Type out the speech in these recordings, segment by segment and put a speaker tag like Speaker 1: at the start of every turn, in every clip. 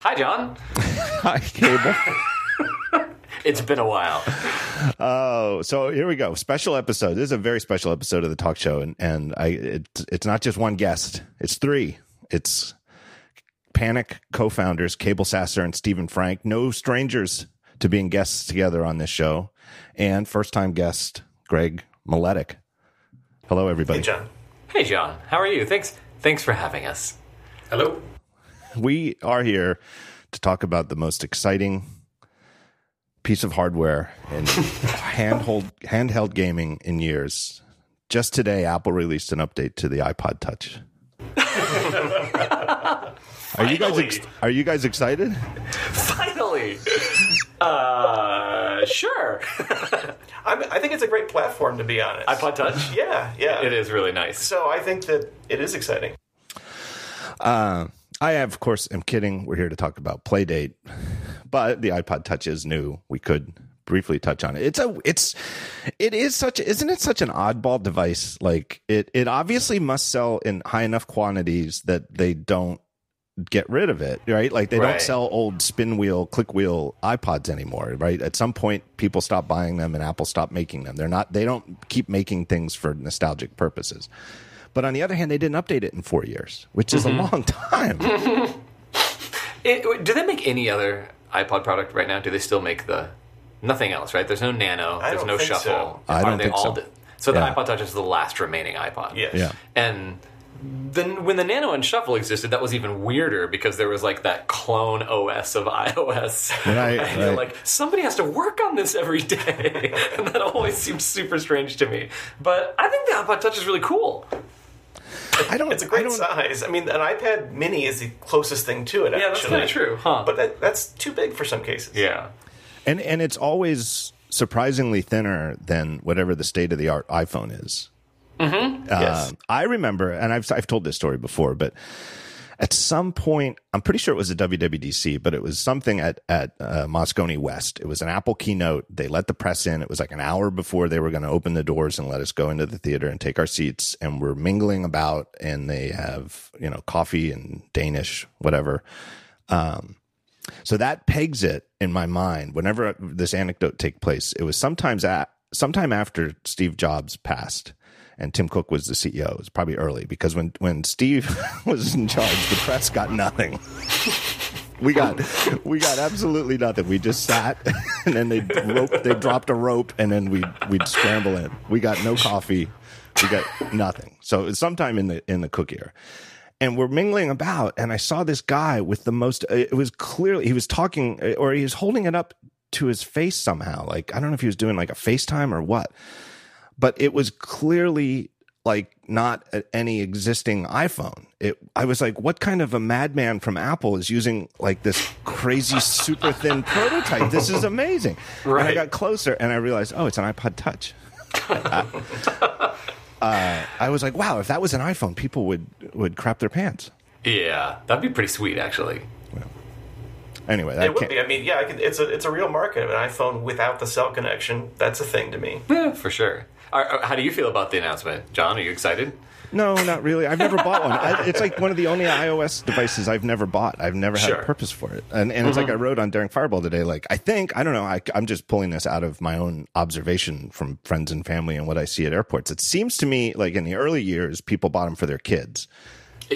Speaker 1: Hi, John.
Speaker 2: Hi, Cabel.
Speaker 1: It's been a while.
Speaker 2: Oh, so here we go. Special episode. This is a very special episode of the talk show, and and I it, it's not just one guest. It's three. It's Panic co-founders Cabel Sasser and Steven Frank. No strangers to being guests together on this show, and first-time guest Greg Maletic. Hello, everybody.
Speaker 3: Hey, John.
Speaker 1: Hey, John. How are you? Thanks. Thanks for having us.
Speaker 3: Hello.
Speaker 2: We are here to talk about the most exciting piece of hardware in handheld handheld gaming in years. Just today, Apple released an update to the iPod Touch. are you guys ex- are you guys excited?
Speaker 1: Finally. uh, sure.
Speaker 3: I'm, I think it's a great platform, to be honest.
Speaker 1: iPod Touch.
Speaker 3: Yeah, yeah.
Speaker 1: It is really nice.
Speaker 3: So I think that it is exciting.
Speaker 2: I, of course, am kidding. We're here to talk about Playdate, but the iPod Touch is new. We could briefly touch on it. It's a, it's, it is such, isn't it such an oddball device? Like it, it obviously must sell in high enough quantities that they don't get rid of it, right? Like they
Speaker 1: Right.
Speaker 2: don't sell old spin wheel, click wheel iPods anymore, right? At some point, people stop buying them and Apple stopped making them. They're not, they don't keep making things for nostalgic purposes. But on the other hand, they didn't update it in four years, which is a mm-hmm. long time.
Speaker 1: It, do they make any other iPod product right now? Do they still make the nothing else? Right? There's no Nano.
Speaker 3: I
Speaker 1: There's
Speaker 3: don't
Speaker 1: no
Speaker 3: think
Speaker 1: Shuffle.
Speaker 3: so.
Speaker 2: I
Speaker 1: Are
Speaker 2: don't
Speaker 1: they
Speaker 2: think
Speaker 1: all
Speaker 2: so.
Speaker 1: di- so the
Speaker 2: Yeah.
Speaker 1: iPod Touch is the last remaining iPod.
Speaker 3: Yes.
Speaker 2: Yeah.
Speaker 1: And then when the Nano and Shuffle existed, that was even weirder because there was like that clone OS of iOS.
Speaker 2: Right,
Speaker 1: and you're
Speaker 2: right.
Speaker 1: like, somebody has to work on this every day. and that always seems super strange to me. But I think the iPod Touch is really cool.
Speaker 2: I don't,
Speaker 3: It's a great
Speaker 2: don't,
Speaker 3: size. I mean, an iPad Mini is the closest thing to it.
Speaker 1: Yeah, that's
Speaker 3: actually.
Speaker 1: kind of true, huh?
Speaker 3: But that, that's too big for some cases.
Speaker 1: yeah.
Speaker 2: and and it's always surprisingly thinner than whatever the state of the art iPhone is. Mm-hmm.
Speaker 3: Yes.
Speaker 2: I remember, and I've I've told this story before, but at some point, I'm pretty sure it was a WWDC, but it was something at at uh, Moscone West. It was an Apple keynote. They let the press in. It was like an hour before they were going to open the doors and let us go into the theater and take our seats. And we're mingling about, and they have you know coffee and Danish, whatever. Um, so that pegs it in my mind. Whenever this anecdote take place, it was sometimes at sometime after Steve Jobs passed and Tim Cook was the CEO. It was probably early because when when Steve was in charge, the press got nothing. We got we got absolutely nothing. We just sat and then they they dropped a rope and then we we'd scramble in. We got no coffee. We got nothing. So it's sometime in the in the Cook era and we're mingling about and i saw this guy with the most uh, it was clearly he was talking uh, or he was holding it up to his face somehow like i don't know if he was doing like a facetime or what but it was clearly like not any existing iphone it i was like what kind of a madman from apple is using like this crazy super thin prototype this is amazing and i got closer and i realized oh it's an ipod touch uh, I was like, wow, if that was an iPhone, people would would crap their pants.
Speaker 1: Yeah. That'd be pretty sweet, actually.
Speaker 2: Anyway, that
Speaker 3: It would be. I mean, yeah, I could, it's a it's a real market of an iPhone without the cell connection. That's a thing to me.
Speaker 1: Yeah, for sure. Are, are- how do you feel about the announcement? John, are you excited?
Speaker 2: no, not really. I've never bought one. I, it's like one of the only iOS devices I've never bought. I've never had
Speaker 1: Sure.
Speaker 2: a purpose for it. And and it's like mm-hmm. I wrote on Daring Fireball today. Like I think I don't know. I, I'm just pulling this out of my own observation from friends and family and what I see at airports. It seems to me like in the early years, people bought them for their kids,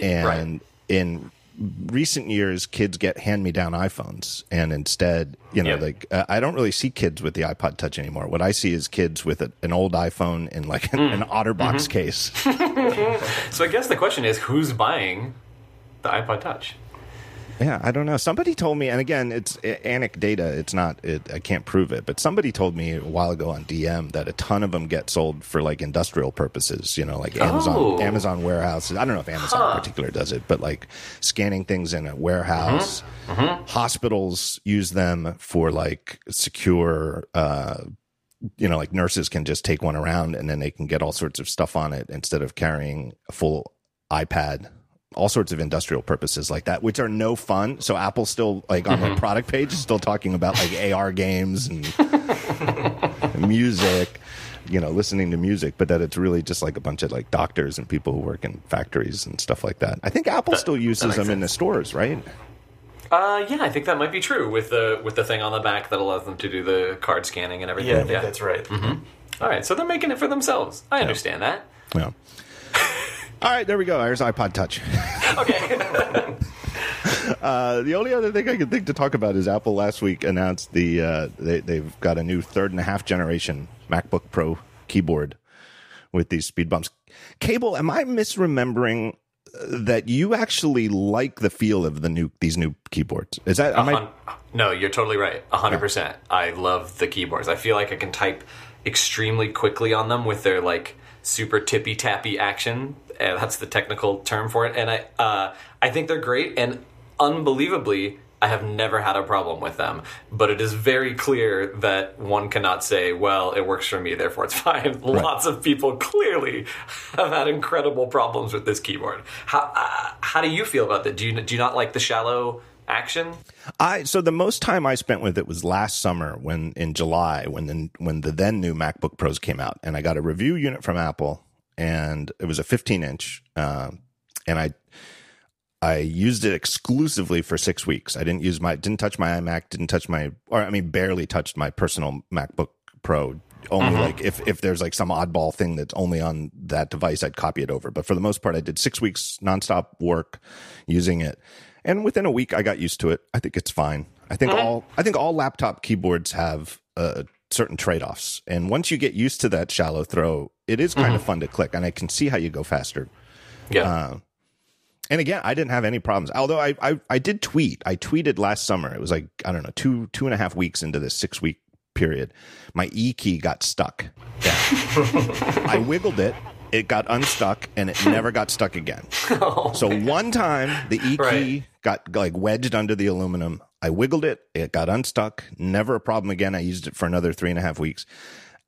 Speaker 2: and
Speaker 1: right.
Speaker 2: in recent years kids get hand me down iPhones and instead you know
Speaker 1: Yep.
Speaker 2: like uh, I don't really see kids with the iPod touch anymore what I see is kids with a, an old iPhone in like an, an OtterBox case
Speaker 1: So I guess the question is who's buying the iPod Touch?
Speaker 2: Yeah I don't know. Somebody told me and again it's anecdata it's not it, I can't prove it but somebody told me a while ago on DM that a ton of them get sold for like industrial purposes you know like Amazon
Speaker 1: Oh.
Speaker 2: Amazon warehouses. I don't know if Amazon in particular does it but like scanning things in a warehouse hospitals use them for like secure uh you know like nurses can just take one around and then they can get all sorts of stuff on it instead of carrying a full ipad all sorts of industrial purposes like that which are no fun so apple's still like on their product page is still talking about like ar games and music you know listening to music but that it's really just like a bunch of like doctors and people who work in factories and stuff like that i think apple still uses
Speaker 1: makes
Speaker 2: them in the stores right
Speaker 1: Uh, yeah, I think that might be true with the with the thing on the back that allows them to do the card scanning and everything.
Speaker 3: Yeah, I think that's right.
Speaker 1: All right, so they're making it for themselves. I understand that.
Speaker 2: Yeah. All right, there we go. There's iPod Touch.
Speaker 1: Okay.
Speaker 2: Uh, the only other thing I can think to talk about is Apple last week announced the uh, they, they've got a new third and a half generation MacBook Pro keyboard with these speed bumps. Cabel, am I misremembering uh, that you actually like the feel of the new these new keyboards? Is that am I,
Speaker 1: no, you're totally right. hundred percent. I love the keyboards. I feel like I can type extremely quickly on them with their like super tippy tappy action. And that's the technical term for it. And I uh, I think they're great. And unbelievably, I have never had a problem with them. But it is very clear that one cannot say, "Well, it works for me, therefore it's fine." Lots of people clearly have had incredible problems with this keyboard. How uh, how do you feel about that? Do you do you not like the shallow action?
Speaker 2: I so the most time I spent with it was last summer when in July when the when the then new MacBook Pros came out and I got a review unit from Apple and it was a 15 inch um, and I I used it exclusively for six weeks. I didn't use my didn't touch my iMac, didn't touch my or I mean barely touched my personal MacBook Pro. Only like if if there's like some oddball thing that's only on that device, I'd copy it over. But for the most part, I did six weeks nonstop work using it, and within a week, I got used to it. I think it's fine. I think mm-hmm. all I think all laptop keyboards have uh, certain trade offs, and once you get used to that shallow throw, it is kind of mm-hmm. fun to click, and I can see how you go faster.
Speaker 1: Yeah.
Speaker 2: Uh, and again, I didn't have any problems. Although I, I, I did tweet. I tweeted last summer. It was like I don't know two two and a half weeks into this six week period. My E key got stuck. I wiggled it. It got unstuck, and it never got stuck again. so one time, the E key
Speaker 1: Right.
Speaker 2: got like wedged under the aluminum. I wiggled it. It got unstuck. Never a problem again. I used it for another three and a half weeks.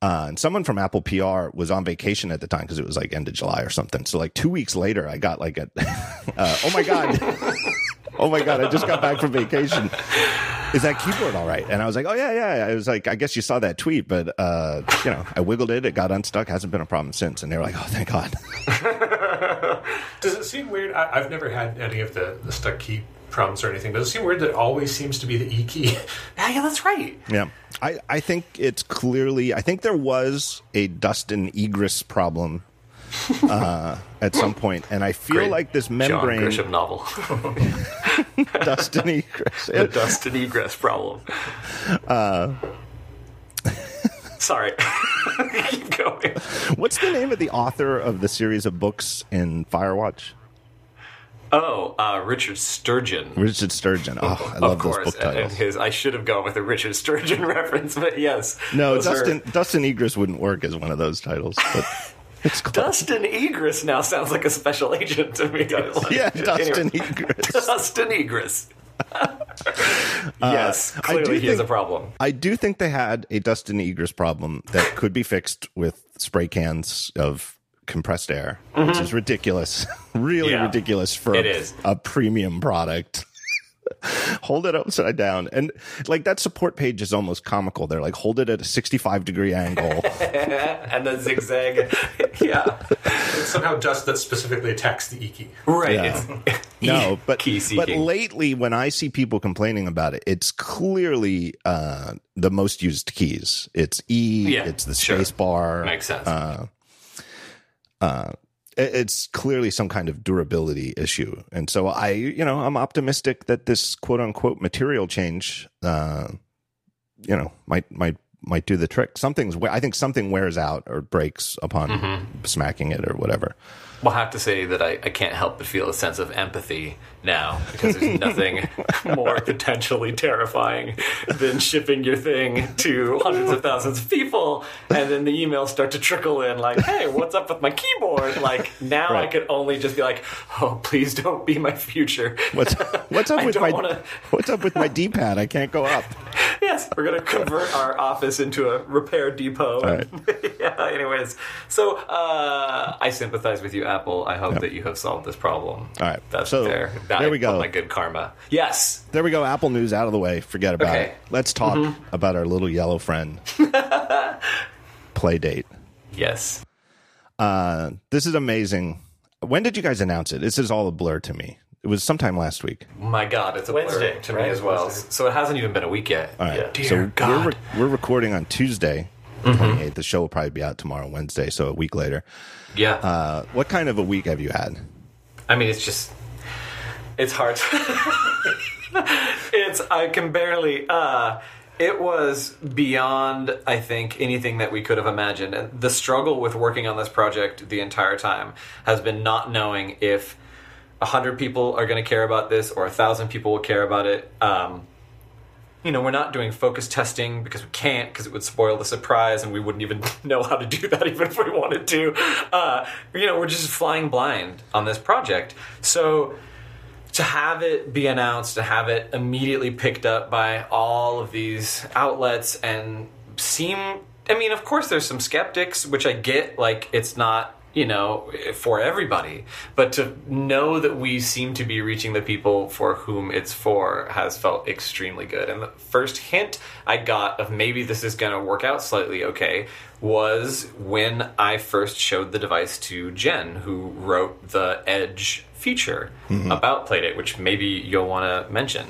Speaker 2: Uh, and someone from Apple PR was on vacation at the time because it was like end of July or something. So like two weeks later, I got like a, uh, oh my god, oh my god, I just got back from vacation. Is that keyboard all right? And I was like, oh yeah, yeah. I was like, I guess you saw that tweet, but uh, you know, I wiggled it, it got unstuck, hasn't been a problem since. And they were like, oh thank God.
Speaker 4: Does it seem weird? I, I've never had any of the, the stuck key problems or anything. Does it seem weird that it always seems to be the E key?
Speaker 1: yeah, yeah, that's right.
Speaker 2: Yeah. I, I think it's clearly, I think there was a dust and egress problem uh, at some point, and I feel
Speaker 1: Great
Speaker 2: like this membrane.
Speaker 1: John Grisham novel,
Speaker 2: dust and egress.
Speaker 1: the dust and egress problem.
Speaker 2: Uh.
Speaker 1: Sorry, keep going.
Speaker 2: What's the name of the author of the series of books in Firewatch?
Speaker 1: Oh, uh, Richard Sturgeon.
Speaker 2: Richard Sturgeon. Oh, I love
Speaker 1: of
Speaker 2: those
Speaker 1: course,
Speaker 2: book
Speaker 1: and- and
Speaker 2: titles.
Speaker 1: his. I should have gone with a Richard Sturgeon reference, but yes,
Speaker 2: No,
Speaker 1: those are-
Speaker 2: Dustin Dustin Egress wouldn't work as one of those titles, but it's close.
Speaker 1: Dustin Egress now sounds like a special agent to me. Like,
Speaker 2: yeah, Dustin
Speaker 1: anyway.
Speaker 2: Egress.
Speaker 1: Dustin Egress. yes,
Speaker 2: Uh, I do
Speaker 1: clearly he has a problem.
Speaker 2: I do think they had a Dustin Egress problem that could be fixed with spray cans of compressed air, which is ridiculous. really
Speaker 1: Mm-hmm. Yeah,
Speaker 2: ridiculous for
Speaker 1: it
Speaker 2: a,
Speaker 1: is.
Speaker 2: a premium product. hold it upside down. And like that support page is almost comical. They're like, hold it at a 65 degree angle.
Speaker 1: and the zigzag. yeah,
Speaker 4: it's somehow dust that specifically attacks the E key.
Speaker 1: right.
Speaker 2: Yeah. No, but but lately when I see people complaining about it, it's clearly uh, the most used keys. It's E,
Speaker 1: Yeah,
Speaker 2: it's the
Speaker 1: sure.
Speaker 2: space bar.
Speaker 1: Makes sense.
Speaker 2: it- it's clearly some kind of durability issue. And so I, you know, I'm optimistic that this quote unquote material change, uh, you know, might, might, might do the trick. Something's, I think something wears out or breaks upon
Speaker 1: Mm-hmm.
Speaker 2: smacking it or whatever.
Speaker 1: Well, I have to say that I, I can't help but feel a sense of empathy now because there's nothing more potentially terrifying than shipping your thing to hundreds of thousands of people and then the emails start to trickle in like, hey, what's up with my keyboard? Like, now I could only just be like, oh, please don't be my future.
Speaker 2: What's, what's up with my,
Speaker 1: wanna-
Speaker 2: what's up with my D-pad? I can't go up.
Speaker 1: yes, we're going to convert our office into a repair depot.
Speaker 2: right.
Speaker 1: yeah, anyways. So uh, I sympathize with you, Apple. I hope that you have solved this problem.
Speaker 2: All right.
Speaker 1: That's
Speaker 2: So,
Speaker 1: there.
Speaker 2: there we go.
Speaker 1: My good karma. Yes.
Speaker 2: There we go. Apple news out of the way. Forget about
Speaker 1: Okay.
Speaker 2: it. Let's talk about our little yellow friend. Playdate.
Speaker 1: Yes.
Speaker 2: Uh, this is amazing. When did you guys announce it? This is all a blur to me. It was sometime last week.
Speaker 1: My God, it's a
Speaker 3: Wednesday,
Speaker 1: blur to me as well.
Speaker 3: Wednesday.
Speaker 1: So it hasn't even been a week yet.
Speaker 2: All right.
Speaker 3: Yeah.
Speaker 1: Dear
Speaker 2: so we're, re- we're recording on Tuesday, 28th. The show will probably be out tomorrow, Wednesday, so a week later.
Speaker 1: Yeah.
Speaker 2: Uh, what kind of a week have you had?
Speaker 1: I mean, it's just, it's hard. it's I can barely. uh It was beyond, I think, anything that we could have imagined. And the struggle with working on this project the entire time has been not knowing if a hundred people are going to care about this or a thousand people will care about it. Um, you know, we're not doing focus testing because we can't, because it would spoil the surprise, and we wouldn't even know how to do that even if we wanted to. Uh, you know, we're just flying blind on this project. So to have it be announced, to have it immediately picked up by all of these outlets and seem, I mean, of course, there's some skeptics, which I get, like, it's not. You know, for everybody, but to know that we seem to be reaching the people for whom it's for has felt extremely good. And the first hint I got of maybe this is going to work out slightly okay was when I first showed the device to Jen, who wrote the Edge feature mm-hmm. about Playdate, which maybe you'll want to mention.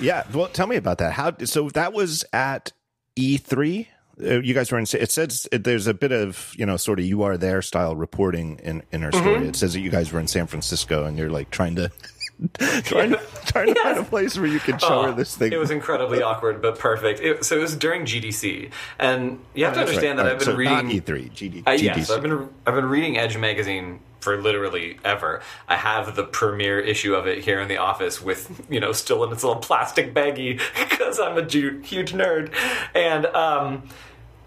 Speaker 2: Yeah, well, tell me about that. How? So that was at E3. Uh, you guys were in. It says it, there's a bit of you know sort of you are there style reporting in in her story. It says that you guys were in San Francisco and you're like trying to trying to trying to find a place where you can show her
Speaker 1: Oh,
Speaker 2: this thing.
Speaker 1: It was incredibly awkward, but perfect. It, so it was during GDC, and you have to understand
Speaker 2: right.
Speaker 1: that
Speaker 2: All
Speaker 1: I've been
Speaker 2: so
Speaker 1: reading.
Speaker 2: not E3, GD,
Speaker 1: Uh,
Speaker 2: GDC.
Speaker 1: yes, I've been I've been reading Edge magazine for literally ever. I have the premiere issue of it here in the office with you know still in its little plastic baggie because I'm a ju- huge nerd. And um,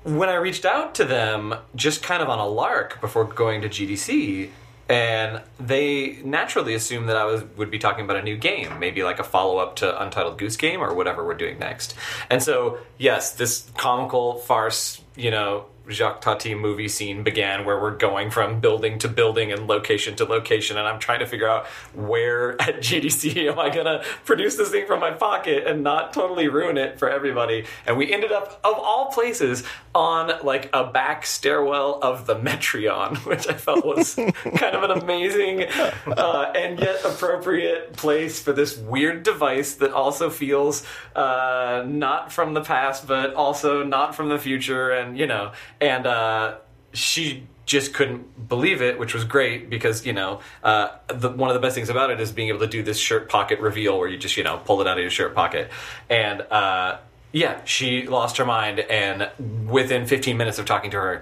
Speaker 1: when I reached out to them, just kind of on a lark before going to GDC. And they naturally assumed that I was would be talking about a new game, maybe like a follow up to Untitled Goose Game or whatever we're doing next. And so, yes, this comical farce, you know, Jacques Tati movie scene began where we're going from building to building and location to location, and I'm trying to figure out where at GDC am I gonna produce this thing from my pocket and not totally ruin it for everybody. And we ended up, of all places, on like a back stairwell of the Metreon, which I felt was kind of an amazing uh, and yet appropriate place for this weird device that also feels uh, not from the past, but also not from the future, and you know, and uh, she just couldn't believe it, which was great because you know uh, the, one of the best things about it is being able to do this shirt pocket reveal where you just you know pull it out of your shirt pocket, and uh, yeah, she lost her mind, and within 15 minutes of talking to her.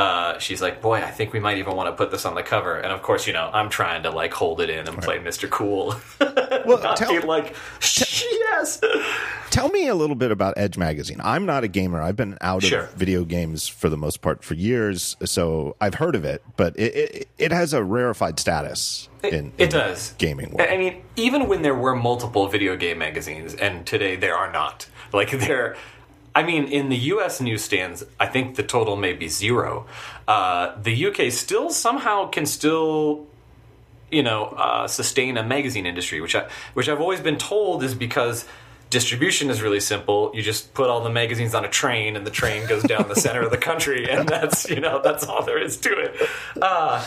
Speaker 1: Uh, she's like, boy, I think we might even want to put this on the cover. And of course, you know, I'm trying to like hold it in and play Mr. Cool.
Speaker 2: Well,
Speaker 1: Not
Speaker 2: tell-
Speaker 1: like, yes.
Speaker 2: Tell me a little bit about Edge Magazine. I'm not a gamer. I've been out
Speaker 1: Sure.
Speaker 2: of video games for the most part for years, so I've heard of it, but it it, it has a rarefied status
Speaker 1: It,
Speaker 2: in,
Speaker 1: it
Speaker 2: in
Speaker 1: does.
Speaker 2: gaming world.
Speaker 1: I mean, even when there were multiple video game magazines, and today there are not. Like there, I mean, in the U.S. newsstands, I think the total may be zero. Uh, the U.K. still somehow can still, you know, uh, sustain a magazine industry, which I which I've always been told is because. Distribution is really simple. You just put all the magazines on a train, and the train goes down the center of the country, and that's you know that's all there is to it. Uh,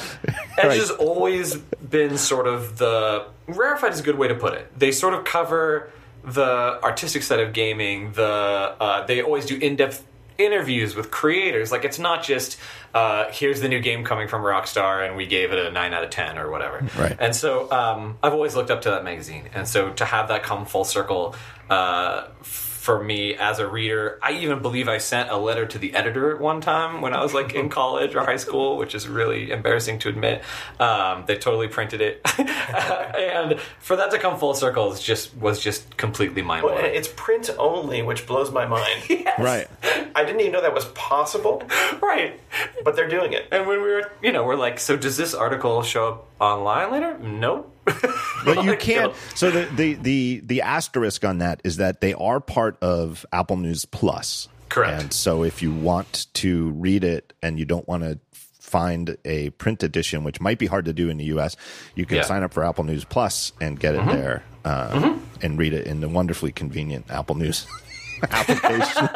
Speaker 1: Edge
Speaker 2: Right.
Speaker 1: has always been sort of the rarefied is a good way to put it. They sort of cover the artistic side of gaming. The uh, they always do in depth interviews with creators. Like it's not just uh, here's the new game coming from Rockstar and we gave it a nine out of ten or whatever.
Speaker 2: Right.
Speaker 1: And so um, I've always looked up to that magazine, and so to have that come full circle. Uh, for me as a reader, I even believe I sent a letter to the editor at one time when I was like in college or high school, which is really embarrassing to admit. Um, they totally printed it, and for that to come full circle is just was just completely mind blowing.
Speaker 3: and it's print only, which blows my mind.
Speaker 2: right.
Speaker 3: I didn't even know that was possible,
Speaker 1: right.
Speaker 3: but they're doing it.
Speaker 1: And when we were, you know, we're like, so does this article show up online later? Nope.
Speaker 2: But you can't. So the, the the the asterisk on that is that they are part of Apple News Plus.
Speaker 1: Correct.
Speaker 2: And so if you want to read it and you don't want to find a print edition, which might be hard to do in the U.S., you can
Speaker 1: Yeah. Mm-hmm.
Speaker 2: sign up for Apple News Plus and get it there uh, and read it in the wonderfully convenient Apple News. application.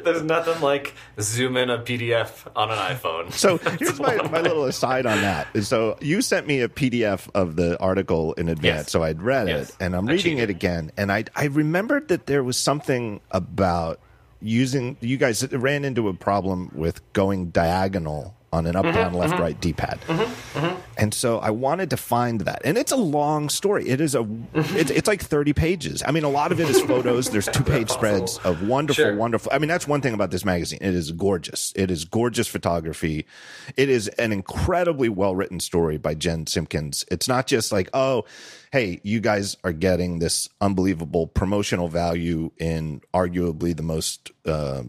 Speaker 1: There's nothing like zoom in a PDF on an iPhone.
Speaker 2: So here's my, my little aside on that. So you sent me a PDF of the article in advance,
Speaker 1: Yes.
Speaker 2: so I'd read
Speaker 1: Yes.
Speaker 2: it, and I'm
Speaker 1: I
Speaker 2: reading it again, and I I remembered that there was something about using. You guys ran into a problem with going diagonal on an up,
Speaker 1: Mm-hmm,
Speaker 2: down, left, right D pad, and so I wanted to find that, and it's a long story. It is a it's, it's like 30 pages. I mean, a lot of it is photos. There's two page spreads of wonderful,
Speaker 1: Sure.
Speaker 2: wonderful. I mean, that's one thing about this magazine. It is gorgeous. It is gorgeous photography. It is an incredibly well written story by Jen Simpkins. It's not just like, oh, hey, you guys are getting this unbelievable promotional value in arguably the most uh,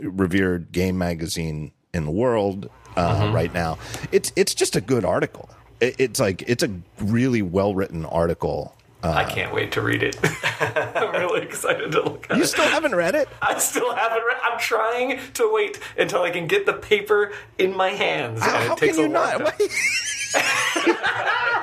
Speaker 2: revered game magazine in the world uh, right now. It's it's just a good article. It, it's like it's a really well written article.
Speaker 1: I can't wait to read it. I'm really excited to look at
Speaker 2: You
Speaker 1: it.
Speaker 2: You still haven't read it?
Speaker 1: I still haven't read. I'm trying to wait until I can get the paper in my hands. and
Speaker 2: How,
Speaker 1: it
Speaker 2: how
Speaker 1: takes
Speaker 2: can you not?
Speaker 1: time.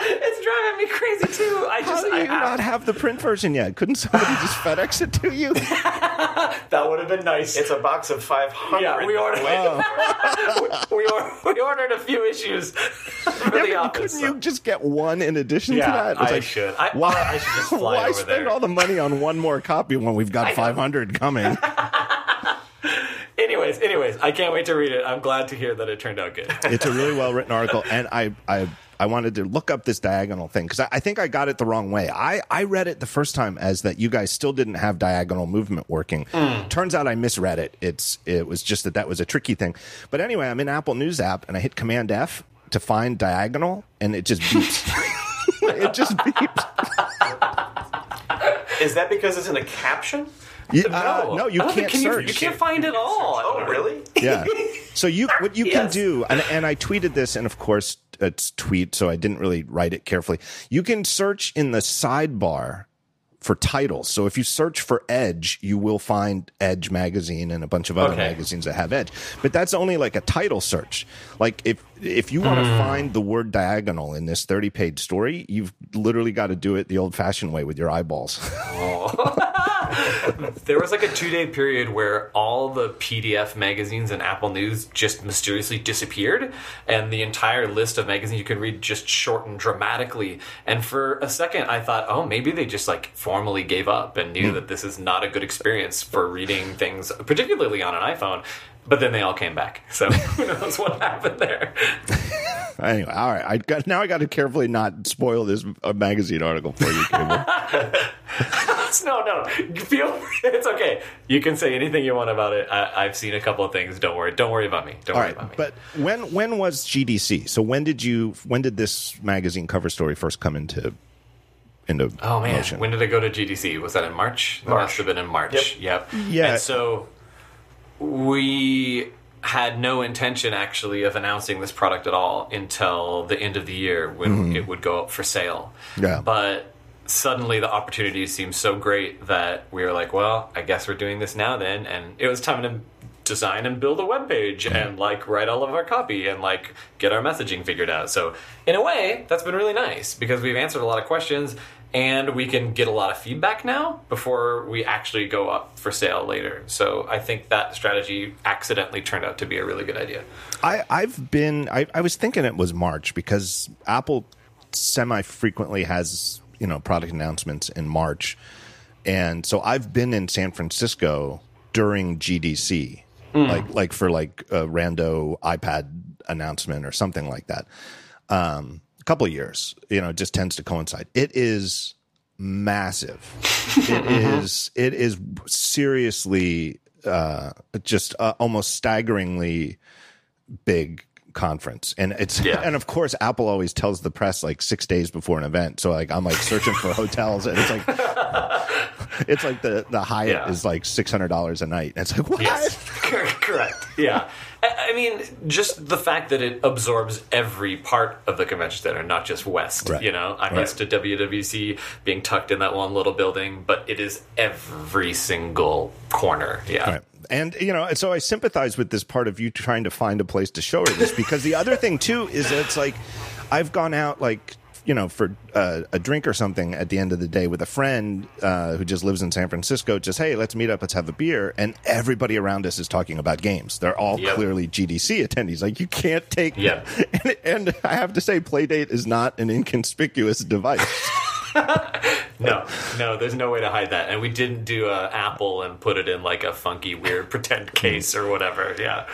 Speaker 1: It's driving me crazy too. I just
Speaker 2: How
Speaker 1: just
Speaker 2: do
Speaker 1: I
Speaker 2: you
Speaker 1: have,
Speaker 2: not have the print version yet? Couldn't somebody just FedEx it to you?
Speaker 1: that would have been nice.
Speaker 3: It's a box of 500.
Speaker 1: yeah, we ordered. we, or, we ordered a few issues for
Speaker 2: Yeah, but
Speaker 1: office.
Speaker 2: couldn't you just get one in addition
Speaker 1: Yeah,
Speaker 2: to that? It's
Speaker 1: I
Speaker 2: like,
Speaker 1: should. I,
Speaker 2: Why,
Speaker 1: I should just fly
Speaker 2: why
Speaker 1: over
Speaker 2: spend
Speaker 1: there.
Speaker 2: all the money on one more copy when we've got 500 coming?
Speaker 1: Anyways, anyways, I can't wait to read it. I'm glad to hear that it turned out good.
Speaker 2: it's a really well written article, and I I I wanted to look up this diagonal thing because I, I think I got it the wrong way. I I read it the first time as that you guys still didn't have diagonal movement working.
Speaker 1: Hmm.
Speaker 2: Turns out I misread it. It's it was just that that was a tricky thing. But anyway, I'm in Apple News app and I hit Command F to find diagonal, and it just beeps. it just beeps.
Speaker 3: Is that because it's in a caption?
Speaker 2: You- uh, no, you
Speaker 1: I don't think-
Speaker 2: can't
Speaker 1: can
Speaker 2: search.
Speaker 1: You, can't find it all.
Speaker 3: Oh, really?
Speaker 2: yeah. So you what you can do, and, and I tweeted this, and of course it's tweet, so I didn't really write it carefully. You can search in the sidebar for titles. So if you search for Edge, you will find Edge magazine and a bunch of other
Speaker 1: Okay.
Speaker 2: magazines that have Edge. But that's only like a title search. Like if if you want to
Speaker 1: Hmm.
Speaker 2: find the word diagonal in this 30 page story, you've literally got to do it the old fashioned way with your eyeballs.
Speaker 1: There was like a two day period where all the PDF magazines and Apple News just mysteriously disappeared, and the entire list of magazines you could read just shortened dramatically. And for a second, I thought, oh, maybe they just like formally gave up and knew hmm. that this is not a good experience for reading things, particularly on an iPhone. But then they all came back. So who knows what happened there?
Speaker 2: anyway, all right. I got now I got to carefully not spoil this uh, magazine article for you,
Speaker 1: No, no, feel it's okay. You can say anything you want about it. I, I've seen a couple of things. Don't worry. Don't worry about me. Don't
Speaker 2: All
Speaker 1: worry
Speaker 2: right,
Speaker 1: about me.
Speaker 2: but when when was GDC? So when did you when did this magazine cover story first come into into
Speaker 1: Oh man,
Speaker 2: motion?
Speaker 1: when did it go to GDC? Was that in March? That
Speaker 3: March.
Speaker 1: must have been in March. Yep.
Speaker 2: Yeah.
Speaker 1: And so we had no intention actually of announcing this product at all until the end of the year when it would go up for sale.
Speaker 2: Mm-hmm. Yeah.
Speaker 1: But suddenly the opportunity seemed so great that we were like, well, I guess we're doing this now then. And it was time to design and build a web page
Speaker 2: Mm-hmm.
Speaker 1: and like write all of our copy and like get our messaging figured out. So in a way, that's been really nice because we've answered a lot of questions and we can get a lot of feedback now before we actually go up for sale later. So I think that strategy accidentally turned out to be a really good idea.
Speaker 2: I I've been I, I was thinking it was March because Apple semi frequently has you know product announcements in March, and so I've been in San Francisco during GDC, like like for like a rando iPad announcement or something like that. Um, couple of years, you know, it just tends to coincide. It is massive. it is it is seriously uh, just uh, almost staggeringly big conference and it's
Speaker 1: Yeah.
Speaker 2: and of course apple always tells the press like six days before an event so like i'm like searching for hotels and it's like it's like the the hyatt
Speaker 1: Yeah.
Speaker 2: is like $600 a night and it's like what
Speaker 1: Yes, correct. Yeah, I mean, just the fact that it absorbs every part of the convention center, not just west.
Speaker 2: Right.
Speaker 1: You know, I'm
Speaker 2: Right.
Speaker 1: used to WWC being tucked in that one little building, but it is every single corner. Yeah.
Speaker 2: Right. And you know, so I sympathize with this part of you trying to find a place to show her this because the other thing too is that it's like I've gone out like you know, for uh, a drink or something at the end of the day with a friend uh, who just lives in San Francisco, just hey, let's meet up, let's have a beer, and everybody around us is talking about games. They're all
Speaker 1: Yep.
Speaker 2: clearly GDC attendees. Like you can't take.
Speaker 1: Yep.
Speaker 2: And, and I have to say, Playdate is not an inconspicuous device.
Speaker 1: No, no, there's no way to hide that. And we didn't do a Apple and put it in like a funky, weird pretend case or whatever. Yeah.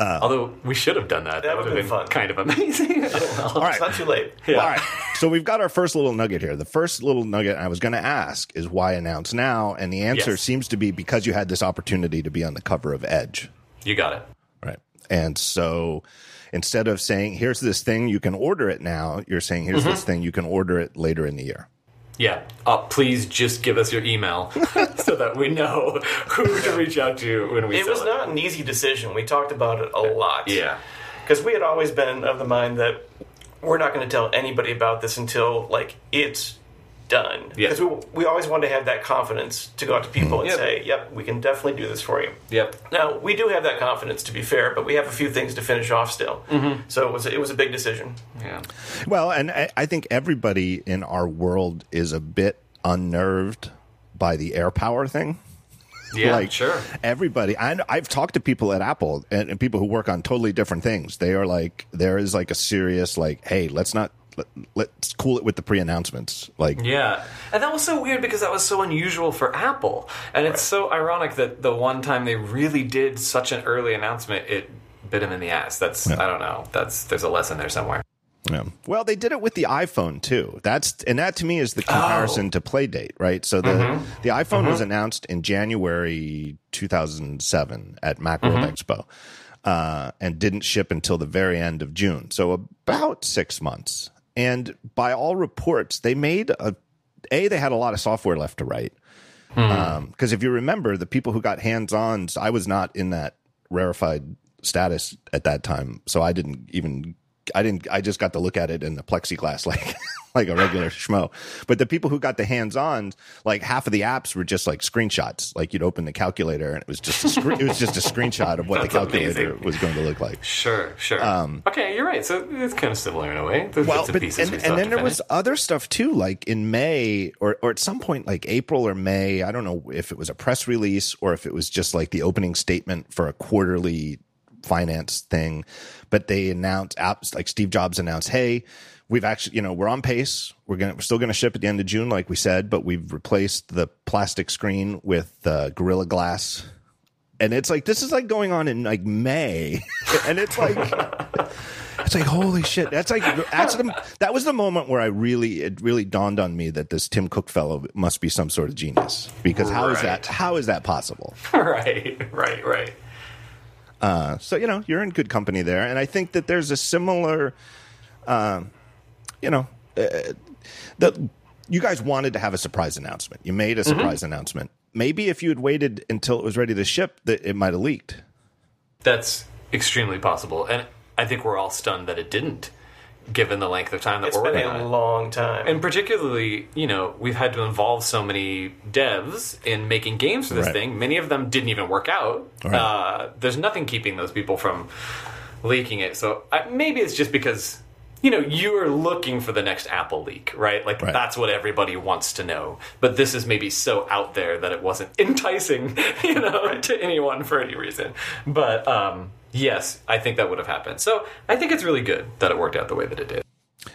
Speaker 1: Although we should have done that. That, would have been,
Speaker 3: been fun.
Speaker 1: kind of amazing. I don't.
Speaker 2: All right.
Speaker 3: It's not too late.
Speaker 1: Yeah.
Speaker 2: All right. So we've got our first little nugget here. The first little nugget I was going to ask is why announce now? And the answer
Speaker 1: Yes.
Speaker 2: seems to be because you had this opportunity to be on the cover of Edge.
Speaker 1: You got it.
Speaker 2: Right. And so instead of saying, here's this thing, you can order it now, you're saying, here's
Speaker 1: Mm-hmm.
Speaker 2: this thing, you can order it later in the year.
Speaker 1: Yeah. Uh, please just give us your email so that we know who to reach out to when we
Speaker 3: It was not an easy decision. We talked about it a lot.
Speaker 1: Yeah.
Speaker 3: Because we had always been of the mind that we're not going to tell anybody about this until like it's done.
Speaker 1: Yeah.
Speaker 3: Because we, we always want to have that confidence to go out to people and
Speaker 1: Yep.
Speaker 3: say, "Yep, we can definitely do this for you."
Speaker 1: Yep.
Speaker 3: Now we do have that confidence, to be fair, but we have a few things to finish off still.
Speaker 1: Mm-hmm.
Speaker 3: So it was it was a big decision.
Speaker 1: Yeah.
Speaker 2: Well, and I, I think everybody in our world is a bit unnerved by the AirPower thing.
Speaker 1: Yeah.
Speaker 2: like
Speaker 1: sure.
Speaker 2: everybody and i've talked to people at apple and, and people who work on totally different things they are like there is like a serious like hey let's not let, let's cool it with the pre-announcements like
Speaker 1: Yeah. And that was so weird because that was so unusual for Apple. And it's so ironic that the one time they really did such an early announcement, it bit them in the ass. That's, I don't know. That's, there's a lesson there somewhere.
Speaker 2: Yeah. Well, they did it with the iPhone too. That's and that to me is the oh. comparison to Playdate, right? So the mm-hmm. the iPhone was mm-hmm. announced in January 2007 at Macworld mm-hmm. Expo, uh, and didn't ship until the very end of June. So about six months. And by all reports, they made a a they had a lot of software left to write. Hmm. Um, because if you remember, the people who got hands on, I was not in that rarefied status at that time, so I didn't even. I didn't. I just got to look at it in the plexiglass, like like a regular schmo. But the people who got the hands on, like half of the apps were just like screenshots. Like you'd open the calculator, and it was just a it was just a screenshot of what the calculator
Speaker 1: amazing.
Speaker 2: was going to look like.
Speaker 1: Sure, sure. okay, you're right. So it's kind of similar in a way. There's
Speaker 2: Um, Well,
Speaker 1: and
Speaker 2: but and, and then there was other stuff too, like in May or or at some point, like April or May. I don't know if it was a press release or if it was just like the opening statement for a quarterly finance thing. But they announced apps like Steve Jobs announced, "Hey, we've actually, you know, we're on pace. We're gonna we're still gonna ship at the end of June, like we said, but we've replaced the plastic screen with uh, Gorilla Glass." And it's like this is like going on in like May, and it's like it's like holy shit. That's like that's the, that was the moment where I really it really dawned on me that this Tim Cook fellow must be some sort of genius because how is
Speaker 1: Right.
Speaker 2: that how is that possible?
Speaker 1: right, right, right.
Speaker 2: So you know you're in good company there, and I think that there's a similar, um, you know, uh, that you guys wanted to have a surprise announcement. You made a surprise announcement. Maybe if you had waited until it was ready to ship, that it might have leaked.
Speaker 1: That's extremely possible. And I think we're all stunned that it didn't, given the length of time that
Speaker 3: It's
Speaker 1: we're
Speaker 3: been
Speaker 1: working on
Speaker 3: a
Speaker 1: it.
Speaker 3: long time.
Speaker 1: And particularly, you know, we've had to involve so many devs in making games for this
Speaker 2: Right.
Speaker 1: thing. Many of them didn't even work out.
Speaker 2: Right.
Speaker 1: Uh, there's nothing keeping those people from leaking it. So I, maybe it's just because, you know, you are looking for the next Apple leak, right? Like
Speaker 2: Right.
Speaker 1: that's what everybody wants to know. But this is maybe so out there that it wasn't enticing, you know, to anyone for any reason. But um, yes, I think that would have happened. So I think it's really good that it worked out the way that it did.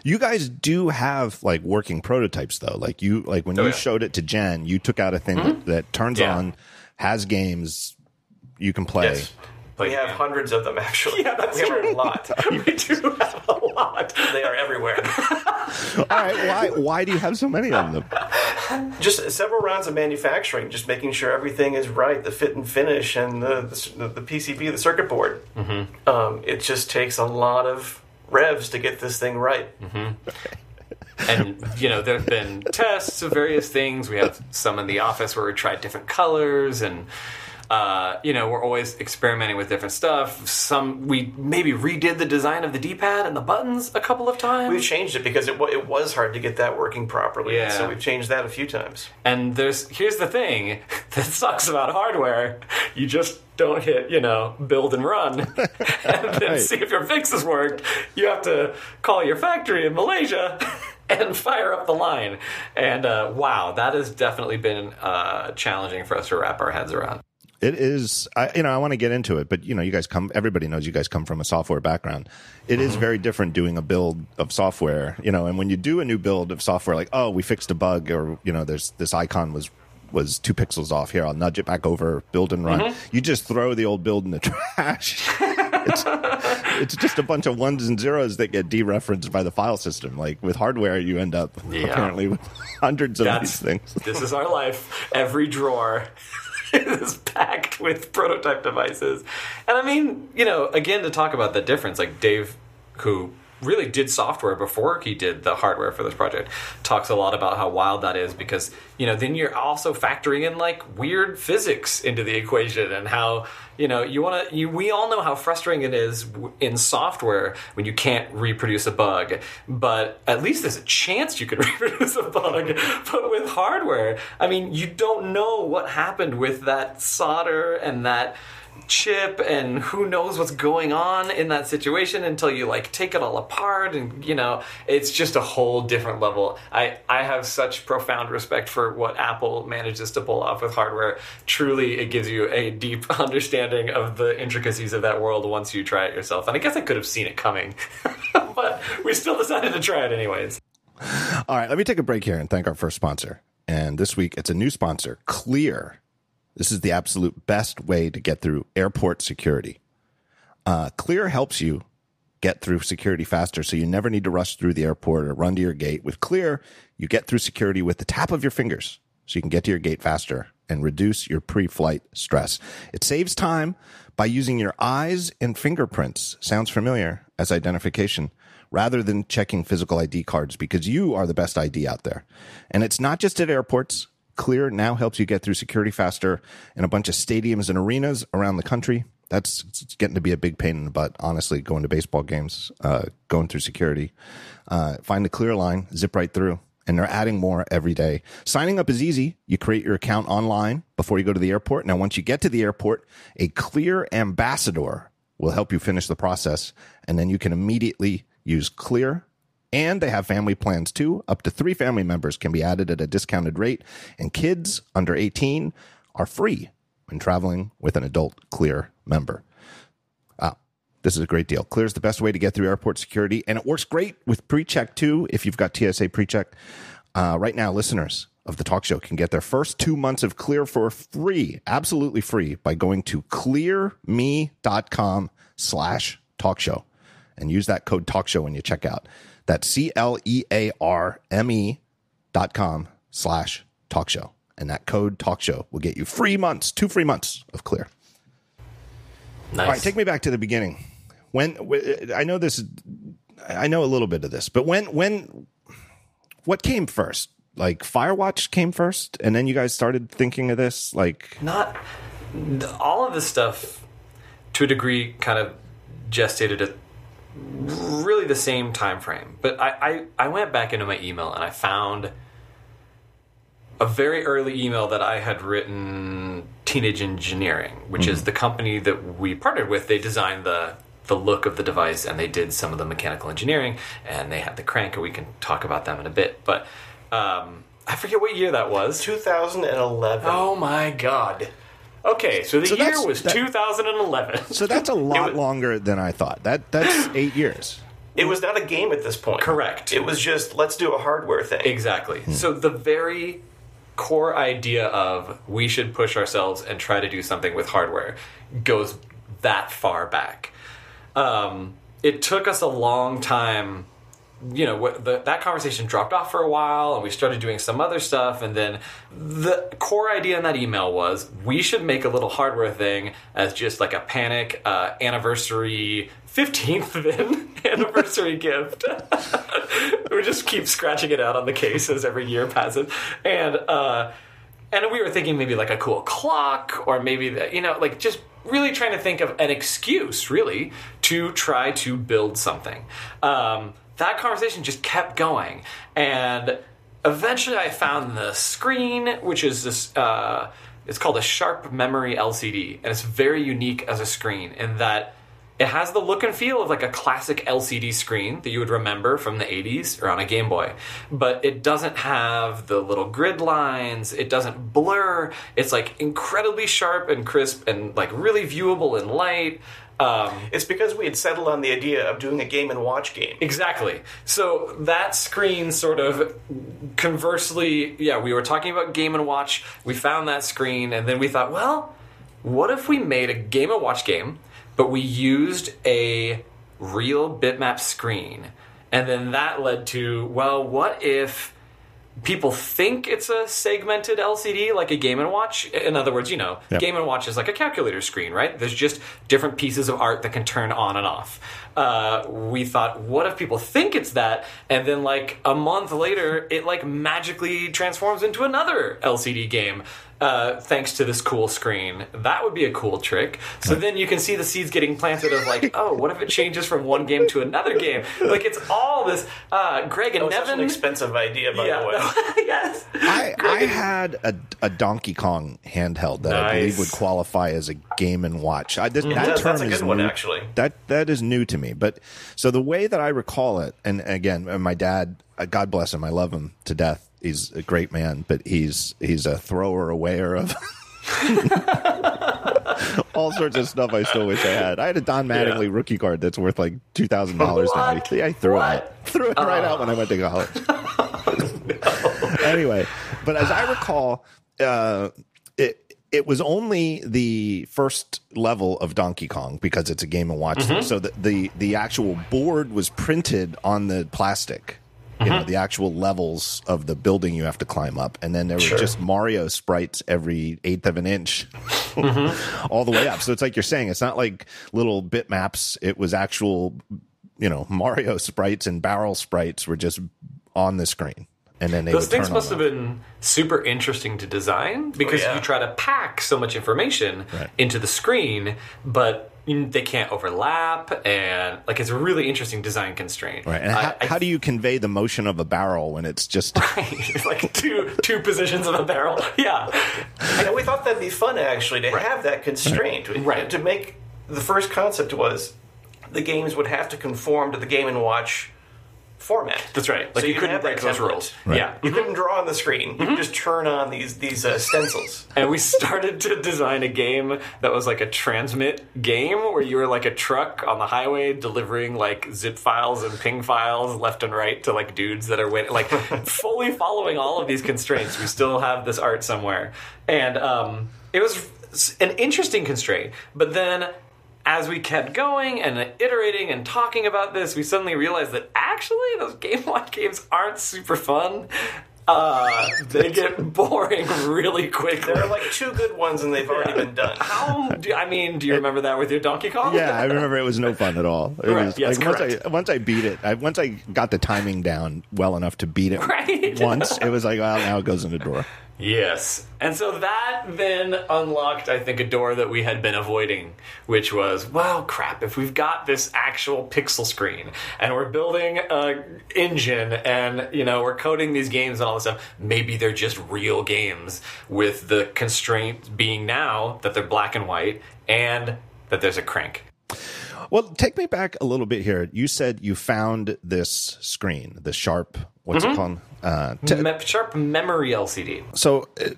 Speaker 2: You guys do have like working prototypes though. Like you like when
Speaker 1: Oh,
Speaker 2: you
Speaker 1: yeah.
Speaker 2: showed it to Jen, you took out a thing that, mm-hmm. that turns
Speaker 1: Yeah.
Speaker 2: on, has games you can play.
Speaker 3: yes.
Speaker 1: Like,
Speaker 3: we have
Speaker 1: yeah.
Speaker 3: hundreds of them actually.
Speaker 1: Yeah, that's
Speaker 3: we have
Speaker 1: true.
Speaker 3: a lot.
Speaker 1: we do have a lot.
Speaker 3: they are everywhere.
Speaker 2: All right, why why do you have so many of them?
Speaker 3: just several rounds of manufacturing, just making sure everything is right, the fit and finish, and the the, the PCB, the circuit board. Mm-hmm. Um, it just takes a lot of revs to get this thing right.
Speaker 1: And you know, there have been tests of various things. We have some in the office where we tried different colors, and uh, you know, we're always experimenting with different stuff. Some we maybe redid the design of the D-pad and the buttons a couple of times.
Speaker 3: We've changed it because it, wa- it was hard to get that working properly.
Speaker 1: Yeah.
Speaker 3: So we've changed that a few times.
Speaker 1: And there's here's the thing that sucks about hardware: you just don't hit, you know, build and run, and then
Speaker 2: Right.
Speaker 1: see if your fixes worked. You have to call your factory in Malaysia and fire up the line. And uh, wow, that has definitely been uh, challenging for us to wrap our heads around.
Speaker 2: It is, I, you know, I want to get into it, but you know, you guys come. Everybody knows you guys come from a software background. It is mm-hmm. very different doing a build of software, you know. And when you do a new build of software, like, oh, we fixed a bug, or you know, there's this icon was was two pixels off here. I'll nudge it back over, build and run. Mm-hmm. You just throw the old build in the trash. it's, it's just a bunch of ones and zeros that get dereferenced by the file system. Like with hardware, you end up
Speaker 1: Yeah.
Speaker 2: apparently with hundreds of
Speaker 1: That's
Speaker 2: these things.
Speaker 1: this is our life. Every drawer is packed with prototype devices. And I mean, you know, again to talk about the difference, like Dave who really did software before he did the hardware for this project. Talks a lot about how wild that is because you know then you're also factoring in like weird physics into the equation and how you know you want to we all know how frustrating it is in software when you can't reproduce a bug but at least there's a chance you can reproduce a bug but with hardware i mean you don't know what happened with that solder and that chip and who knows what's going on in that situation until you like take it all apart and you know it's just a whole different level i i have such profound respect for what apple manages to pull off with hardware truly it gives you a deep understanding of the intricacies of that world once you try it yourself and i guess i could have seen it coming but we still decided to try it anyways
Speaker 2: All right, let me take a break here and thank our first sponsor. And this week, it's a new sponsor, Clear. This is the absolute best way to get through airport security. Uh, Clear helps you get through security faster so you never need to rush through the airport or run to your gate. With Clear, you get through security with the tap of your fingers so you can get to your gate faster and reduce your pre flight stress. It saves time by using your eyes and fingerprints. Sounds familiar as identification rather than checking physical ID cards because you are the best ID out there. And it's not just at airports. Clear now helps you get through security faster in a bunch of stadiums and arenas around the country. That's getting to be a big pain in the butt, honestly, going to baseball games, uh, going through security. Uh, find the clear line, zip right through. And they're adding more every day. Signing up is easy. You create your account online before you go to the airport. Now, once you get to the airport, a clear ambassador will help you finish the process. And then you can immediately use Clear and they have family plans too. Up to three family members can be added at a discounted rate, and kids under 18 are free when traveling with an adult Clear member. Ah, this is a great deal. Clear is the best way to get through airport security, and it works great with pre-check too. If you've got TSA pre-check, uh, right now, listeners of the talk show can get their first two months of Clear for free, absolutely free, by going to clearme.com slash talk show and use that code talk show when you check out. That's C L E A R M E dot com slash talk show. And that code talk show will get you free months, two free months of clear.
Speaker 1: nice
Speaker 2: All right, take me back to the beginning. When I know this, I know a little bit of this, but when when what came first? Like Firewatch came first, and then you guys started thinking of this. Like,
Speaker 1: not all of this stuff to a degree kind of gestated at really the same time frame but I, I i went back into my email and i found a very early email that i had written teenage engineering which is the company that we partnered with. They designed the the look of the device and they did some of the mechanical engineering and they had the crank and we can talk about them in a bit. But um, i forget what year that was.
Speaker 3: 2011.
Speaker 1: Oh my god. Okay, so the
Speaker 2: So
Speaker 1: year was
Speaker 2: that-
Speaker 1: 2011.
Speaker 2: so that's a lot
Speaker 3: was-
Speaker 2: longer than I thought. That that's eight years.
Speaker 3: It was not a game at this point.
Speaker 1: Correct.
Speaker 3: It was just let's do a hardware thing.
Speaker 1: exactly. So the very core idea of we should push ourselves and try to do something with hardware goes that far back. Um, it took us a long time you know the, that conversation dropped off for a while and we started doing some other stuff and then the core idea in that email was we should make a little hardware thing as just like a panic uh, anniversary 15th then anniversary gift. We just keep scratching it out on the case as every year passes and uh, and we were thinking maybe like a cool clock or maybe that you know like just really trying to think of an excuse really to try to build something. Um, that conversation just kept going and eventually i found the screen which is this uh, it's called a sharp memory lcd and it's very unique as a screen in that it has the look and feel of like a classic LCD screen that you would remember from the 80s or on a Game Boy, but it doesn't have the little grid lines. It doesn't blur. It's like incredibly sharp and crisp and like really viewable in light. Um,
Speaker 3: It's because we had settled on the idea of doing a game and watch game.
Speaker 1: Exactly. So that screen sort of conversely, yeah, we were talking about Game and Watch. We found that screen, and then we thought, well, what if we made a Game and Watch game, but we used a real bitmap screen? And then that led to, well, what if people think it's a segmented LCD like a Game and Watch. In other words, you know,
Speaker 2: Yep.
Speaker 1: Game and Watch is like a calculator screen, right? There's just different pieces of art that can turn on and off. Uh, we thought, what if people think it's that, and then like a month later, it like magically transforms into another LCD game. Uh, thanks to this cool screen, that would be a cool trick. So then you can see the seeds getting planted of like, oh, what if it changes from one game to another game? Like it's all this. Uh, Greg and
Speaker 3: That was such an expensive idea, by the way.
Speaker 1: yes.
Speaker 2: I, I had a, a Donkey Kong handheld that I believe would qualify as a game and watch. I, this, that
Speaker 3: That's-
Speaker 2: term
Speaker 3: that's a
Speaker 2: is
Speaker 3: good one,
Speaker 2: new-
Speaker 3: actually.
Speaker 2: That that is new to me. But so the way that I recall it, and again, my dad, uh, God bless him, I love him to death. He's a great man, but he's he's a thrower awayer of. All sorts of stuff I still wish I had. I had a Don Mattingly rookie card that's worth like two thousand dollars now. I threw it
Speaker 1: What?
Speaker 2: out. Threw it right out when I went to college. anyway, but as I recall, uh, it it was only the first level of Donkey Kong because it's a Game and Watch.
Speaker 1: Mm-hmm.
Speaker 2: So the, the the actual board was printed on the plastic. You know the actual levels of the building you have to climb up, and then there were
Speaker 3: Sure.
Speaker 2: just Mario sprites every eighth of an inch,
Speaker 1: Mm-hmm.
Speaker 2: all the way up. So it's like you're saying, it's not like little bitmaps. It was actual, you know, Mario sprites and barrel sprites were just on the screen, and then they
Speaker 1: Those things must have been super interesting to design because
Speaker 3: yeah.
Speaker 1: you try to pack so much information
Speaker 2: Right.
Speaker 1: into the screen, but you- they can't overlap, and like it's a really interesting design constraint.
Speaker 2: Right. And how, how do you convey the motion of a barrel when it's just
Speaker 1: It's like two two positions of a barrel? Yeah,
Speaker 3: And we thought that'd be fun actually to have that constraint.
Speaker 1: Right.
Speaker 3: To make the first concept was the games would have to conform to the Game and Watch format.
Speaker 1: that's right. Like
Speaker 3: So
Speaker 1: you
Speaker 3: you'd
Speaker 1: couldn't break those rules.
Speaker 2: Right.
Speaker 1: Yeah,
Speaker 3: You couldn't draw on the screen. You could just turn on these these uh, stencils.
Speaker 1: And we started to design a game that was like a transmit game where you were like a truck on the highway delivering like zip files and ping files left and right to like dudes that are waiting, like fully following all of these constraints. We still have this art somewhere. And um, it was an interesting constraint. But then as we kept going and iterating and talking about this, we suddenly realized that actually those Game Watch games aren't super fun. Uh, they get boring really quickly.
Speaker 3: There are like two good ones, and they've already been done.
Speaker 1: How? Do, I mean, do you remember that with your Donkey Kong?
Speaker 2: Yeah, I remember it was no fun at all. It
Speaker 1: Right,
Speaker 2: was
Speaker 1: yes,
Speaker 2: like once. I once I beat it, I, once I got the timing down well enough to beat it
Speaker 1: Right.
Speaker 2: once, it was like, well, now it goes in the door.
Speaker 1: Yes. And so that then unlocked, I think, a door that we had been avoiding, which was, well, crap, if we've got this actual pixel screen and we're building a engine and, you know, we're coding these games and all this stuff, maybe they're just real games with the constraint being now that they're black and white and that there's a crank.
Speaker 2: Well, take me back a little bit here. You said you found this screen, the Sharp. What's
Speaker 1: Mm-hmm.
Speaker 2: it called? Uh, t-
Speaker 1: Me- sharp memory LCD.
Speaker 2: so uh,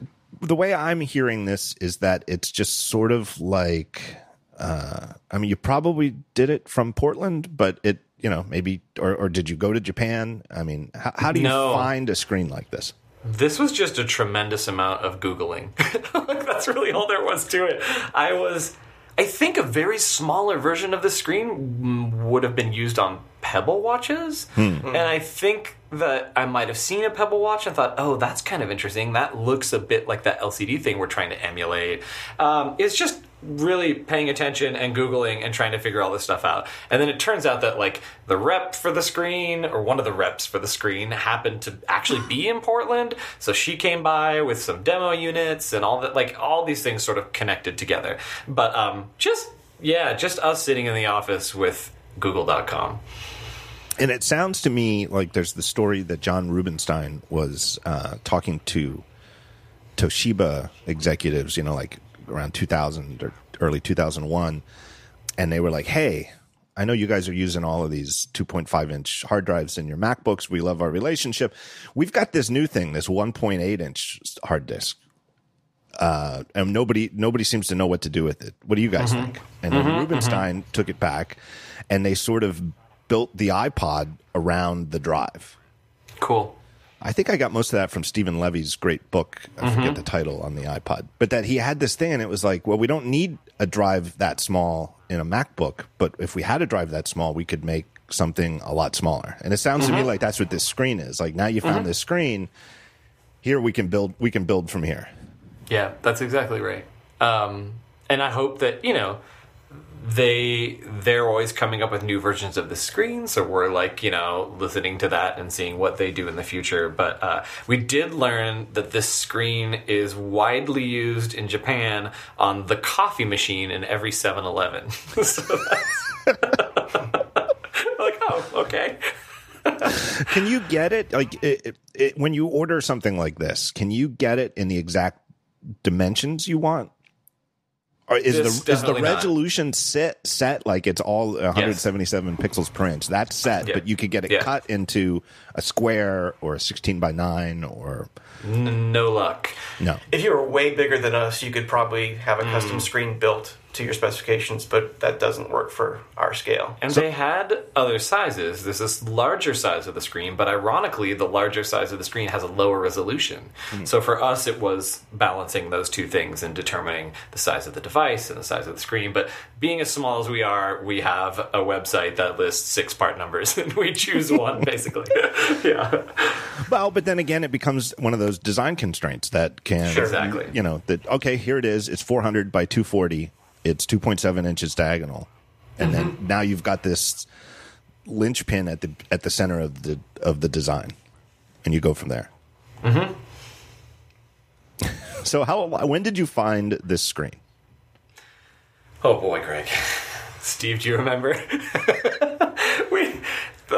Speaker 2: the way I'm hearing this is that it's just sort of like, uh, I mean, you probably did it from Portland, but it, you know, maybe, or, or did you go to Japan? I mean, how, how do you
Speaker 1: No.
Speaker 2: find a screen like this?
Speaker 1: This was just a tremendous amount of Googling. That's really all there was to it. I was, I think a very smaller version of the screen would have been used on Pebble watches. And I think that I might have seen a Pebble watch and thought, oh, that's kind of interesting. That looks a bit like that LCD thing we're trying to emulate. Um, it's just really paying attention and googling and trying to figure all this stuff out. And then it turns out that like the rep for the screen or one of the reps for the screen happened to actually be in portland. So she came by with some demo units and all that like all these things sort of connected together. But um just yeah just us sitting in the office with google.com
Speaker 2: And it sounds to me like there's the story that Jon Rubinstein was uh, talking to Toshiba executives, you know, like around 2000 or early 2001. and they were like, "Hey, I know you guys are using all of these 2.5 inch hard drives in your MacBooks. We love our relationship. We've got this new thing, this 1.8 inch hard disk." Uh, and nobody nobody seems to know what to do with it. What do you guys mm-hmm. think? And then mm-hmm. Rubinstein mm-hmm. took it back, and they sort of built the iPod around the drive.
Speaker 1: Cool.
Speaker 2: I think I got most of that from Steven Levy's great book. I forget mm-hmm. the title on the iPod, but that he had this thing, and it was like, well, we don't need a drive that small in a MacBook, but if we had a drive that small, we could make something a lot smaller. And it sounds to me mm-hmm. like that's what this screen is. Like now you found mm-hmm. this screen. Here we can build. We can build from here.
Speaker 1: Yeah, that's exactly right. Um, and I hope that you know they they're always coming up with new versions of the screen, so we're like you know listening to that and seeing what they do in the future. But uh, we did learn that this screen is widely used in Japan on the coffee machine in every 7-Eleven. so like, oh, okay.
Speaker 2: Can you get it? Like it, it, when you order something like this, can you get it in the exact dimensions you want? Or is
Speaker 1: This
Speaker 2: the is the
Speaker 1: not.
Speaker 2: resolution set set like it's all 177 pixels per inch? That's set,
Speaker 1: Yeah.
Speaker 2: but you could get it
Speaker 1: Yeah.
Speaker 2: cut into a square or a 16 by nine or
Speaker 1: No luck.
Speaker 2: no.
Speaker 3: If you were way bigger than us, you could probably have a custom mm. screen built to your specifications, but that doesn't work for our scale.
Speaker 1: And they had other sizes. There's this larger size of the screen, but ironically, the larger size of the screen has a lower resolution. Hmm. So for us, it was balancing those two things and determining the size of the device and the size of the screen. But being as small as we are, we have a website that lists six part numbers, and we choose one basically. yeah,
Speaker 2: Well, but then again, it becomes one of those design constraints that can
Speaker 3: Sure.
Speaker 1: Exactly.
Speaker 2: You know that okay, here it is. It's 400 by 240. It's 2.7 inches diagonal, and then now you've got this linchpin at the at the center of the of the design, and you go from there. Mm-hmm. so how when did you find this screen?
Speaker 1: Oh boy, Greg. Steve, do you remember?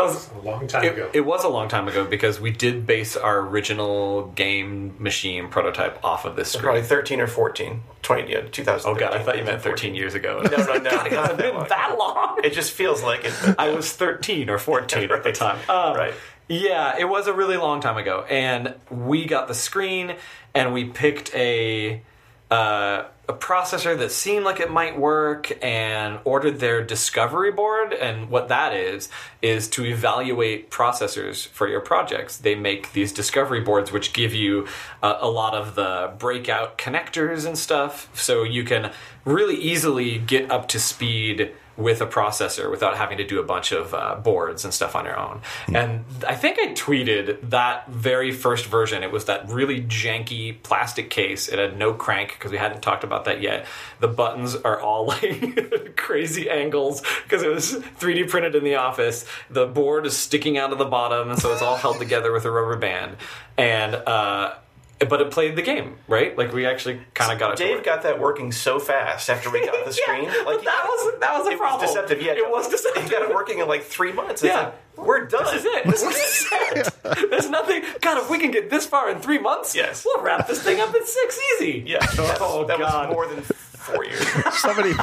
Speaker 1: we that was
Speaker 4: A long time
Speaker 1: it,
Speaker 4: ago.
Speaker 1: it was a long time ago because we did base our original game machine prototype off of this screen.
Speaker 3: Probably 13 or 14. 20, yeah, 2000.
Speaker 1: Oh god, I thought you meant 13 years ago.
Speaker 3: No, no, no.
Speaker 1: God, it
Speaker 3: not
Speaker 1: hasn't been
Speaker 3: long.
Speaker 1: that long.
Speaker 3: It just feels like it.
Speaker 1: I was 13 or 14 at the time. Um,
Speaker 3: Right.
Speaker 1: Yeah, it was a really long time ago, and we got the screen, and we picked a uh, a processor that seemed like it might work, and ordered their discovery board. And what that is is to evaluate processors for your projects. They make these discovery boards, which give you uh, a lot of the breakout connectors and stuff, so you can really easily get up to speed with a processor without having to do a bunch of uh, boards and stuff on your own. And I think I tweeted that very first version. It was that really janky plastic case. It had no crank because we hadn't talked about that yet. The buttons are all like crazy angles because it was 3D printed in the office. The board is sticking out of the bottom, and so it's all held together with a rubber band. And uh, but it played the game, right? Like we actually kind of got it. to
Speaker 3: Dave
Speaker 1: work.
Speaker 3: got that working so fast after we got the screen.
Speaker 1: Yeah,
Speaker 3: like
Speaker 1: that was that was a
Speaker 3: it
Speaker 1: problem.
Speaker 3: was deceptive. Yeah,
Speaker 1: it was deceptive.
Speaker 3: He got it working in like three months. It's
Speaker 1: Yeah.
Speaker 3: like, we're done.
Speaker 1: This is it. This is it. There's nothing. God, if we can get this far in three months,
Speaker 3: Yes.
Speaker 1: we'll wrap this thing up in six easy.
Speaker 3: Yeah, oh, yes,
Speaker 1: Oh,
Speaker 3: that
Speaker 1: God.
Speaker 3: was more than four years.
Speaker 2: Somebody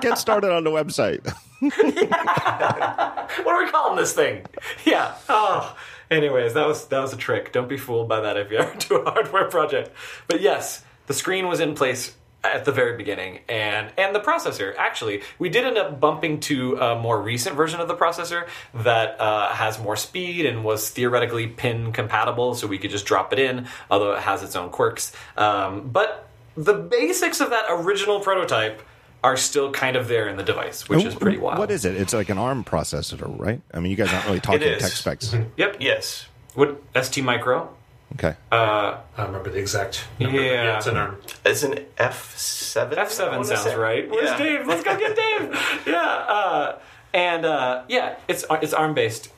Speaker 2: get started on the website.
Speaker 1: What are we calling this thing? Yeah. Oh. Anyways, that was that was a trick. Don't be fooled by that if you ever do a hardware project. But yes, the screen was in place at the very beginning, and and the processor. Actually, we did end up bumping to a more recent version of the processor that uh, has more speed and was theoretically pin compatible, so we could just drop it in. Although it has its own quirks, um, but the basics of that original prototype are still kind of there in the device, which is pretty wild.
Speaker 2: What is it? It's like an ARM processor, right? I mean, you guys aren't really talking tech specs.
Speaker 1: Yep.
Speaker 3: Yes.
Speaker 1: What ST Micro?
Speaker 2: Okay.
Speaker 1: Uh,
Speaker 4: I don't remember the exact number. but
Speaker 1: Yeah.
Speaker 4: it's an arm.
Speaker 3: It's an F7.
Speaker 1: F seven
Speaker 3: wanna
Speaker 1: sounds
Speaker 3: say.
Speaker 1: right. Where's
Speaker 3: Yeah.
Speaker 1: Dave? Let's go get Dave. yeah, uh, and uh, yeah, it's it's ARM based.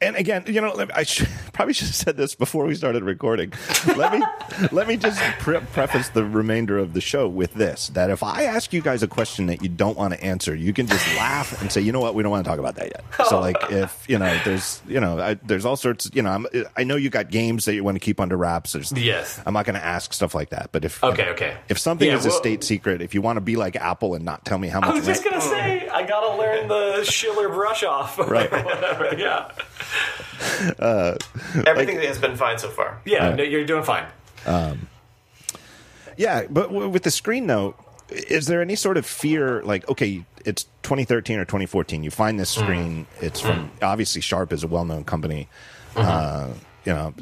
Speaker 2: And again, you know, I sh- probably should have said this before we started recording. Let me let me just pre- preface the remainder of the show with this: that if I ask you guys a question that you don't want to answer, you can just laugh and say, "You know what? We don't want to talk about that yet." So, like, if you know, there's you know, I, there's all sorts. You know, I'm, I know you got games that you want to keep under wraps. There's,
Speaker 1: Yes.
Speaker 2: I'm not going to ask stuff like that. But if
Speaker 1: Okay, okay.
Speaker 2: if something
Speaker 1: Yeah,
Speaker 2: is a state secret, if you want to be like Apple and not tell me how much,
Speaker 1: I was just gonna say I gotta learn the Schiller brush off.
Speaker 2: Right.
Speaker 1: Whatever. Yeah.
Speaker 3: Uh, everything has been fine so far.
Speaker 1: Yeah. No, you're doing fine.
Speaker 2: Um, yeah, but w- with the screen though, is there any sort of fear? Like, okay, it's 2013 or 2014. You find this mm. screen. It's from mm. obviously Sharp is a well-known company. Mm-hmm. Uh, you know,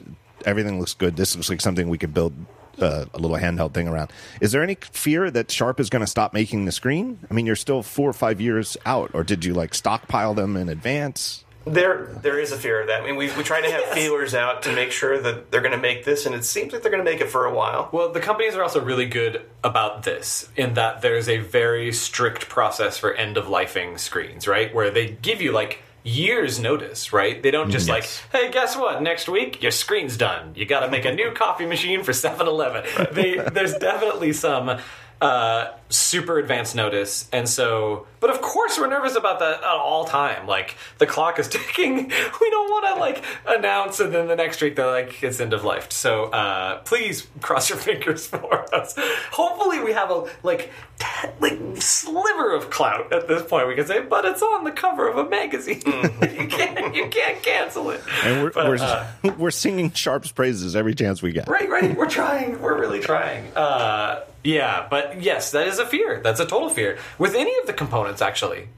Speaker 2: everything looks good. This looks like something we could build uh, a little handheld thing around. Is there any fear that Sharp is going to stop making the screen? I mean, you're still four or five years out, or did you like stockpile them in advance?
Speaker 3: There, there is a fear of that. I mean, we, we try to have feelers out to make sure that they're going to make this, and it seems like they're going to make it for a while.
Speaker 1: Well, the companies are also really good about this in that there's a very strict process for end of lifing screens, right? Where they give you like years notice, right? They don't just
Speaker 2: Yes.
Speaker 1: like, hey, guess what? Next week your screen's done. You got to make a new coffee machine for 7-Eleven. They there's definitely some uh, super advanced notice, and so. But of course, we're nervous about that at all time. Like the clock is ticking. We don't want to like announce, and then the next week they're like, it's end of life. So uh, please cross your fingers for us. Hopefully, we have a like t- like sliver of clout at this point. We can say, but it's on the cover of a magazine. you can't you can't cancel it.
Speaker 2: And we're
Speaker 1: But,
Speaker 2: we're,
Speaker 1: uh,
Speaker 2: we're singing Sharp's praises every chance we get.
Speaker 1: Right, right. We're trying. We're really trying. Uh, yeah, but yes, that is a fear. That's a total fear with any of the components, actually.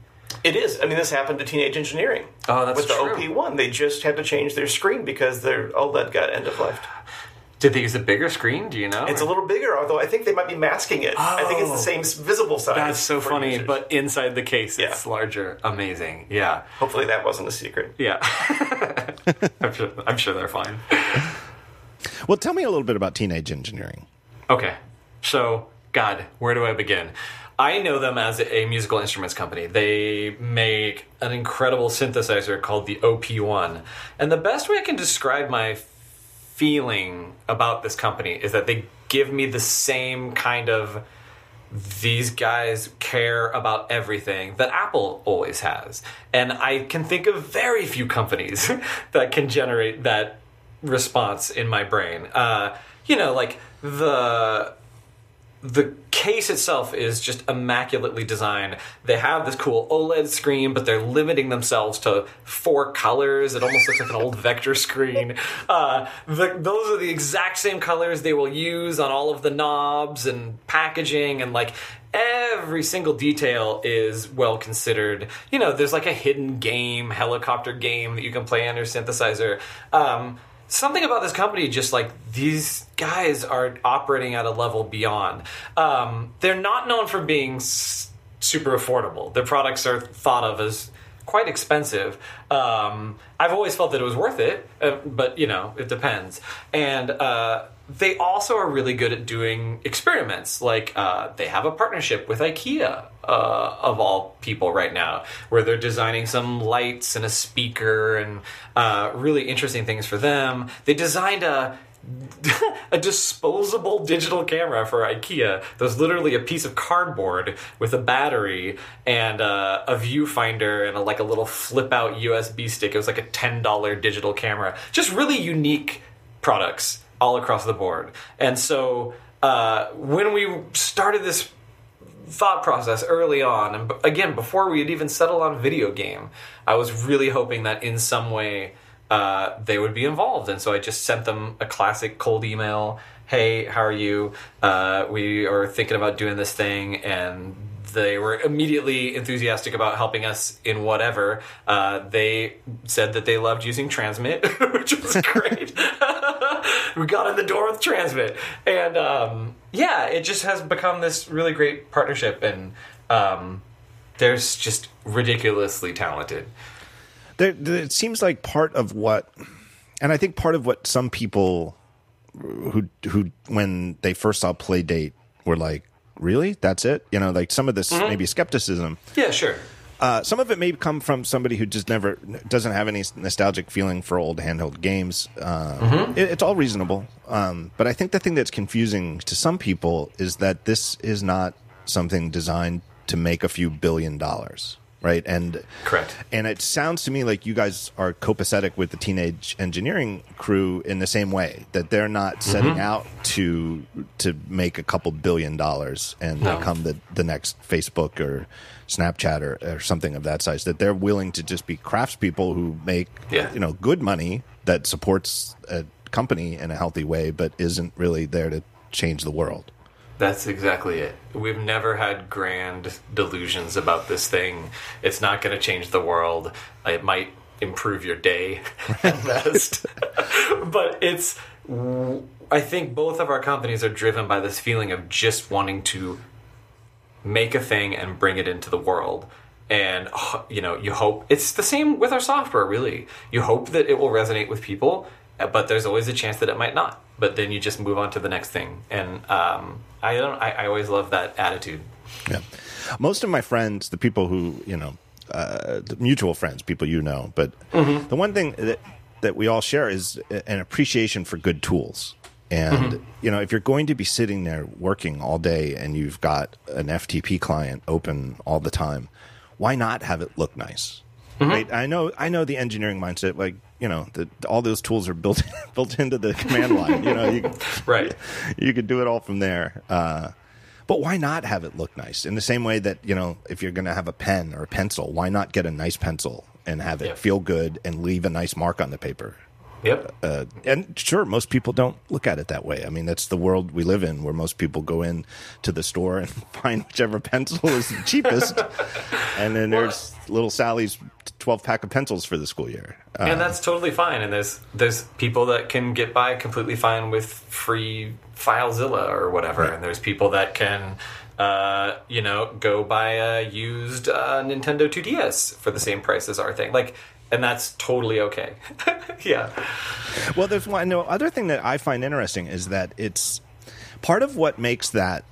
Speaker 3: It is. I mean, this happened to Teenage Engineering.
Speaker 1: Oh, that's
Speaker 3: with the
Speaker 1: true.
Speaker 3: OP1. They just had to change their screen because their OLED got end of life.
Speaker 1: Did they use a bigger screen? Do you know?
Speaker 3: It's a little bigger, although I think they might be masking it. I think it's the
Speaker 1: Oh.
Speaker 3: same visible size.
Speaker 1: That's so funny,
Speaker 3: users.
Speaker 1: but inside the case,
Speaker 3: yeah.
Speaker 1: it's larger. Amazing. Yeah,
Speaker 3: hopefully that wasn't a secret.
Speaker 1: yeah. I'm sure. I'm sure they're fine.
Speaker 2: Well, tell me a little bit about Teenage Engineering.
Speaker 1: Okay. So, God, where do I begin? I know them as a musical instruments company. They make an incredible synthesizer called the OP1. And the best way I can describe my feeling about this company is that they give me the same kind of these guys care about everything that Apple always has. And I can think of very few companies that can generate that response in my brain. Uh, you know, like the the case itself is just immaculately designed. They have this cool OLED screen, but they're limiting themselves to four colors. It almost looks like an old vector screen. Uh, the, those are the exact same colors they will use on all of the knobs and packaging, and like every single detail is well considered. You know, there's like a hidden game, helicopter game that you can play on your synthesizer. Um, something about this company just like these guys are operating at a level beyond. Um, they're not known for being s- super affordable. Their products are thought of as quite expensive. Um, i've always felt that it was worth it uh, but you know it depends. And uh, they also are really good at doing experiments like uh, they have a partnership with ikea uh, of all people right now, where they're designing some lights and a speaker and uh, really interesting things for them. They designed a a disposable digital camera for IKEA. There's literally a piece of cardboard with a battery and uh, a viewfinder and a, like a little flip out USB stick. It was like a ten dollar digital camera. Just really unique products all across the board. And so uh, when we started this thought process early on and again before we had even settled on video game i was really hoping that in some way uh, they would be involved. And so i just sent them a classic cold email. Hey how are you? Uh, we are thinking about doing this thing and they were immediately enthusiastic about helping us in whatever. Uh, they said that they loved using Transmit, which was great. we got in the door with Transmit, and um, yeah, it just has become this really great partnership, and um, they're just ridiculously talented.
Speaker 2: there, there- it seems like part of what, and I think part of what some people who who when they first saw Playdate were like, really, that's it? You know, like some of this maybe skepticism.
Speaker 1: Yeah, sure.
Speaker 2: Uh, some of it may come from somebody who just never doesn't have any nostalgic feeling for old handheld games. Um, it, it's all reasonable, um, but I think the thing that's confusing to some people is that this is not something designed to make a few billion dollars, right? And
Speaker 1: Correct.
Speaker 2: and it sounds to me like you guys are copacetic with the teenage engineering crew in the same way that they're not mm-hmm. setting out to to make a couple billion dollars and
Speaker 1: No.
Speaker 2: become the the next Facebook or Snapchat or, or something of that size. That they're willing to just be craftspeople who make
Speaker 1: Yeah.
Speaker 2: you know good money that supports a company in a healthy way, but isn't really there to change the world.
Speaker 1: That's exactly it. We've never had grand delusions about this thing. It's not going to change the world. It might improve your day at best. but it's. I think both of our companies are driven by this feeling of just wanting to make a thing and bring it into the world. And you know, you hope it's the same with our software. Really, you hope that it will resonate with people, but there's always a chance that it might not. But then you just move on to the next thing. And um, I don't. I, I always love that attitude.
Speaker 2: Yeah. Most of my friends, the people who, you know, uh, the mutual friends, people you know, but the one thing that, that we all share is an appreciation for good tools. And, you know, if you're going to be sitting there working all day and you've got an FTP client open all the time, why not have it look nice? Right? I know, I know the engineering mindset, like, you know, the, all those tools are built built into the command line. You know, you,
Speaker 1: Right.
Speaker 2: you could do it all from there. Uh, but why not have it look nice? In the same way that, you know, if you're going to have a pen or a pencil, why not get a nice pencil and have it
Speaker 1: Yep.
Speaker 2: feel good and leave a nice mark on the paper?
Speaker 1: Yep.
Speaker 2: Uh, and sure, most people don't look at it that way. I mean, that's the world we live in, where most people go in to the store and find whichever pencil is the cheapest, and then there's little Sally's twelve pack of pencils for the school year. Uh,
Speaker 1: and that's totally fine. And there's there's people that can get by completely fine with free FileZilla or whatever,
Speaker 2: Right.
Speaker 1: and there's people that can. Uh, you know, go buy a used uh, Nintendo 2DS for the same price as our thing. Like, and that's totally okay. yeah.
Speaker 2: Well, there's one no other thing that I find interesting is that it's part of what makes that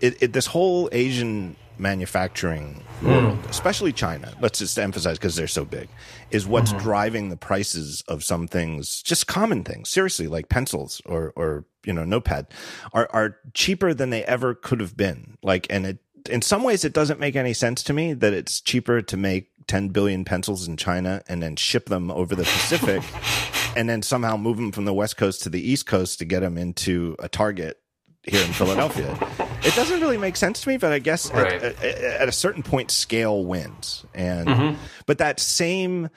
Speaker 2: it, it, this whole Asian manufacturing hmm. world, especially China. Let's just emphasize because they're so big, is what's mm-hmm. driving the prices of some things, just common things. Seriously, like pencils or or you know notepad, are are cheaper than they ever could have been. Like, and it in some ways it doesn't make any sense to me that it's cheaper to make 10 billion pencils in China and then ship them over the Pacific and then somehow move them from the West Coast to the East Coast to get them into a Target here in Philadelphia. it doesn't really make sense to me, but I guess
Speaker 1: Right.
Speaker 2: at, at, at a certain point, scale wins. And but that same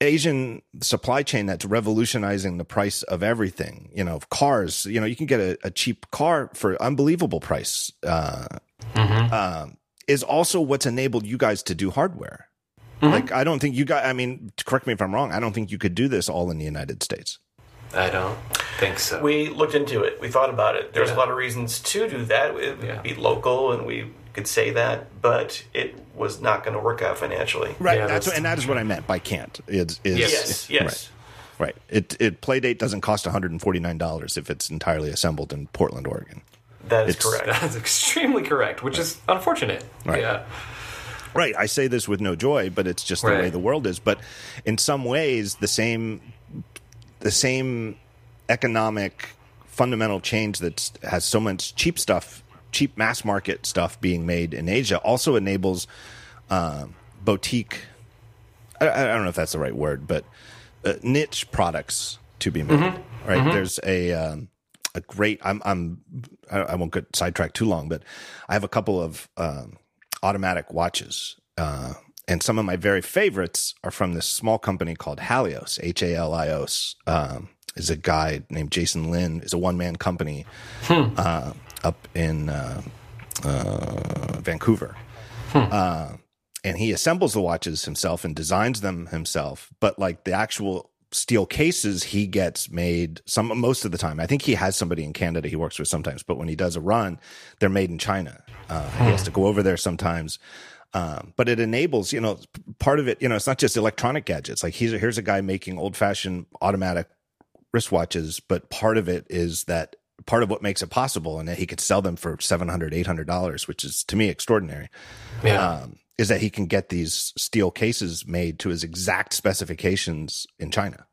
Speaker 2: Asian supply chain that's revolutionizing the price of everything, you know, cars. You know, you can get a, a cheap car for unbelievable price. Uh, um, is also what's enabled you guys to do hardware. Mm-hmm. Like, I don't think you guys. I mean, correct me if I'm wrong. I don't think you could do this all in the United States.
Speaker 1: I don't think so.
Speaker 3: We looked into it. We thought about it. There's
Speaker 1: Yeah.
Speaker 3: a lot of reasons to do that. It would
Speaker 1: Yeah.
Speaker 3: be local, and we could say that, but it was not going to work out financially.
Speaker 2: Right.
Speaker 1: Yeah,
Speaker 2: that's,
Speaker 1: that's-
Speaker 2: what, and that is what I meant by can't. Is, is
Speaker 3: Yes, yes.
Speaker 2: Right. right. It it Playdate doesn't cost 149 dollars if it's entirely assembled in Portland, Oregon.
Speaker 3: That is
Speaker 2: It's-
Speaker 3: correct.
Speaker 1: That's extremely correct, which is unfortunate.
Speaker 2: Right.
Speaker 1: Yeah.
Speaker 2: Right. I say this with no joy, but it's just the
Speaker 1: Right.
Speaker 2: way the world is. But in some ways, the same the same economic fundamental change that has so much cheap stuff, cheap mass market stuff being made in Asia, also enables uh, boutique. I, I don't know if that's the right word, but uh, niche products to be made. Right. There's a um, a great. I'm. I'm. I won't get sidetracked too long, but I have a couple of um, automatic watches. Uh, and some of my very favorites are from this small company called Halios, H A L I O S. Um, is a guy named Jason Lim. is a one man company uh, up in uh, uh, Vancouver. Uh, and he assembles the watches himself and designs them himself. But like the actual steel cases, he gets made some most of the time. I think he has somebody in Canada he works with sometimes, but when he does a run, they're made in China. Uh, He has to go over there sometimes. Um, but it enables, you know, part of it, you know, it's not just electronic gadgets. Like he's here's a guy making old fashioned automatic wristwatches, but part of it is that part of what makes it possible and that he could sell them for 700 800 dollars which is to me extraordinary
Speaker 1: Yeah.
Speaker 2: um, is that he can get these steel cases made to his exact specifications in China.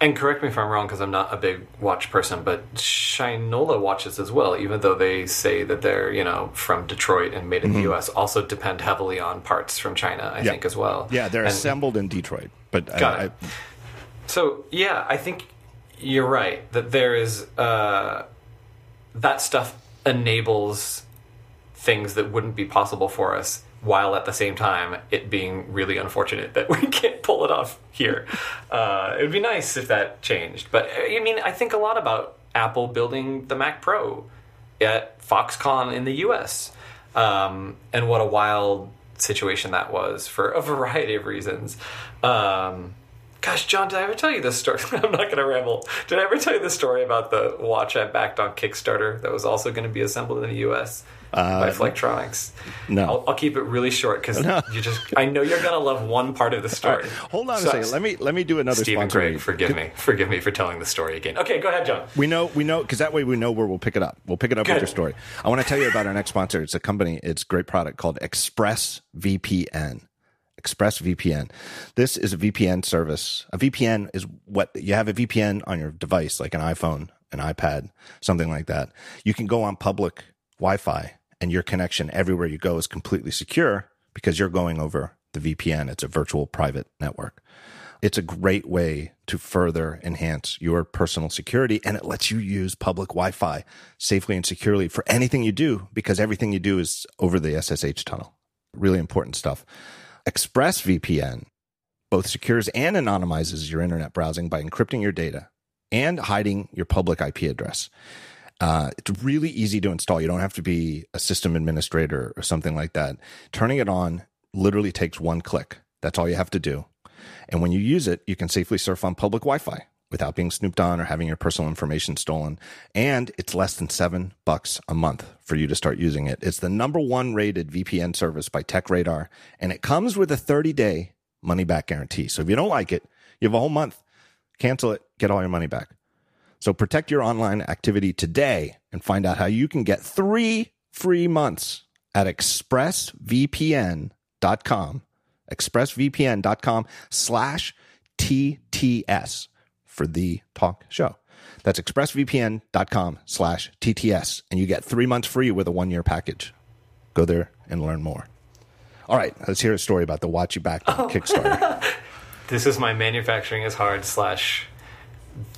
Speaker 1: And correct me if I'm wrong because I'm not a big watch person, but Shinola watches as well, even though they say that they're, you know, from Detroit and made in the US, also depend heavily on parts from China, I
Speaker 2: Yeah.
Speaker 1: think, as well.
Speaker 2: Yeah, they're
Speaker 1: And-
Speaker 2: assembled in Detroit, but
Speaker 1: Got
Speaker 2: I,
Speaker 1: it. So yeah, I think you're right that there is uh, that stuff enables things that wouldn't be possible for us, while at the same time it being really unfortunate that we can't pull it off here. Uh, it would be nice if that changed, but I mean, I think a lot about Apple building the Mac Pro at Foxconn in the U.S. Um, and what a wild situation that was for a variety of reasons. Um, gosh, John, did I ever tell you this story? I'm not going to ramble. Did I ever tell you the story about the watch I backed on Kickstarter that was also going to be assembled in the U.S. Uh, by Flextronics.
Speaker 2: no.
Speaker 1: I'll, I'll keep it really short because you just. I know you're going to love one part of the story.
Speaker 2: hold on
Speaker 1: So-
Speaker 2: a second. Let me let me do another
Speaker 1: Stephen. Craig, forgive me. Forgive me for telling the story again. Okay, go ahead, John.
Speaker 2: We know, we know, because that way we know where we'll pick it up. We'll pick it up with your story. I want to tell you about our next sponsor. It's a company. It's a great product called ExpressVPN. ExpressVPN. This is a VPN service. A VPN is what you have a VPN on your device, like an iPhone, an iPad, something like that. You can go on public Wi-Fi, and your connection everywhere you go is completely secure because you're going over the VPN. It's a virtual private network. It's a great way to further enhance your personal security and it lets you use public Wi Fi safely and securely for anything you do because everything you do is over the SSH tunnel. Really important stuff. ExpressVPN both secures and anonymizes your internet browsing by encrypting your data and hiding your public IP address. Uh, it's really easy to install. You don't have to be a system administrator or something like that. Turning it on literally takes one click. That's all you have to do. And when you use it, you can safely surf on public Wi Fi without being snooped on or having your personal information stolen. And it's less than seven bucks a month for you to start using it. It's the number one rated VPN service by TechRadar, and it comes with a 30 day money back guarantee. So if you don't like it, you have a whole month. Cancel it, get all your money back. So protect your online activity today and find out how you can get three free months at expressvpn.com, expressvpn.com slash TTS for the talk show. That's expressvpn.com slash TTS. And you get three months free with a one year package. Go there and learn more. All right, let's hear a story about the watch you backed on oh. Kickstarter.
Speaker 1: This is my manufacturing is hard slash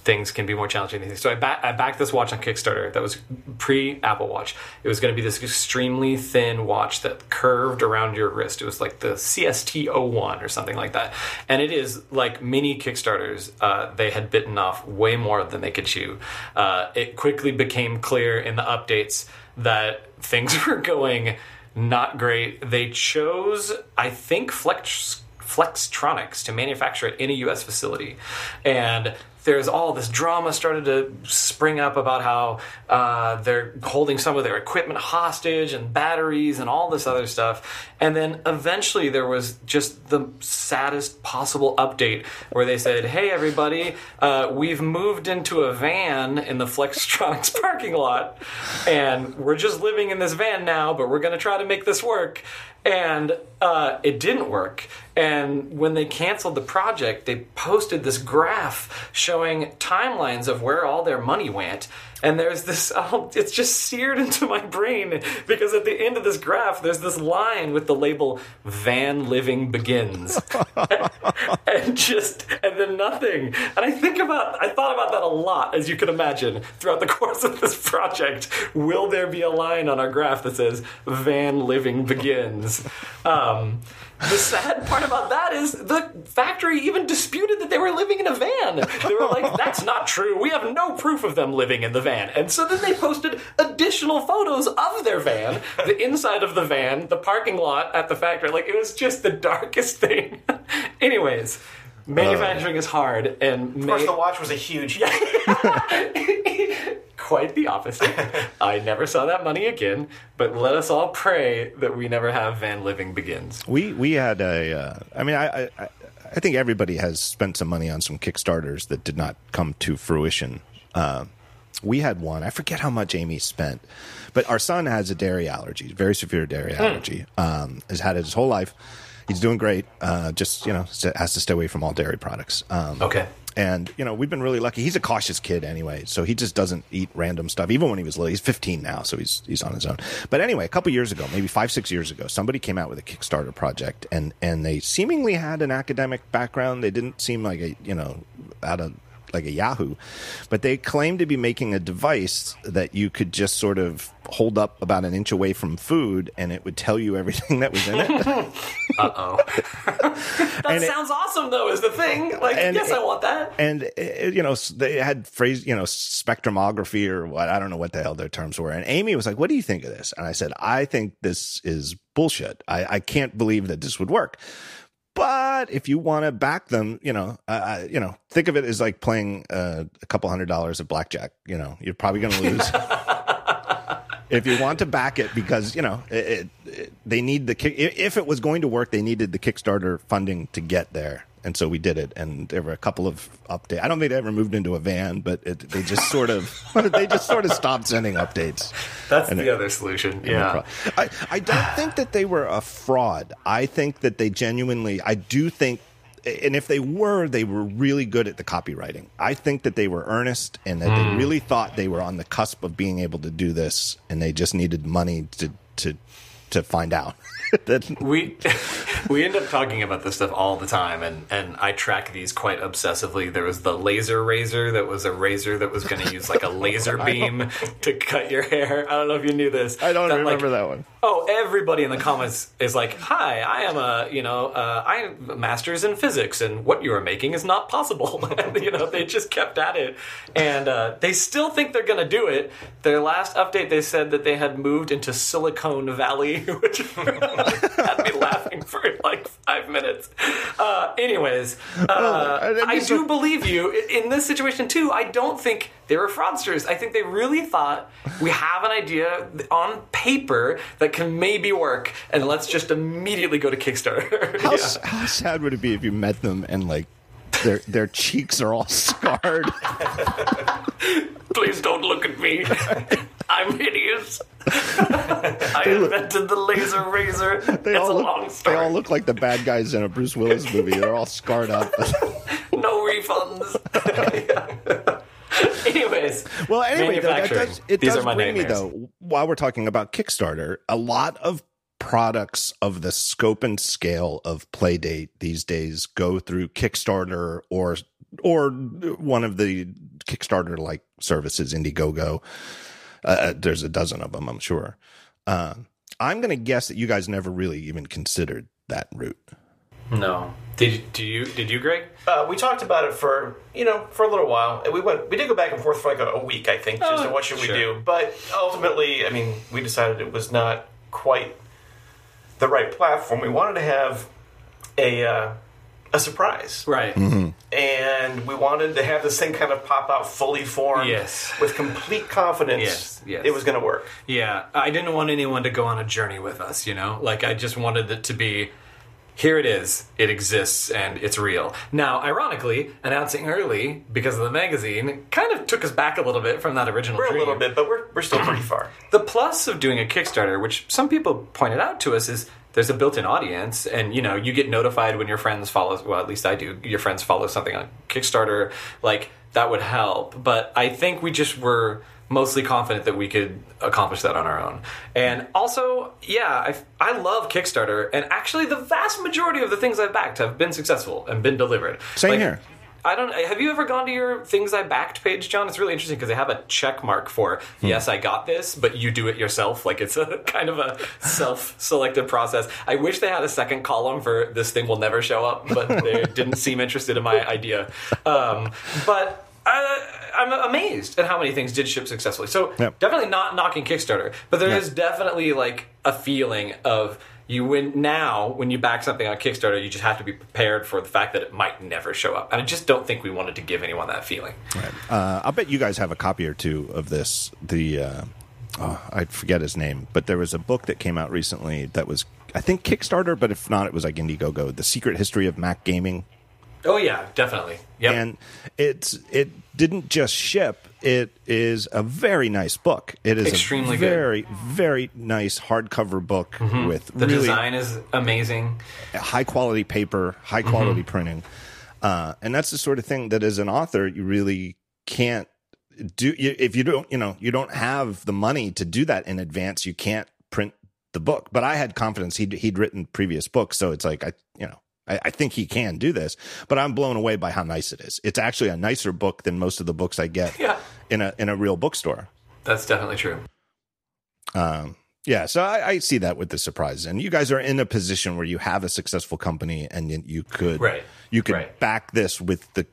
Speaker 1: things can be more challenging than things. So I, ba- I backed this watch on Kickstarter that was pre Apple Watch. It was going to be this extremely thin watch that curved around your wrist. It was like the CST01 or something like that. And it is like many Kickstarters, uh, they had bitten off way more than they could chew. Uh, it quickly became clear in the updates that things were going not great. They chose, I think, Flex. Flextronics to manufacture it in a U.S. facility, and there's all this drama started to spring up about how uh, they're holding some of their equipment hostage and batteries and all this other stuff. And then eventually there was just the saddest possible update where they said, "Hey, everybody, uh, we've moved into a van in the Flextronics parking lot, and we're just living in this van now, but we're going to try to make this work." And uh, it didn't work. And when they canceled the project, they posted this graph showing timelines of where all their money went. And there's this, oh, it's just seared into my brain because at the end of this graph, there's this line with the label "Van Living Begins," and just and then nothing. And I think about, I thought about that a lot, as you can imagine, throughout the course of this project. Will there be a line on our graph that says "Van Living Begins"? Um, the sad part about that is the factory even disputed that they were living in a van. They were like, that's not true. We have no proof of them living in the van. And so then they posted additional photos of their van, the inside of the van, the parking lot at the factory. Like, it was just the darkest thing. Anyways, manufacturing is hard and
Speaker 3: Of course, the watch was a huge.
Speaker 1: quite the opposite. I never saw that money again, but let us all pray that we never have Van Living Begins.
Speaker 2: We we had a. Uh, I mean, I, I I think everybody has spent some money on some Kickstarters that did not come to fruition. Uh, we had one. I forget how much Amy spent, but our son has a dairy allergy, very severe dairy allergy. Um, has had it his whole life. He's doing great. Uh, just you know, has to stay away from all dairy products. Um,
Speaker 1: Okay.
Speaker 2: and you know, we've been really lucky. He's a cautious kid anyway, so he just doesn't eat random stuff. Even when he was little, he's 15 now, so he's he's on his own. But anyway, a couple years ago, maybe five six years ago, somebody came out with a Kickstarter project, and and they seemingly had an academic background. They didn't seem like a you know out of like a Yahoo, but they claimed to be making a device that you could just sort of hold up about an inch away from food, and it would tell you everything that was in it.
Speaker 1: Uh oh. that
Speaker 2: And it-
Speaker 1: sounds awesome, though. Is the thing? Like,
Speaker 2: And
Speaker 1: yes,
Speaker 2: it-
Speaker 1: I want that.
Speaker 2: and uh, you know they had phrase you know spectrumography or what i don't know what the hell their terms were and amy was like what do you think of this and i said i think this is bullshit i, I can't believe that this would work but if you want to back them you know uh, you know think of it as like playing uh, a couple hundred dollars of blackjack you know you're probably going to lose. If you want to back it because you know it, it, it- they need the kick if it was going to work they needed the kickstarter funding to get there and so we did it and there were a couple of updates i don't think they ever moved into a van but it, they just sort of they just sort of stopped sending updates
Speaker 1: That's
Speaker 2: And
Speaker 1: the
Speaker 2: it-
Speaker 1: other solution. Yeah.
Speaker 2: I, I don't think that they were a fraud. I think that they genuinely, I do think, and if they were, they were really good at the copywriting. I think that they were earnest and that they hmm. really thought they were on the cusp of being able to do this and they just needed money to, to, to find out. that,
Speaker 1: We we end up talking about this stuff all the time, and, and I track these quite obsessively. There was the laser razor that was a razor that was going to use like a laser beam to cut your hair. I don't know if you knew this.
Speaker 2: I don't
Speaker 1: like,
Speaker 2: remember that one.
Speaker 1: Oh, everybody in the comments is like, "Hi, I am a you know uh, I am a master's in physics, and what you are making is not possible." and, you know, they just kept at it, and uh, they still think they're going to do it. Their last update, they said that they had moved into Silicon Valley, which had me laughing for like five minutes. Uh, anyways, uh,
Speaker 2: I- I
Speaker 1: I
Speaker 2: just-
Speaker 1: do believe you in this situation too. I don't think they were fraudsters. I think they really thought we have an idea on paper that can maybe work, and let's just immediately go to Kickstarter.
Speaker 2: how,
Speaker 1: Yeah.
Speaker 2: how sad would it be if you met them and like their, their cheeks are all scarred?
Speaker 1: Please don't look at me. I'm hideous. I invented the laser razor.
Speaker 2: They
Speaker 1: it's
Speaker 2: all
Speaker 1: a
Speaker 2: look,
Speaker 1: long
Speaker 2: they all look like the bad guys in a Bruce Willis movie. They're all scarred up.
Speaker 1: no refunds. Anyways,
Speaker 2: Well, anyway, though, that does, it
Speaker 1: These
Speaker 2: does
Speaker 1: are my
Speaker 2: bring me though. While we're talking about Kickstarter, a lot of products of the scope and scale of Playdate these days go through Kickstarter or or one of the Kickstarter like services, Indiegogo. Uh, there's a dozen of them, I'm sure. Um, I'm going to guess that you guys never really even considered that route.
Speaker 1: No. Did do you did you Greg?
Speaker 3: Uh, we talked about it for you know for a little while, and we went we did go back and forth for like a, a week, I think, just
Speaker 1: Oh,
Speaker 3: what should
Speaker 1: sure.
Speaker 3: we do. But ultimately, I mean, we decided it was not quite the right platform. We wanted to have a uh, a surprise,
Speaker 1: Right.
Speaker 3: and we wanted to have this thing kind of pop out fully formed,
Speaker 1: Yes.
Speaker 3: with complete confidence.
Speaker 1: Yes, yes.
Speaker 3: it was going to work.
Speaker 1: Yeah, I didn't want anyone to go on a journey with us, you know? Like, I just wanted it to be here it is, it exists, and it's real. Now, ironically, announcing early because of the magazine kind of took us back a little bit from that original
Speaker 3: We're a little bit, but we're we're still pretty far.
Speaker 1: The plus of doing a Kickstarter, which some people pointed out to us, is there's a built-in audience, and you know you get notified when your friends follow. Well, at least I do. Your friends follow something on Kickstarter, like that would help. But I think we just were mostly confident that we could accomplish that on our own. And also, yeah, I, I love Kickstarter, and actually, the vast majority of the things I've backed have been successful and been delivered.
Speaker 2: Same
Speaker 1: Like,
Speaker 2: here.
Speaker 1: I don't. Have you ever gone to your things I backed page, John? It's really interesting because they have a check mark for yes, I got this, but you do it yourself. Like it's a kind of a self-selected process. I wish they had a second column for this thing will never show up, but they didn't seem interested in my idea. Um, but. I, I'm amazed at how many things did ship successfully. So
Speaker 2: Yep.
Speaker 1: definitely not knocking Kickstarter, but there is definitely like a feeling of you win now when you back something on Kickstarter, you just have to be prepared for the fact that it might never show up. And I just don't think we wanted to give anyone that feeling.
Speaker 2: Uh, I'll bet you guys have a copy or two of this. The uh, oh, I forget his name, but there was a book that came out recently that was I think Kickstarter, but if not, it was like Indiegogo. The Secret History of Mac Gaming.
Speaker 1: Oh yeah, definitely. Yep.
Speaker 2: and it's it didn't just ship. It is a very nice book. It is
Speaker 1: Extremely
Speaker 2: a
Speaker 1: good.
Speaker 2: very nice hardcover book with
Speaker 1: the
Speaker 2: really
Speaker 1: design is amazing.
Speaker 2: high quality paper, high quality printing, uh, and that's the sort of thing that as an author you really can't do. You, if you don't, you know, you don't have the money to do that in advance. You can't print the book. But I had confidence he'd he'd written previous books, so it's like I, you know. I, I think he can do this, but I'm blown away by how nice it is. It's actually a nicer book than most of the books I get
Speaker 1: Yeah.
Speaker 2: in a in a real bookstore.
Speaker 1: That's definitely true.
Speaker 2: Um, yeah, so I, I see that with the surprise, and you guys are in a position where you have a successful company, and you, you could
Speaker 1: Right.
Speaker 2: you could
Speaker 1: Right.
Speaker 2: back this with the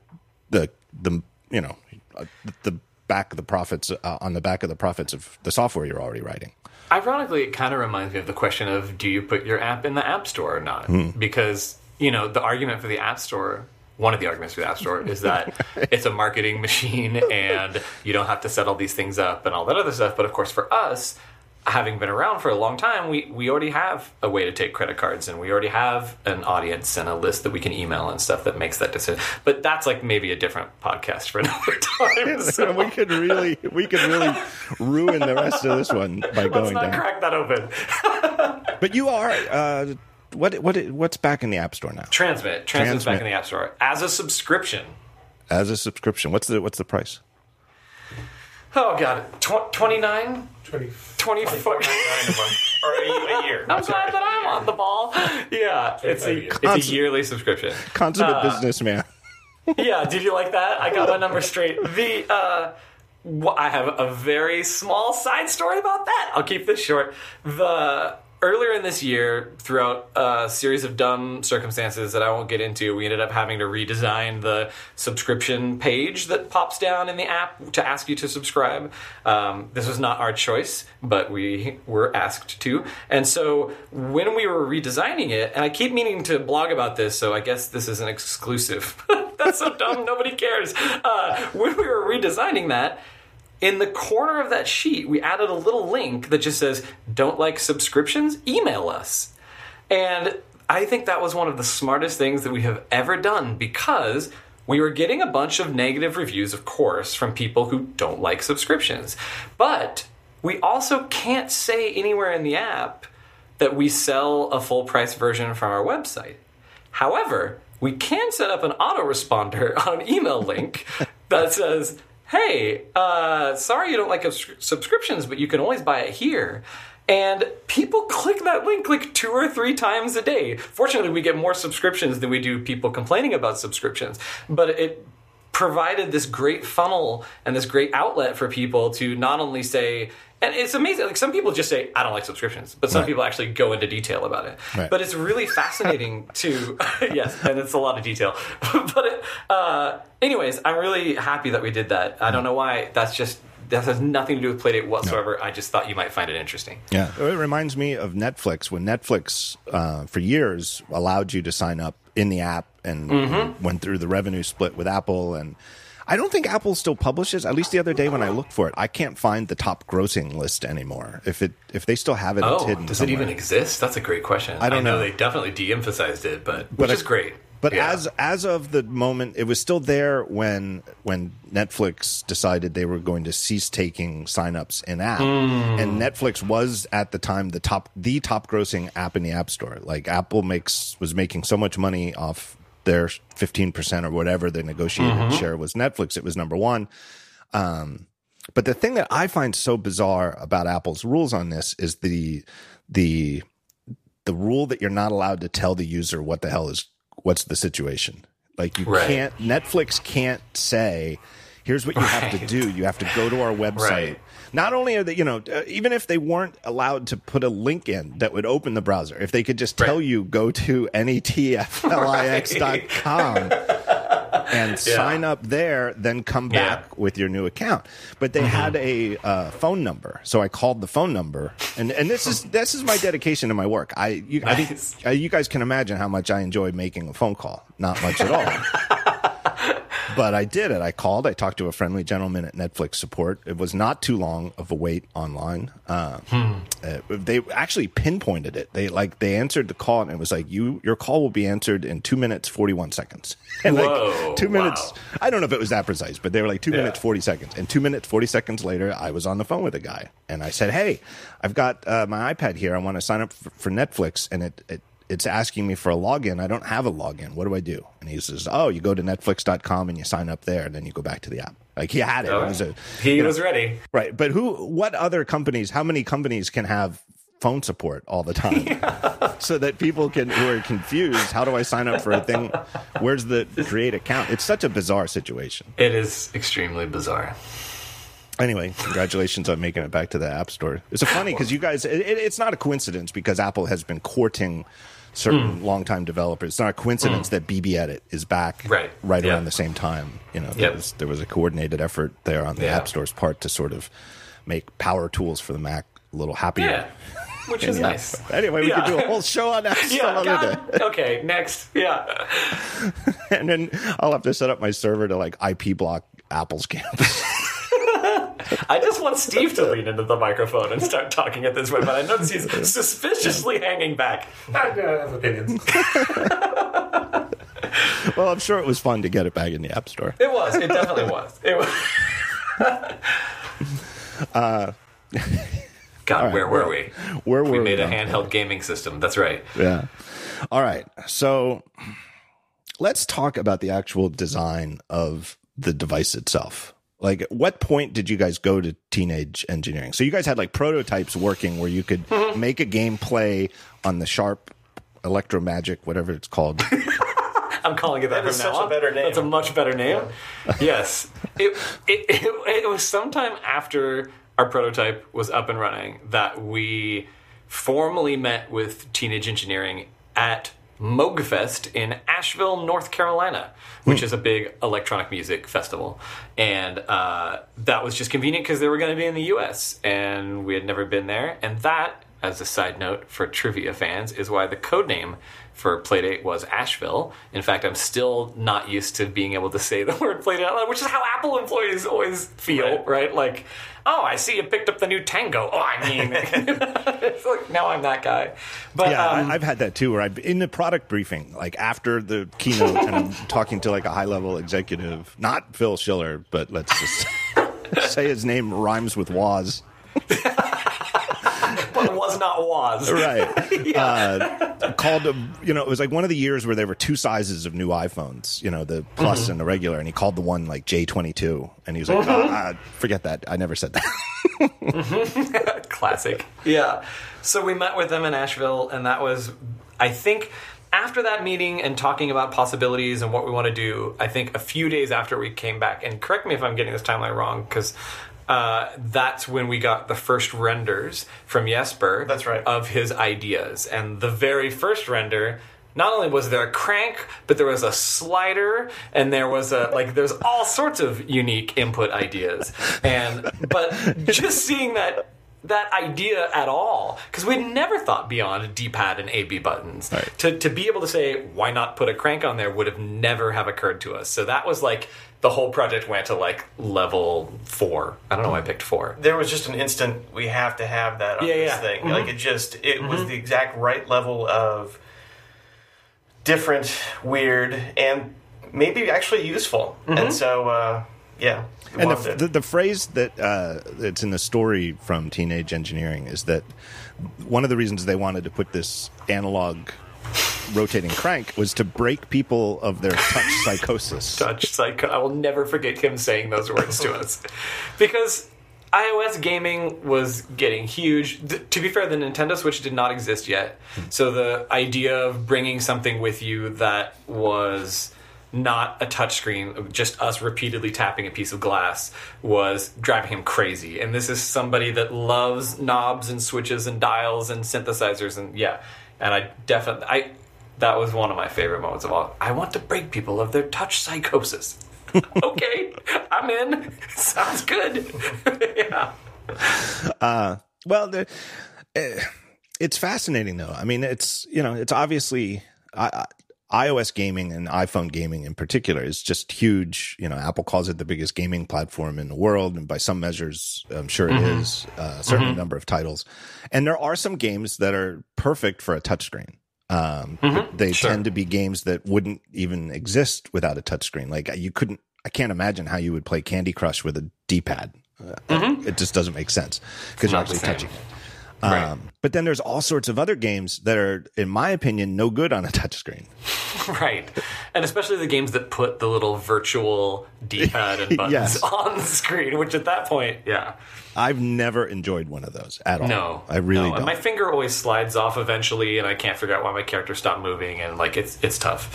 Speaker 2: the the you know uh, the back of the profits uh, on the back of the profits of the software you're already writing.
Speaker 1: Ironically, it kind of reminds me of the question of do you put your app in the App Store or not?
Speaker 2: Hmm.
Speaker 1: Because, you know, the argument for the App Store, one of the arguments for the App Store is that it's a marketing machine and you don't have to set all these things up and all that other stuff. But of course, for us, having been around for a long time, we, we already have a way to take credit cards and we already have an audience and a list that we can email and stuff that makes that decision. But that's like maybe a different podcast for another time. So
Speaker 2: we could really we could really ruin the rest of this one by
Speaker 1: let's
Speaker 2: going
Speaker 1: not
Speaker 2: down.
Speaker 1: crack that open.
Speaker 2: But you are uh, what what what's back in the App Store now
Speaker 1: Transmit. Transmit's back in the App Store as a subscription.
Speaker 2: as a subscription. What's the what's the price?
Speaker 1: Oh, God. Tw- 29?
Speaker 4: 20,
Speaker 1: 24.
Speaker 3: A month or a, a year.
Speaker 1: I'm glad that I'm on the ball. Yeah, it's a, it's a yearly subscription.
Speaker 2: Consummate businessman.
Speaker 1: yeah, did you like that? I got my number straight. The uh, I have a very small side story about that. I'll keep this short. The earlier in this year, throughout a series of dumb circumstances that I won't get into, we ended up having to redesign the subscription page that pops down in the app to ask you to subscribe. Um, this was not our choice, but we were asked to. And so when we were redesigning it, and I keep meaning to blog about this, so I guess this is an exclusive. That's so dumb. Nobody cares. Uh, when we were redesigning that, in the corner of that sheet, we added a little link that just says, Don't like subscriptions? Email us. And I think that was one of the smartest things that we have ever done because we were getting a bunch of negative reviews, of course, from people who don't like subscriptions. But we also can't say anywhere in the app that we sell a full price version from our website. However, we can set up an autoresponder on an email link that says, hey, uh, sorry you don't like subs- subscriptions, but you can always buy it here. And people click that link like two or three times a day. Fortunately, we get more subscriptions than we do people complaining about subscriptions. But it provided this great funnel and this great outlet for people to not only say, and it's amazing. Like some people just say, "I don't like subscriptions," but some
Speaker 2: Right.
Speaker 1: people actually go into detail about it.
Speaker 2: Right.
Speaker 1: But it's really fascinating to yes, and it's a lot of detail. but it, uh, anyways, I'm really happy that we did that. I don't know why. That's just that has nothing to do with Playdate whatsoever. I just thought you might find it interesting.
Speaker 2: Yeah, it reminds me of Netflix when Netflix, uh, for years, allowed you to sign up in the app and
Speaker 1: Mm-hmm.
Speaker 2: went through the revenue split with Apple. And I don't think Apple still publishes. At least the other day when I looked for it, I can't find the top grossing list anymore. If it if they still have it, it's
Speaker 1: Oh,
Speaker 2: hidden.
Speaker 1: does
Speaker 2: somewhere.
Speaker 1: it even exist? That's a great question.
Speaker 2: I don't
Speaker 1: know,
Speaker 2: know.
Speaker 1: they definitely de-emphasized it, but which
Speaker 2: But
Speaker 1: is great.
Speaker 2: But
Speaker 1: Yeah.
Speaker 2: as as of the moment, it was still there when when Netflix decided they were going to cease taking signups in app,
Speaker 1: Hmm.
Speaker 2: and Netflix was at the time the top the top grossing app in the App Store. Like Apple makes was making so much money off their fifteen percent or whatever the negotiated
Speaker 1: Mm-hmm.
Speaker 2: share was Netflix. It was number one. Um, but the thing that I find so bizarre about Apple's rules on this is the the the rule that you're not allowed to tell the user what the hell is what's the situation. Like you
Speaker 1: Right.
Speaker 2: can't Netflix can't say here's what you have to do. You have to go to our website.
Speaker 1: Right.
Speaker 2: Not only are they, you know, uh, even if they weren't allowed to put a link in that would open the browser, if they could just tell
Speaker 1: Right.
Speaker 2: you go to netflix.com and sign up there, then come
Speaker 1: Yeah.
Speaker 2: back with your new account. But they had a uh, phone number, so I called the phone number, and and this is this is my dedication to my work. I you, I think uh, you guys can imagine how much I enjoy making a phone call. Not much at all. but I did it. I called. I talked to a friendly gentleman at Netflix support. It was not too long of a wait online. Uh, uh, they actually pinpointed it. They like they answered the call and it was like you your call will be answered in two minutes forty one seconds. And
Speaker 1: Whoa,
Speaker 2: like two minutes.
Speaker 1: wow.
Speaker 2: I don't know if it was that precise, but they were like two
Speaker 1: Yeah.
Speaker 2: minutes forty seconds. And two minutes forty seconds later, I was on the phone with a guy and I said, "Hey, I've got uh, my iPad here. I want to sign up for, for Netflix, and it." it it's asking me for a login. I don't have a login. What do I do? And he says, Oh, you go to netflix.com and you sign up there and then you go back to the app. Like he had it. Oh, it was a,
Speaker 1: He
Speaker 2: you know,
Speaker 1: was ready.
Speaker 2: right. But who, what other companies, how many companies can have phone support all the time so that people can, who are confused, how do I sign up for a thing? Where's the create account? It's such a bizarre situation.
Speaker 1: It is extremely bizarre.
Speaker 2: Anyway, congratulations on making it back to the App Store. It's funny because you guys, it- it's not a coincidence because Apple has been courting certain hmm. longtime developers. It's not a coincidence hmm. that BBEdit is back
Speaker 1: Right.
Speaker 2: right
Speaker 1: Yeah.
Speaker 2: around the same time. You know, there,
Speaker 1: Yep.
Speaker 2: was, there was a coordinated effort there on the
Speaker 1: Yeah.
Speaker 2: App Store's part to sort of make power tools for the Mac a little happier.
Speaker 1: Yeah. Which is nice.
Speaker 2: Anyway, we
Speaker 1: Yeah.
Speaker 2: could do a whole show on that
Speaker 1: Yeah, God.
Speaker 2: day.
Speaker 1: Okay, next. Yeah.
Speaker 2: And then I'll have to set up my server to like IP block Apple's campus.
Speaker 1: I just want Steve to lean into the microphone and start talking at this way, but I notice he's suspiciously hanging back.
Speaker 4: I uh, have opinions.
Speaker 2: well, I'm sure it was fun to get it back in the App Store.
Speaker 1: It was. It definitely was. It was. God, where were we?
Speaker 2: Where were
Speaker 1: We
Speaker 2: were
Speaker 1: made a
Speaker 2: now?
Speaker 1: handheld gaming system. That's right.
Speaker 2: Yeah. All right. So let's talk about the actual design of the device itself. Like, what point did you guys go to teenage engineering? So you guys had like prototypes working where you could
Speaker 1: Mm-hmm.
Speaker 2: make a game play on the Sharp Electromagic, whatever it's called.
Speaker 1: I'm calling it that,
Speaker 3: That is
Speaker 1: from now
Speaker 3: such a better name.
Speaker 1: That's a much better name. yes. It, it, it, it was sometime after our prototype was up and running that we formally met with Teenage Engineering at Moogfest in Asheville, North Carolina, which is a big electronic music festival. And uh, that was just convenient because they were going to be in the US and we had never been there. And that, as a side note for trivia fans, is why the code name for Playdate was Asheville. In fact, I'm still not used to being able to say the word Playdate out loud, which is how Apple employees always feel, right? Like, oh, I see you picked up the new Tango. Oh, I mean, it's like, now I'm that guy. But
Speaker 2: Yeah,
Speaker 1: um,
Speaker 2: I, I've had that too. Where I've in the product briefing, like after the keynote, and I'm talking to like a high level executive, not Phil Schiller, but let's just say his name rhymes with Woz.
Speaker 1: But it was not was.
Speaker 2: right. Uh, called a, you know it was like one of the years where there were two sizes of new iphones you know the plus and the regular and he called the one like j22 and he was like "Ah, ah, forget that. I never said that.
Speaker 1: Classic. Yeah. So we met with them in Asheville, and that was, I think, after that meeting and talking about possibilities and what we want to do, I think a few days after we came back, and correct me if I'm getting this timeline wrong, because uh, that's when we got the first renders from Jesper.
Speaker 3: That's right.
Speaker 1: Of his ideas. And the very first render. Not only was there a crank, but there was a slider, and there was a like. There's all sorts of unique input ideas, and but just seeing that that idea at all because we'd never thought beyond a d-pad and ab buttons
Speaker 2: Right.
Speaker 1: to, to be able to say why not put a crank on there would have never have occurred to us so that was like the whole project went to like level four i don't know why i picked four
Speaker 3: there was just an instant we have to have that on
Speaker 1: Yeah,
Speaker 3: this
Speaker 1: yeah.
Speaker 3: thing.
Speaker 1: Mhm.
Speaker 3: Like it just it was the exact right level of different, weird, and maybe actually useful. And so uh, yeah.
Speaker 2: and the, the, the phrase that uh, that's in the story from teenage engineering is that one of the reasons they wanted to put this analog rotating crank was to break people of their touch psychosis.
Speaker 1: Touch psycho i will never forget him saying those words to us. Because ios gaming was getting huge. Th- to be fair the nintendo switch did not exist yet. So the idea of bringing something with you that was not a touchscreen, just us repeatedly tapping a piece of glass was driving him crazy. And this is somebody that loves knobs and switches and dials and synthesizers and yeah. And I definitely I that was one of my favorite moments of all. I want to break people of their touch psychosis. okay, I'm in. Sounds good. yeah.
Speaker 2: Uh, Well, the, eh, it's fascinating though. I mean, it's you know, it's obviously I iOS gaming and iPhone gaming in particular is just huge. You know, Apple calls it the biggest gaming platform in the world, and by some measures, I'm sure it is uh, a certain number of titles. And there are some games that are perfect for a touchscreen. Um, but they
Speaker 1: Sure.
Speaker 2: tend to be games that wouldn't even exist without a touchscreen. Like you couldn't, I can't imagine how you would play Candy Crush with a D-pad. Uh, It just doesn't make sense because you're actually touching it.
Speaker 1: Right.
Speaker 2: Um, but then there's all sorts of other games that are, in my opinion, no good on a touchscreen.
Speaker 1: Right. And especially the games that put the little virtual D-pad and buttons
Speaker 2: Yes.
Speaker 1: on the screen, which at that point, yeah.
Speaker 2: I've never enjoyed one of those at all.
Speaker 1: No.
Speaker 2: I really
Speaker 1: no.
Speaker 2: don't.
Speaker 1: My finger always slides off eventually and I can't figure out why my character stopped moving and like it's it's tough.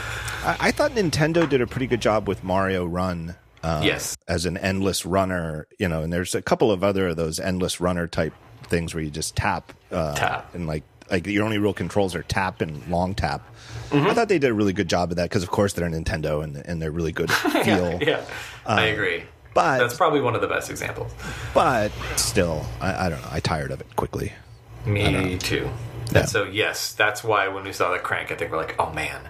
Speaker 2: I, I thought Nintendo did a pretty good job with Mario Run. Uh,
Speaker 1: Yes.
Speaker 2: As an endless runner, you know, and there's a couple of other of those endless runner type things where you just tap, uh,
Speaker 1: Tap.
Speaker 2: and like like your only real controls are tap and long tap.
Speaker 1: Mm-hmm.
Speaker 2: I thought they did a really good job of that because, of course, they're Nintendo and and they're really good at feel.
Speaker 1: Yeah. I agree.
Speaker 2: Uh, but
Speaker 1: That's probably one of the best examples.
Speaker 2: but still, I, I don't know. I tired of it quickly.
Speaker 1: Me too.
Speaker 2: Yeah.
Speaker 1: And so yes, that's why when we saw the crank, I think we're like, oh man,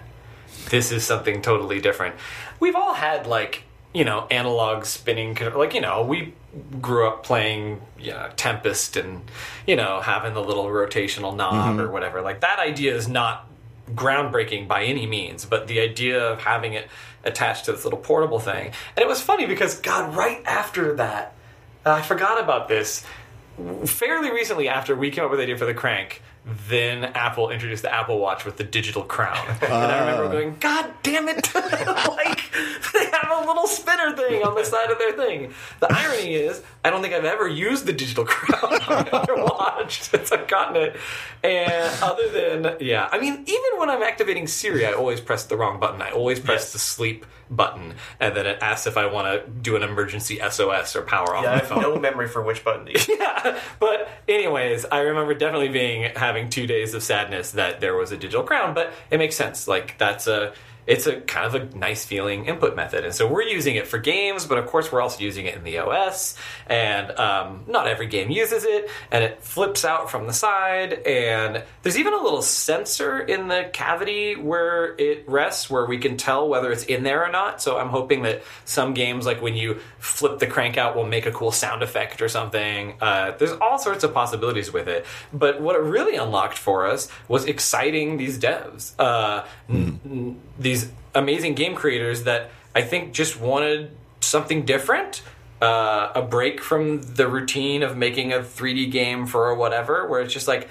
Speaker 1: this is something totally different. We've all had like you know analog spinning, like you know we grew up playing you know, Tempest and you know having the little rotational knob or mm-hmm. whatever. Like that idea is not groundbreaking by any means, but the idea of having it attached to this little portable thing, and it was funny because God, right after that, I forgot about this. Fairly recently after we came up with the idea for the crank then apple introduced the apple watch with the digital crown. And i remember ah. going god damn it. Like they have a little spinner thing on the side of their thing. The irony is i don't think i've ever used the digital crown on their watch since i've gotten it. And other than yeah i mean even when i'm activating siri i always press the wrong button. I always press
Speaker 3: Yes.
Speaker 1: the sleep button and then it asks if i want to do an emergency sos or power off
Speaker 3: Yeah, I
Speaker 1: my
Speaker 3: have
Speaker 1: phone
Speaker 3: no memory for which button to use.
Speaker 1: yeah. But anyways, I remember definitely being having two days of sadness that there was a digital crown, but it makes sense. Like that's a it's a kind of a nice feeling input method, and so we're using it for games, but of course we're also using it in the OS, and um, not every game uses it, and it flips out from the side, and there's even a little sensor in the cavity where it rests, where we can tell whether it's in there or not. So I'm hoping that some games, like when you flip the crank out, will make a cool sound effect or something. Uh, there's all sorts of possibilities with it, but what it really unlocked for us was exciting these devs, uh, n- n- these amazing game creators that I think just wanted something different. Uh, a break from the routine of making a 3D game for whatever, where it's just like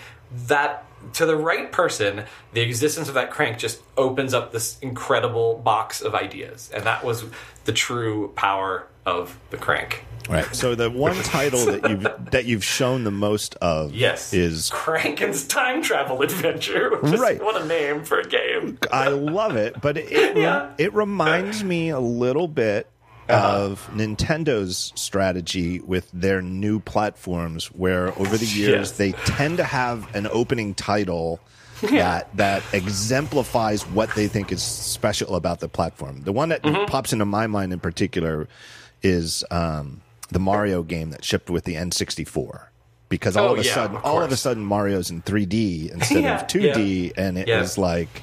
Speaker 1: that to the right person, the existence of that crank just opens up this incredible box of ideas, and that was the true power of the crank.
Speaker 2: Right. So the one title that you've that you've shown the most of
Speaker 1: Yes,
Speaker 2: is
Speaker 1: Crankin's time travel adventure. Which is,
Speaker 2: Right.
Speaker 1: What a name for a game.
Speaker 2: I love it, but it it,
Speaker 1: Yeah.
Speaker 2: it reminds me a little bit of Nintendo's strategy with their new platforms, where over the years
Speaker 1: Yes.
Speaker 2: they tend to have an opening title that that exemplifies what they think is special about the platform. The one that
Speaker 1: Mm-hmm.
Speaker 2: pops into my mind in particular is um, the Mario game that shipped with the N64. Because all
Speaker 1: Oh,
Speaker 2: of a
Speaker 1: yeah,
Speaker 2: sudden,
Speaker 1: of
Speaker 2: all of a sudden, Mario's in 3D instead
Speaker 1: Yeah,
Speaker 2: of 2D, and it
Speaker 1: Yeah.
Speaker 2: was like,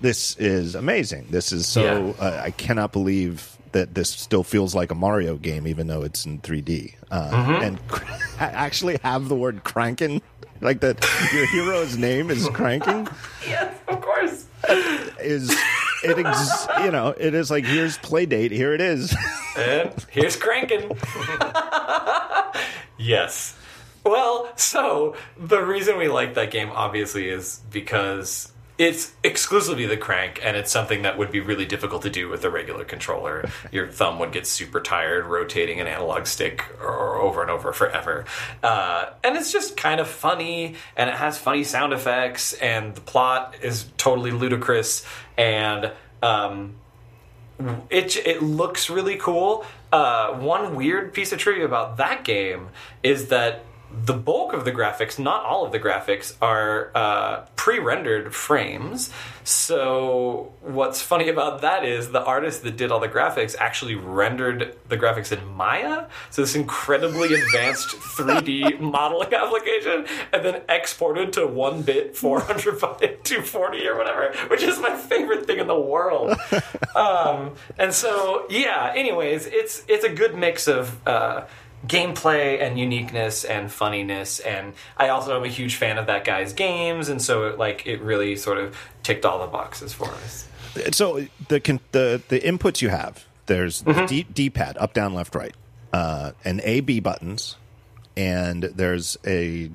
Speaker 2: this is amazing. This is so.
Speaker 1: Yeah.
Speaker 2: Uh, I cannot believe that this still feels like a Mario game, even though it's in 3D. Uh,
Speaker 1: Mm-hmm.
Speaker 2: And cr- actually have the word cranking, like that. Your hero's name is Crankin.
Speaker 1: Yes, of course.
Speaker 2: Is it? Ex- you know, it is like here's Playdate. Here it is.
Speaker 1: And here's Crankin. yes. Well, so the reason we like that game obviously is because it's exclusively the crank and it's something that would be really difficult to do with a regular controller. Your thumb would get super tired rotating an analog stick or over and over forever. Uh, and it's just kind of funny and it has funny sound effects and the plot is totally ludicrous and um, it it looks really cool. Uh, one weird piece of trivia about that game is that the bulk of the graphics, not all of the graphics, are uh, pre-rendered frames. So what's funny about that is the artist that did all the graphics actually rendered the graphics in Maya. So this incredibly advanced 3D modeling application, and then exported to one bit 400 by 240 or whatever, which is my favorite thing in the world. um, and so yeah. Anyways, it's it's a good mix of. Uh, gameplay and uniqueness and funniness and i also am a huge fan of that guy's games and so it, like it really sort of ticked all the boxes for us
Speaker 2: So the the the inputs you have there's
Speaker 1: Mm-hmm.
Speaker 2: D D pad up down left right uh, and A B buttons and there's a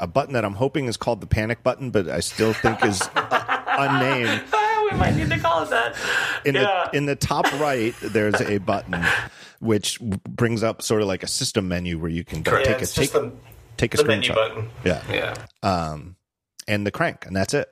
Speaker 2: a button that I'm hoping is called the panic button but I still think is unnamed.
Speaker 1: we might need to call it that
Speaker 2: In
Speaker 1: Yeah.
Speaker 2: the in the top right there's a button which brings up sort of like a system menu where you can go
Speaker 3: Yeah,
Speaker 2: take a
Speaker 3: it's
Speaker 2: take
Speaker 3: the,
Speaker 2: take a
Speaker 3: the
Speaker 2: screenshot.
Speaker 3: menu button.
Speaker 2: Yeah.
Speaker 1: yeah
Speaker 2: And the crank and that's it.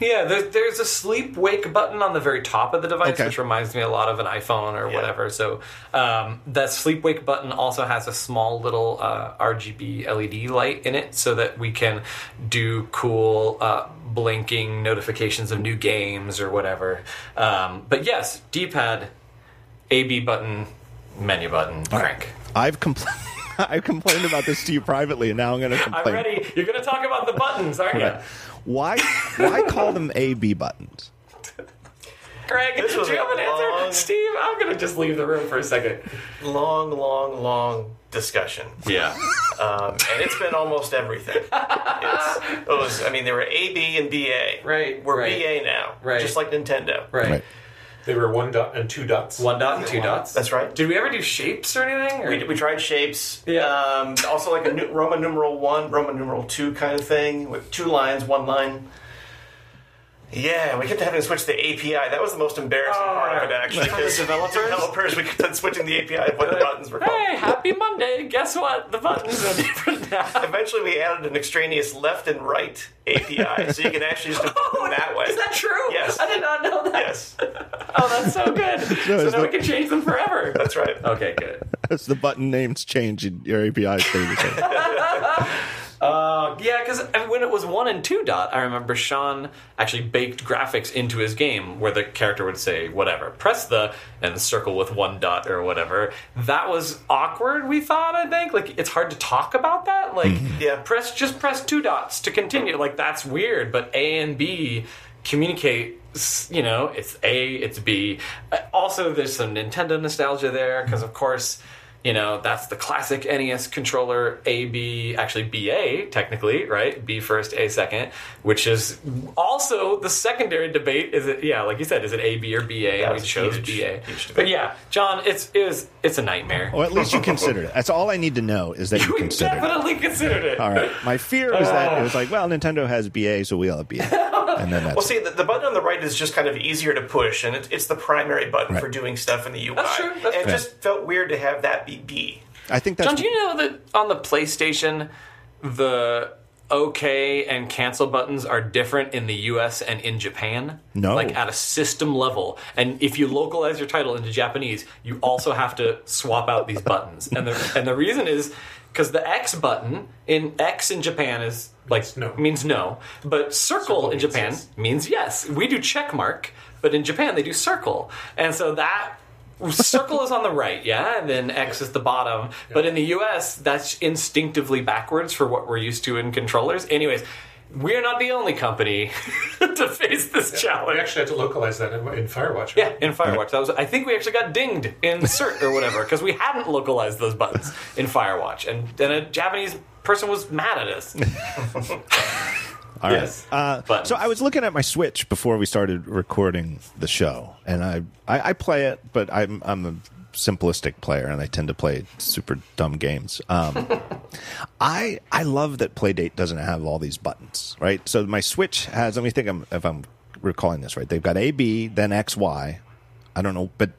Speaker 1: yeah there's, there's a sleep wake button on the very top of the device
Speaker 2: Okay.
Speaker 1: which reminds me a lot of an iphone or whatever so um, that sleep wake button also has a small little uh, rgb led light in it so that we can do cool uh, blinking notifications of new games or whatever um, but yes d-pad ab button menu button crank
Speaker 2: I've compl- I've complained about this to you privately and now I'm going to
Speaker 1: i'm
Speaker 2: complain.
Speaker 1: ready you're going to talk about the buttons aren't you
Speaker 2: Why why call them A B buttons?
Speaker 1: Greg,
Speaker 3: This
Speaker 1: do
Speaker 3: was
Speaker 1: you have an
Speaker 3: a
Speaker 1: answer? Steve, I'm going to just leave the room for a second.
Speaker 3: Long, long, long discussion.
Speaker 1: Yeah.
Speaker 3: Um, and it's been almost everything. It's, it was, I mean, there were A, B, and BA.
Speaker 1: Right,
Speaker 3: We're
Speaker 1: right.
Speaker 3: BA now.
Speaker 1: Right.
Speaker 3: Just like Nintendo.
Speaker 1: Right.
Speaker 2: Right.
Speaker 4: They were one dot and two dots.
Speaker 1: One dot and two dots.
Speaker 3: That's right.
Speaker 1: Did we ever do shapes or anything? Or?
Speaker 3: We, we tried shapes.
Speaker 1: Yeah.
Speaker 3: Um, also, like a nu- Roman numeral one, Roman numeral two kind of thing with two lines, one line. Yeah, we kept having to switch the API. That was the most embarrassing
Speaker 1: Oh,
Speaker 3: part of it, oh. actually.
Speaker 1: for the
Speaker 3: 'cause
Speaker 1: developers?
Speaker 3: developers, we kept on switching the API of what the buttons were called.
Speaker 1: Hey, happy Monday. Guess what? The buttons are different now.
Speaker 3: Eventually, we added an extraneous left and right API, so you can actually just do them oh, that way.
Speaker 1: Is that true?
Speaker 3: Yes.
Speaker 1: I did not know that.
Speaker 3: Yes,
Speaker 1: Oh, that's so good. so
Speaker 2: it's
Speaker 1: now we can change them forever.
Speaker 3: that's right.
Speaker 1: Okay, good.
Speaker 2: As the button names change, your API stay the same.
Speaker 1: Uh, yeah, because when it was one and two dot, I remember Sean actually baked graphics into his game where the character would say whatever, press the and circle with one dot or whatever. That was awkward. We thought, I think, like it's hard to talk about that. Like,
Speaker 3: Yeah.
Speaker 1: press just press two dots to continue. Like that's weird, but A and B communicate. You know, it's A, it's B. Uh, Also, there's some Nintendo nostalgia there because, of course. You know, that's the classic NES controller A B, actually BA, technically, right? B first, A second, which is also the secondary debate. Is it, yeah, like you said, is it A, B, or BA? and we chose
Speaker 3: huge,
Speaker 1: BA.
Speaker 3: huge.
Speaker 1: But yeah, John, it's, it was, it's a nightmare.
Speaker 2: Or at least you considered it. That's all I need to know is that you
Speaker 1: we
Speaker 2: considered it.
Speaker 1: definitely considered it.
Speaker 2: All right. My fear was that it was like, well, Nintendo has BA, so we'll have BA, and then that's
Speaker 3: Well, see, the, the button on the right is just kind of easier to push, and it's, it's the primary button
Speaker 2: Right.
Speaker 3: for doing stuff in the UI.
Speaker 1: That's true, that's
Speaker 3: and it just felt weird to have that be B.
Speaker 2: I think that's
Speaker 1: John, do you know that on the PlayStation, the OK and cancel buttons are different in the US and in Japan?
Speaker 2: No.
Speaker 1: Like at a system level. And if you localize your title into Japanese, you also have to swap out these buttons. And the, and the reason is because the X button in X in Japan is like
Speaker 4: Means no.
Speaker 1: means no, but circle,
Speaker 4: Circle
Speaker 1: in
Speaker 4: means
Speaker 1: Japan
Speaker 4: yes.
Speaker 1: means yes. We do check mark, but in Japan they do circle. And so that circle is on the right, yeah, and then X is the bottom. But in the US, that's instinctively backwards for what we're used to in controllers. Anyways, we're not the only company to face this
Speaker 4: We
Speaker 1: challenge.
Speaker 4: We actually had to localize that in, in Firewatch.
Speaker 1: Yeah, in Firewatch. That was I think we actually got dinged in CERT or whatever because we hadn't localized those buttons in Firewatch. And then a Japanese person was mad at us.
Speaker 2: All right.
Speaker 1: Yes.
Speaker 2: Uh, so I was looking at my Switch before we started recording the show, and I, I, I play it, but I'm I'm a simplistic player, and I tend to play super dumb games. Um, I I love that Playdate doesn't have all these buttons, right? So my Switch has. Let me think. I'm, if I'm recalling this right, they've got A B, then X Y. I don't know, but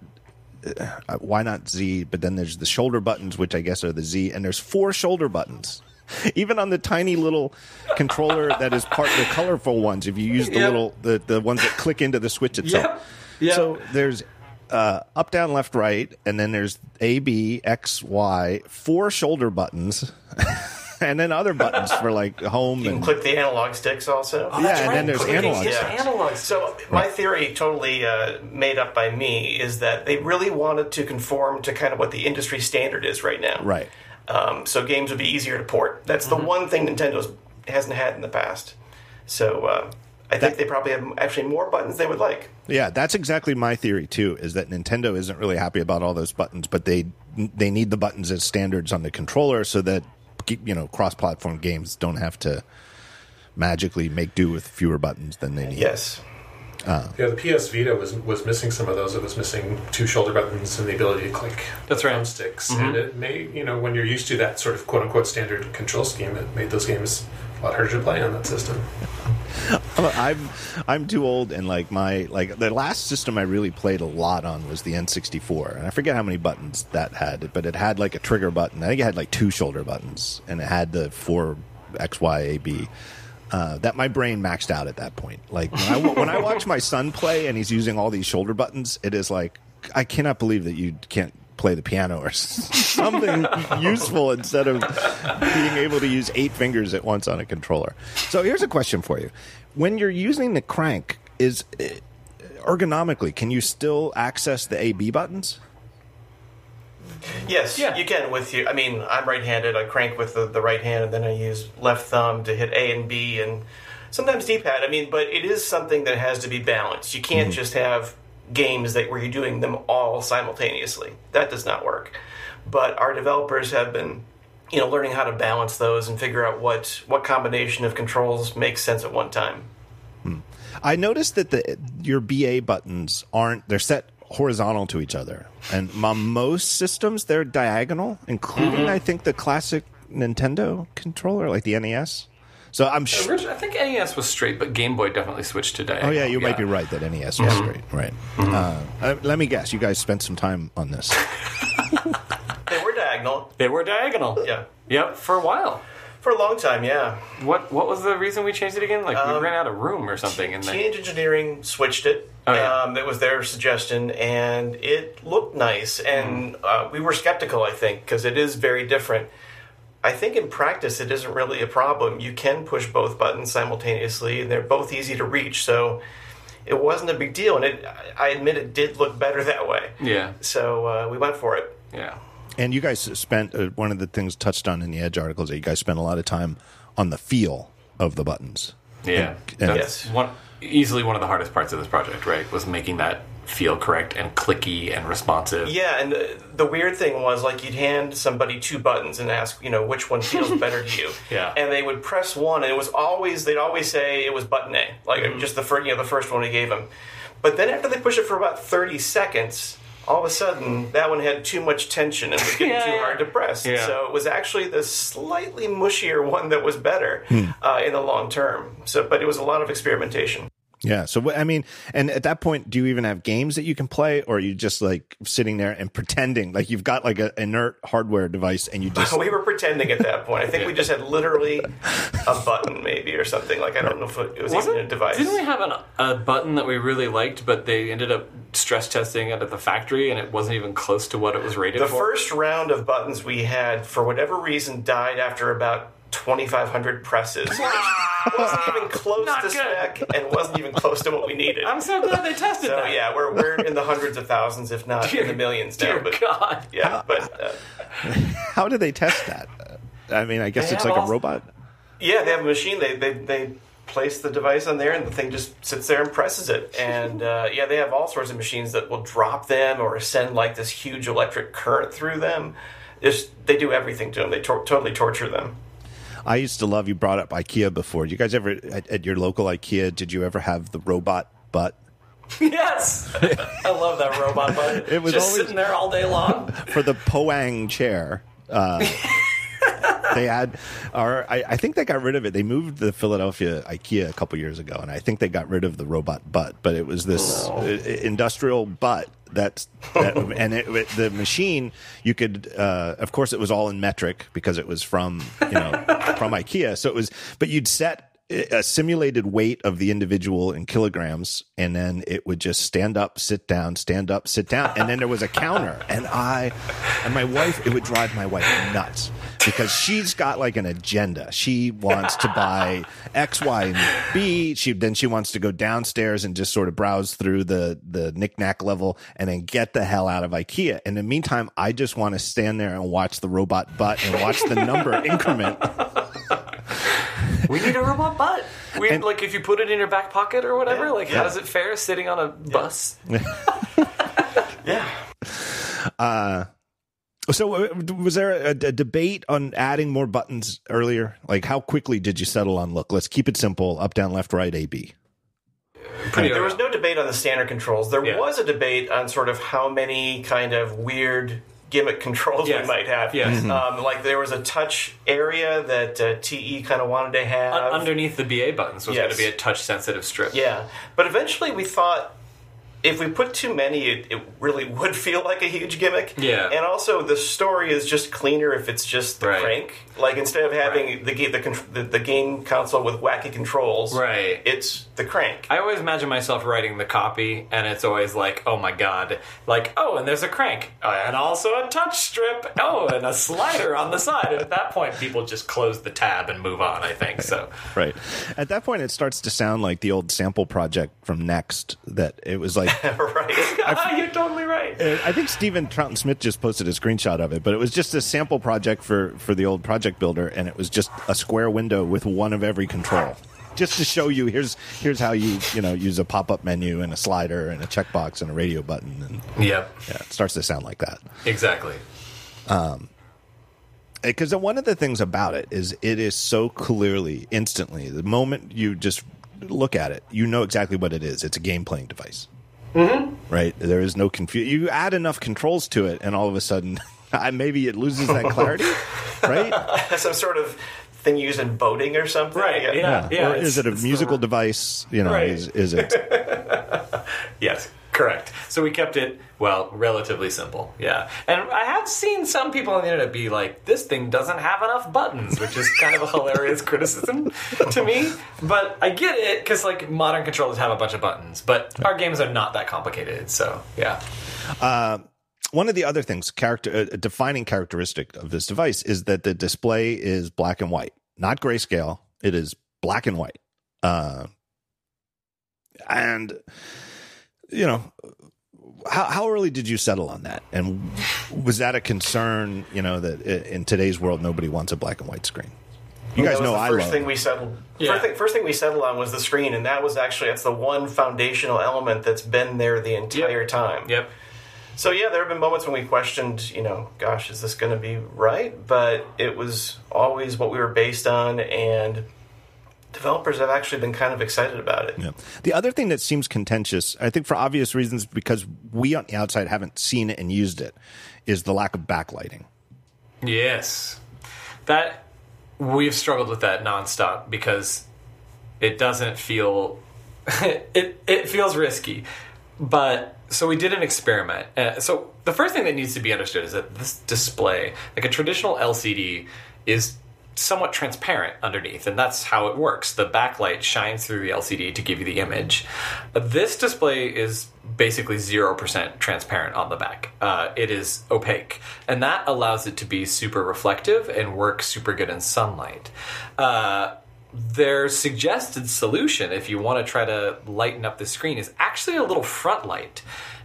Speaker 2: uh, why not Z? But then there's the shoulder buttons, which I guess are the Z, and there's four shoulder buttons. Even on the tiny little controller that is part of the colorful ones, if you use the
Speaker 1: Yep.
Speaker 2: little the, the ones that click into the switch itself.
Speaker 1: Yep. Yep.
Speaker 2: So there's uh, up, down, left, right, and then there's A, B, X, Y, four shoulder buttons. and then other buttons for like home
Speaker 3: You can
Speaker 2: and
Speaker 3: click the analog sticks also.
Speaker 2: yeah, and then there's
Speaker 1: Clicking
Speaker 2: analog. sticks.
Speaker 1: analog
Speaker 3: So my theory, totally uh, made up by me, is that they really wanted to conform to kind of what the industry standard is right now.
Speaker 2: Right.
Speaker 3: Um, so games would be easier to port. That's the one thing Nintendo's hasn't had in the past. So uh, I think
Speaker 2: That-
Speaker 3: they probably have actually more buttons they would like.
Speaker 2: Yeah, that's exactly my theory too. Is that Nintendo isn't really happy about all those buttons, but they they need the buttons as standards on the controller so that you know cross-platform games don't have to magically make do with fewer buttons than they need.
Speaker 3: Yes.
Speaker 4: Uh, yeah, the PS Vita was was missing some of those. It was missing two shoulder buttons and the ability to click.
Speaker 1: That's right.
Speaker 4: Thumbsticks, mm-hmm. and it made you know when you're used to that sort of quote unquote standard control scheme, it made those games a lot harder to play on that system.
Speaker 2: I'm I'm too old and like my like the last system I really played a lot on was the N64 and I forget how many buttons that had but it had like a trigger button I think it had like two shoulder buttons and it had the four X Y A B uh, that my brain maxed out at that point like when I when I watch my son play and he's using all these shoulder buttons it is like I cannot believe that you can't play the piano or something useful instead of being able to use eight fingers at once on a controller. So here's a question for you: When you're using the crank, is uh, ergonomically can you still access the A B buttons?
Speaker 3: Yes,
Speaker 1: Yeah.
Speaker 3: you can with you. I mean, I'm right-handed. I crank with the, the right hand, and then I use left thumb to hit A and B, and sometimes D-pad. I mean, but it is something that has to be balanced. You can't mm-hmm. just have games that where you're doing them all simultaneously. That does not work. But our developers have been, you know, learning how to balance those and figure out what what combination of controls makes sense at one time. Hmm.
Speaker 2: I noticed that the your BA buttons aren't they're set horizontal to each other, and on most systems they're diagonal, including I think the classic Nintendo controller, like the NES. So I'm sure.
Speaker 1: I think NES was straight, but Game Boy definitely switched to diagonal.
Speaker 2: Oh yeah, you might be right that NES was straight. Right. Uh, uh, let me guess. You guys spent some time on this.
Speaker 3: They were diagonal.
Speaker 1: They were diagonal.
Speaker 3: Yeah.
Speaker 1: Yep, for a while.
Speaker 3: For a long time, yeah.
Speaker 1: What What was the reason we changed it again? Like we
Speaker 3: Um,
Speaker 1: ran out of room or something, and then
Speaker 3: Teenage Engineering switched it.
Speaker 1: Oh, yeah.
Speaker 3: um, that was their suggestion, and it looked nice. And
Speaker 1: Hmm.
Speaker 3: uh, we were skeptical, I think, because it is very different. I think in practice, it isn't really a problem. You can push both buttons simultaneously, and they're both easy to reach. So it wasn't a big deal. And it, I admit it did look better that way.
Speaker 1: yeah,
Speaker 3: So uh, we went for it.
Speaker 1: yeah.
Speaker 2: And you guys spent uh, one of the things touched on in the Edge articles that you guys spent a lot of time on the feel of the buttons.
Speaker 1: Yeah,
Speaker 2: And-
Speaker 1: that's
Speaker 3: Yes.
Speaker 1: one easily one of the hardest parts of this project. Right, was making that feel correct and clicky and responsive.
Speaker 3: Yeah, and the, the weird thing was like you'd hand somebody two buttons and ask, you know, which one feels better to you.
Speaker 1: Yeah.
Speaker 3: And they would press one, and it was always they'd always say it was button A, like just the first, you know, the first one we gave them. But then after they push it for about thirty seconds, all of a sudden that one had too much tension and was getting
Speaker 1: Yeah,
Speaker 3: too
Speaker 1: yeah.
Speaker 3: hard to press.
Speaker 1: Yeah.
Speaker 3: So it was actually the slightly mushier one that was better uh, in the long term. So, but it was a lot of experimentation.
Speaker 2: Yeah. So I mean, and at that point, do you even have games that you can play, or are you just like sitting there and pretending like you've got like an inert hardware device and you just
Speaker 3: we were pretending at that point. I think we just had literally a button, maybe, or something. Like I don't know if it was even a device.
Speaker 1: Didn't we have an, a button that we really liked, but they ended up stress testing it at the factory, and it wasn't even close to what it was rated
Speaker 3: the
Speaker 1: for?
Speaker 3: first round of buttons we had, for whatever reason, died after about 2,500 presses. Which wasn't even close
Speaker 1: Not
Speaker 3: to
Speaker 1: good.
Speaker 3: spec and wasn't even close to what we needed.
Speaker 1: I'm so glad they tested
Speaker 3: so
Speaker 1: that.
Speaker 3: yeah, we're, we're in the hundreds of thousands, if not in the millions now.
Speaker 1: Dear
Speaker 3: But
Speaker 1: God.
Speaker 3: yeah, but uh,
Speaker 2: how do they test that? I mean, I guess
Speaker 1: They
Speaker 2: it's
Speaker 1: have
Speaker 2: like a robot.
Speaker 3: yeah, they have a machine. They they they place the device on there, and the thing just sits there and presses it. And uh, yeah, they have all sorts of machines that will drop them or send like this huge electric current through them. Just they do everything to them. They tor- totally torture them.
Speaker 2: I used to love. You brought up IKEA before. Did you guys ever at, at your local IKEA? Did you ever have the robot butt?
Speaker 1: Yes, I love that robot butt.
Speaker 2: It was
Speaker 1: just
Speaker 2: always-
Speaker 1: sitting there all day long.
Speaker 2: for the Poang chair. Uh, they had, or I, I think they got rid of it. They moved the Philadelphia IKEA a couple years ago, and I think they got rid of the robot butt. But it was this uh, industrial butt that's that, and it, it- the machine you could, uh, of course, it was all in metric because it was from you know from IKEA. So it was, but you'd set a simulated weight of the individual in kilograms and then it would just stand up sit down stand up sit down and then there was a counter and i and my wife it would drive my wife nuts because she's got like an agenda. She wants to buy X, Y, and B. She then she wants to go downstairs and just sort of browse through the the knickknack level and then get the hell out of IKEA. and In the meantime, I just want to stand there and watch the robot butt and watch the number increment.
Speaker 1: We need a robot butt. We
Speaker 2: And-
Speaker 1: like if you put it in your back pocket or whatever.
Speaker 3: Yeah,
Speaker 1: like,
Speaker 3: yeah.
Speaker 1: how does it fare sitting on a bus?
Speaker 3: Yeah.
Speaker 2: So, uh, was there a, a debate on adding more buttons earlier? Like, how quickly did you settle on? Look, let's keep it simple: up, down, left, right, A, B.
Speaker 1: Pretty
Speaker 3: There was no debate on the standard controls. There
Speaker 1: Yeah.
Speaker 3: was a debate on sort of how many kind of weird gimmick controls
Speaker 1: Yes.
Speaker 3: we might have.
Speaker 1: Yes.
Speaker 3: Um, like there was a touch area that uh, TE kind of wanted to have.
Speaker 1: Un- underneath the BA buttons was
Speaker 3: Yes.
Speaker 1: going to be a touch sensitive strip.
Speaker 3: Yeah, but eventually we thought if we put too many, it, it really would feel like a huge gimmick.
Speaker 1: Yeah.
Speaker 3: and also the story is just cleaner if it's just the
Speaker 1: Right.
Speaker 3: crank. Like instead of having
Speaker 1: Right.
Speaker 3: the, the, the the game console with wacky controls,
Speaker 1: Right.
Speaker 3: It's the crank.
Speaker 1: I always imagine myself writing the copy, and it's always like, oh my god, like, oh, and there's a crank, uh, and also a touch strip, oh, and a slider on the side. And at that point, people just close the tab and move on, I think. So,
Speaker 2: Right. At that point, it starts to sound like the old sample project from Next. That it was like,
Speaker 3: right.
Speaker 1: you're totally right.
Speaker 2: I think Stephen Troughton Smith just posted a screenshot of it, but it was just a sample project for for the old project builder, and it was just a square window with one of every control. Just to show you, here's here's how you you know use a pop up menu and a slider and a checkbox and a radio button, and
Speaker 1: Yep,
Speaker 2: yeah, it starts to sound like that.
Speaker 1: exactly.
Speaker 2: um because one of the things about it is it is so clearly instantly the moment you just look at it you know exactly what it is it's a game playing device mm-hmm. right there is no confusion you add enough controls to it and all of a sudden maybe it loses that clarity right
Speaker 3: Some sort of thing used in boating or something.
Speaker 1: Right, yeah.
Speaker 2: or is it a
Speaker 1: it's the-
Speaker 2: musical device you know
Speaker 1: Right.
Speaker 2: is, is it
Speaker 1: Yes, correct. So we kept it, well, relatively simple. Yeah. And I have seen some people on the internet be like, this thing doesn't have enough buttons, which is kind of a hilarious criticism to me. But I get it, because, like, modern controllers have a bunch of buttons, but our games are not that complicated. So, yeah.
Speaker 2: Uh, one of the other things character a defining characteristic of this device is that the display is black and white not grayscale it is black and white uh, and you know how, how early did you settle on that and was that a concern you know that in today's world nobody wants a black and white screen you guys know i
Speaker 3: first
Speaker 2: love
Speaker 3: thing we settled.
Speaker 1: Yeah.
Speaker 3: First, thing, first thing we settled on was the screen, and that was actually that's the one foundational element that's been there the entire time.
Speaker 1: Yep.
Speaker 3: So yeah, there have been moments when we questioned, you know, gosh, is this going to be right? But it was always what we were based on, and developers have actually been kind of excited about it.
Speaker 2: Yeah. The other thing that seems contentious, I think for obvious reasons, because we on the outside haven't seen it and used it, is the lack of backlighting.
Speaker 1: Yes. That we've struggled with that nonstop because it doesn't feel it it feels risky. But so we did an experiment. Uh, so the first thing that needs to be understood is that this display, like a traditional LCD, is somewhat transparent underneath, and that's how it works. The backlight shines through the LCD to give you the image. But this display is basically 0% transparent on the back. Uh, it is opaque, and that allows it to be super reflective and work super good in sunlight. Uh, their suggested solution, if you want to try to lighten up the screen, is actually a little front light.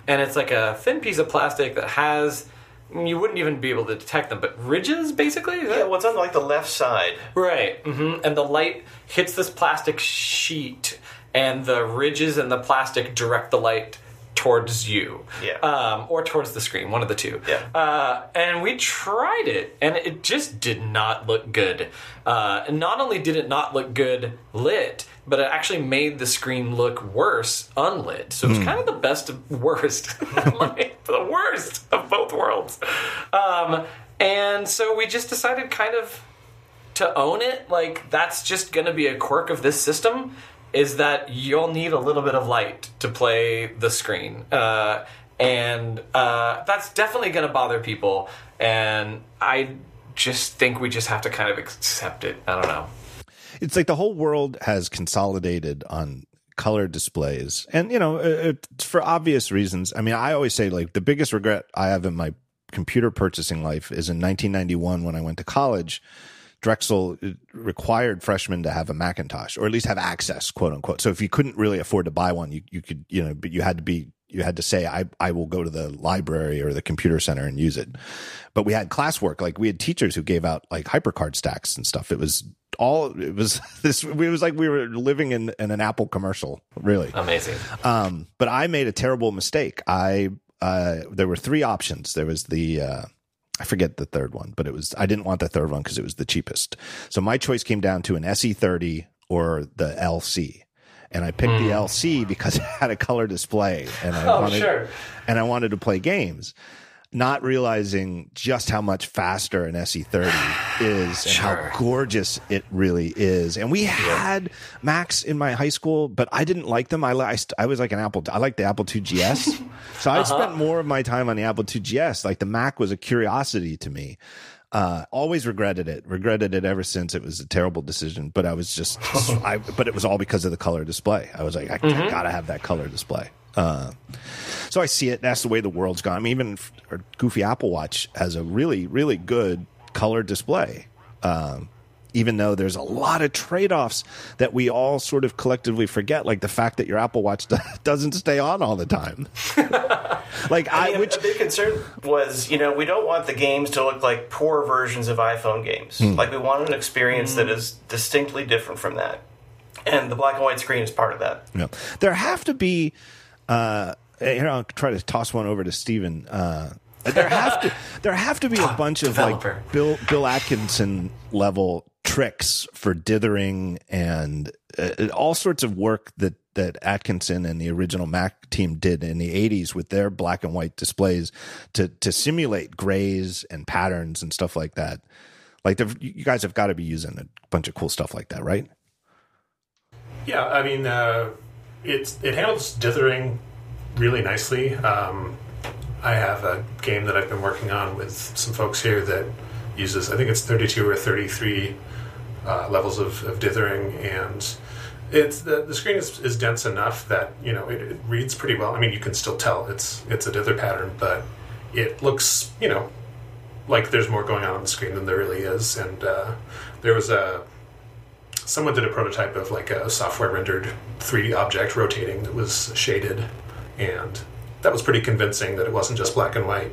Speaker 1: And it's like a thin piece of plastic that has, you wouldn't even be able to detect them, but ridges basically? Is
Speaker 3: Yeah, what's on like the left side?
Speaker 1: Right. hmm And the light hits this plastic sheet, and the ridges in the plastic direct the light towards you.
Speaker 3: Yeah.
Speaker 1: Um, or towards the screen, one of the two.
Speaker 3: Yeah.
Speaker 1: Uh, and we tried it, and it just did not look good. Uh, and not only did it not look good lit, but it actually made the screen look worse unlit. So it was kind of the best of worst. like, the worst of both worlds. Um, and so we just decided kind of to own it like that's just going to be a quirk of this system is that you'll need a little bit of light to play the screen. Uh, and uh, that's definitely going to bother people. And i just think we just have to kind of accept it. I don't know.
Speaker 2: It's like the whole world has consolidated on color displays, and you know, for obvious reasons. I mean, I always say like the biggest regret I have in my computer purchasing life is in 1991 when I went to college. Drexel uh, required freshmen to have a Macintosh or at least have access, quote unquote. So if you couldn't really afford to buy one, you, you could, you know, but you had to be, you had to say, I, I will go to the library or the computer center and use it. But we had classwork, like we had teachers who gave out like hypercard stacks and stuff. It was all, it was this, it was like we were living in, in an Apple commercial, really.
Speaker 1: Amazing.
Speaker 2: Um, but I made a terrible mistake. I, uh, there were three options. There was the, uh, I forget the third one, but it was I didn't want the third one because it was the cheapest. So my choice came down to an SE30 or the LC. And I picked the hmm. LC because it had a color display and I
Speaker 1: Oh,
Speaker 2: wanted
Speaker 1: sure.
Speaker 2: and I wanted to play games. Not realizing just how much faster an SE30 is and
Speaker 1: Sure.
Speaker 2: how gorgeous it really is. And we had Macs in my high school, but I didn't like them. I, I, I was like an Apple. I liked the Apple II GS. so I spent more of my time on the Apple II GS. Like the Mac was a curiosity to me. Uh, always regretted it. Regretted it ever since. It was a terrible decision, but I was just, I, but it was all because of the color display. I was like, I, I gotta have that color display. Uh, so I see it. That's the way the world's gone. I mean, even our Goofy Apple Watch has a really, really good color display. Um, even though there's a lot of trade offs that we all sort of collectively forget, like the fact that your Apple Watch doesn't stay on all the time. like I,
Speaker 3: I mean,
Speaker 2: which
Speaker 3: a big concern was, you know, we don't want the games to look like poor versions of iPhone games.
Speaker 2: Hmm.
Speaker 3: Like we want an experience that is distinctly different from that. And the black and white screen is part of that.
Speaker 2: know, there have to be. Uh, here, I'll try to toss one over to Steven. Uh, there have to there have to be a bunch of
Speaker 1: developer.
Speaker 2: like Bill Bill Atkinson level tricks for dithering and uh, all sorts of work that that Atkinson and the original Mac team did in the 80s with their black and white displays to to simulate grays and patterns and stuff like that. Like the, you guys have got to be using a bunch of cool stuff like that, right?
Speaker 4: Yeah, I mean, uh, it's it handles dithering really nicely. Um, I have a game that I've been working on with some folks here that uses, I think it's 32 or 33 uh, levels of, of dithering, and it's the, the screen is, is dense enough that you know it, it reads pretty well. I mean, you can still tell it's it's a dither pattern, but it looks you know like there's more going on on the screen than there really is. And uh, there was a someone did a prototype of like a software rendered 3D object rotating that was shaded, and that was pretty convincing that it wasn't just black and white.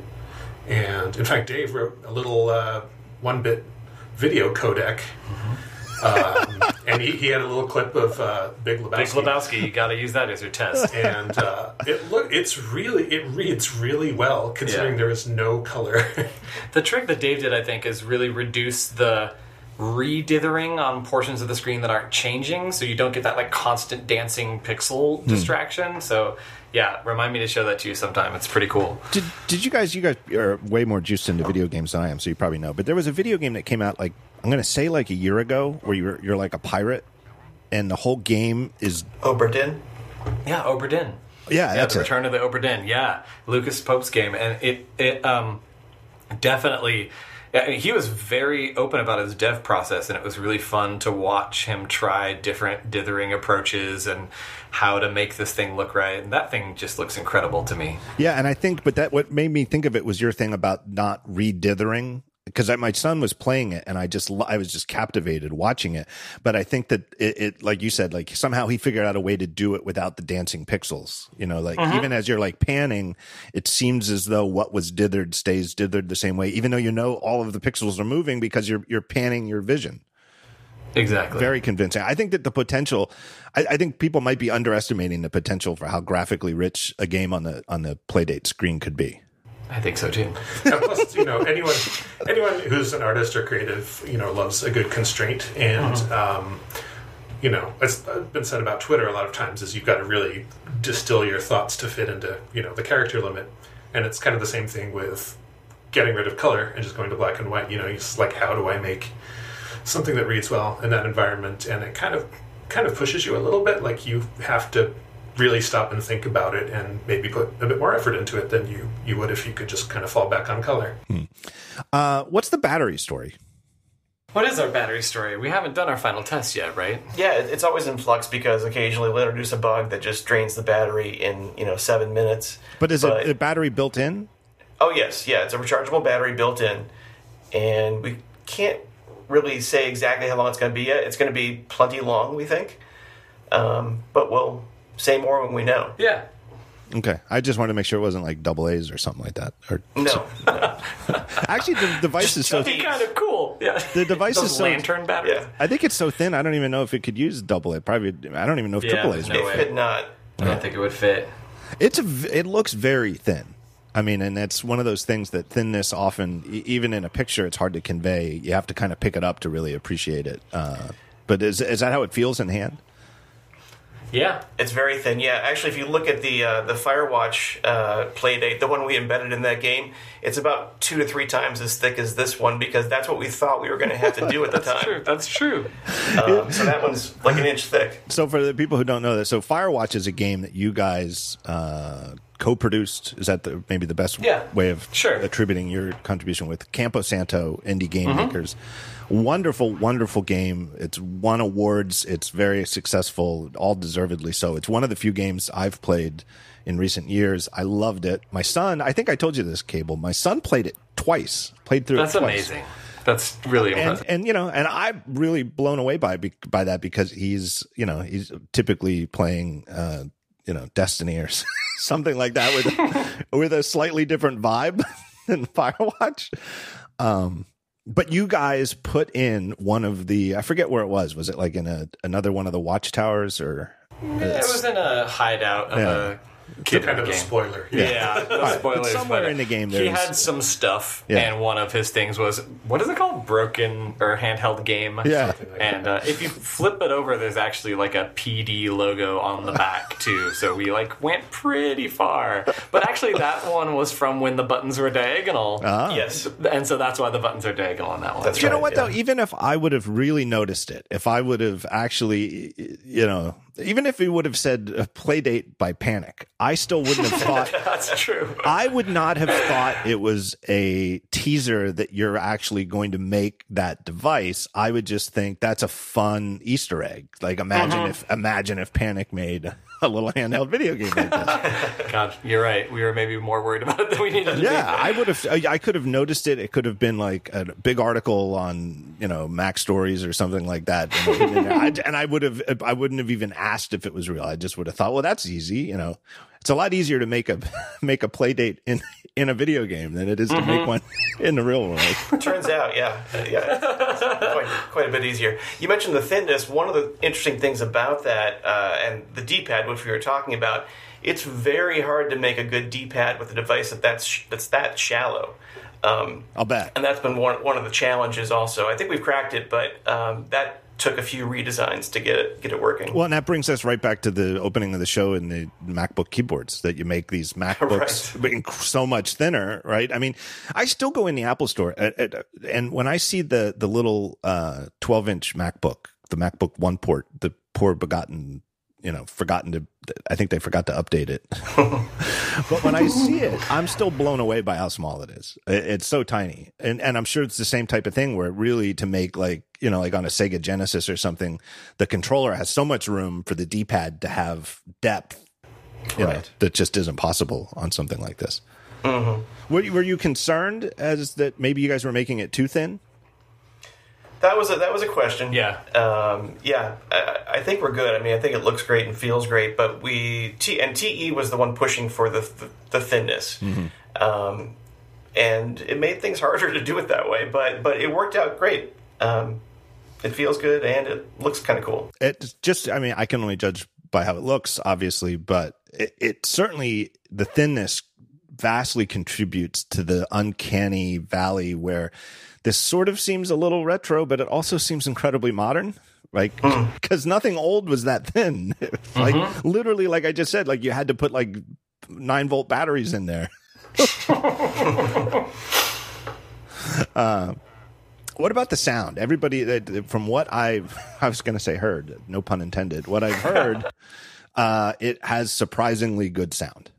Speaker 4: And in fact, Dave wrote a little uh, one bit video codec. Um, and he, he had a little clip of uh, Big Lebowski
Speaker 1: Big Lebowski, you got to use that as your test.
Speaker 4: and uh, it look it's really it reads really well considering
Speaker 1: Yeah.
Speaker 4: there is no color.
Speaker 1: The trick that Dave did, I think, is really reduce the re-dithering on portions of the screen that aren't changing, so you don't get that like constant dancing pixel distraction. So, yeah, remind me to show that to you sometime. It's pretty cool.
Speaker 2: Did did you guys? You guys are way more juiced into video games than I am, so you probably know. But there was a video game that came out like I'm going to say like a year ago, where you're you're like a pirate, and the whole game is
Speaker 3: Obra Dinn.
Speaker 1: Yeah, Obra Dinn.
Speaker 2: yeah,
Speaker 1: Yeah,
Speaker 2: that's
Speaker 1: the
Speaker 2: it.
Speaker 1: Return of the Obra Dinn. Yeah, Lucas Pope's game, and it it um definitely. Mean, he was very open about his dev process, and it was really fun to watch him try different dithering approaches and how to make this thing look right. And that thing just looks incredible to me.
Speaker 2: Yeah, and I think, but that what made me think of it was your thing about not re-dithering because my son was playing it and I just I was just captivated watching it. But I think that it, it like you said, like somehow he figured out a way to do it without the dancing pixels. You know, like uh-huh. even as you're like panning, it seems as though what was dithered stays dithered the same way, even though you know all of the pixels are moving because you're you're panning your vision
Speaker 1: Exactly.
Speaker 2: very convincing. I think that the potential, I, I think people might be underestimating the potential for how graphically rich a game on the on the Playdate screen could be.
Speaker 1: I think so too.
Speaker 4: And plus, you know, anyone anyone who's an artist or creative, you know, loves a good constraint. And um, you know, it's been said about Twitter a lot of times is you've got to really distill your thoughts to fit into you know the character limit. And it's kind of the same thing with getting rid of color and just going to black and white. You know, it's like how do I make something that reads well in that environment? And it kind of kind of pushes you a little bit. Like you have to really stop and think about it and maybe put a bit more effort into it than you you would if you could just kind of fall back on color.
Speaker 2: Uh, what's the battery story?
Speaker 1: What is our battery story? We haven't done our final test yet, right?
Speaker 3: Yeah, it's always in flux because occasionally we'll introduce a bug that just drains the battery in you know seven minutes.
Speaker 2: But is
Speaker 3: But-
Speaker 2: it a battery built in?
Speaker 3: Oh yes, yeah, it's a rechargeable battery built in, and we can't really say exactly how long it's going to be yet. It's going to be plenty long, we think, um, but we'll say more when we know.
Speaker 1: Yeah.
Speaker 2: Okay, I just wanted to make sure it wasn't like double A's or something like that. Or
Speaker 3: No, no.
Speaker 2: actually, the device is so.
Speaker 1: Be kind of cool. Yeah.
Speaker 2: The device
Speaker 1: Those
Speaker 2: is so-
Speaker 1: lantern batteries.
Speaker 3: yeah.
Speaker 2: I think it's so thin. I don't even know if it could use double A. Probably, I don't even know if
Speaker 1: Yeah,
Speaker 2: triple A's.
Speaker 1: no
Speaker 2: would.
Speaker 1: way.
Speaker 3: If it not,
Speaker 1: I don't think it would fit.
Speaker 2: It's a. v- It looks very thin. I mean, and it's one of those things that thinness often, e- even in a picture, it's hard to convey. You have to kind of pick it up to really appreciate it. Uh, but is is that how it feels in hand?
Speaker 1: Yeah.
Speaker 3: it's very thin. Yeah, actually, if you look at the uh, the Firewatch uh, Playdate, the one we embedded in that game, it's about two to three times as thick as this one because that's what we thought we were going to have to do at the time.
Speaker 1: True. That's true.
Speaker 3: Um, so that one's like an inch thick.
Speaker 2: So for the people who don't know that, so Firewatch is a game that you guys uh, co-produced. Is that the, maybe the best
Speaker 1: Yeah,
Speaker 2: way of
Speaker 1: sure.
Speaker 2: attributing your contribution with Campo Santo Indie Game
Speaker 1: Mm-hmm.
Speaker 2: Makers? Wonderful, wonderful game. It's won awards. It's very successful, all deservedly so. It's one of the few games I've played in recent years. I loved it. My son, I think I told you this, Cabel. My son played it twice. Played through
Speaker 1: That's
Speaker 2: it twice
Speaker 1: amazing. That's really
Speaker 2: and
Speaker 1: impressive.
Speaker 2: and you know, and I'm really blown away by by that because he's you know he's typically playing uh, you know Destiny or something like that with with a slightly different vibe than Firewatch. Um, but you guys put in one of the I forget where it was. Was it like in a another one of the watchtowers or?
Speaker 1: it was in a hideout of
Speaker 2: Yeah.
Speaker 1: A kid
Speaker 4: kind of a spoiler.
Speaker 1: Yeah, the spoilers.
Speaker 2: somewhere
Speaker 1: but
Speaker 2: in the game
Speaker 1: he
Speaker 2: there's-
Speaker 1: had some stuff,
Speaker 2: Yeah.
Speaker 1: and one of his things was what is it called? Broken or handheld game.
Speaker 2: Yeah.
Speaker 4: Like
Speaker 1: And uh, if you flip it over, there's actually like a PD logo on the back too. So we like went pretty far. But actually, that one was from when the buttons were diagonal.
Speaker 2: Ah.
Speaker 3: Yes,
Speaker 1: And so that's why the buttons are diagonal on that one.
Speaker 3: That's
Speaker 2: Do you know what
Speaker 3: yeah.
Speaker 2: though? Even if I would have really noticed it, if I would have actually, you know, even if he would have said uh, "play date" by Panic, I still wouldn't have thought.
Speaker 1: That's true.
Speaker 2: I would not have thought it was a teaser that you're actually going to make that device. I would just think that's a fun Easter egg. Like imagine if imagine if Panic made a little handheld video game like this.
Speaker 1: God, you're right. We were maybe more worried about it than we needed to
Speaker 2: Yeah, I would have. I I could have noticed it. It could have been like a big article on you know Mac Stories or something like that. And, I, and I would have. I wouldn't have even asked if it was real. I just would have thought, well, that's easy. You know, it's a lot easier to make a make a play date in in a video game than it is to make one in the real world.
Speaker 3: turns out, yeah, Uh, yeah, it's quite, quite a bit easier. You mentioned the thinness. One of the interesting things about that uh, and the D-pad, which we were talking about, it's very hard to make a good D-pad with a device that that's sh- that's that shallow. Um,
Speaker 2: I'll bet.
Speaker 3: and that's been one one of the challenges. Also, I think we've cracked it, but um, that took a few redesigns to get it get it working.
Speaker 2: Well, and that brings us right back to the opening of the show and the MacBook keyboards that you make these MacBooks inc- so much thinner, right? I mean, I still go in the Apple store uh, uh, and when I see the the little uh, 12 inch MacBook, the MacBook One port, the poor begotten, you know, forgotten to, I think they forgot to update it. but when I see it, I'm still blown away by how small it is. It- It's so tiny, and and I'm sure it's the same type of thing where really to make like you know like on a Sega Genesis or something, the controller has so much room for the D-pad to have depth, you know,
Speaker 3: Right.
Speaker 2: that just isn't possible on something like this. Mm-hmm. Were you, were you concerned as that maybe you guys were making it too thin?
Speaker 3: That was a that was a question.
Speaker 1: Yeah.
Speaker 3: Um, yeah, I, I think we're good. I mean, I think it looks great and feels great, but we T and TE was the one pushing for the the, the thinness, um, and it made things harder to do it that way. But but it worked out great. Um, it feels good and it looks kind of cool.
Speaker 2: It just, I mean, I can only judge by how it looks, obviously, but it, it certainly the thinness vastly contributes to the uncanny valley where this sort of seems a little retro, but it also seems incredibly modern. Like, because nothing old was that thin. like, literally, like I just said, like you had to put like nine volt batteries in there. Uh, what about the sound? Everybody, that from what I've, I was going to say heard, no pun intended. What I've heard, uh, it has surprisingly good sound.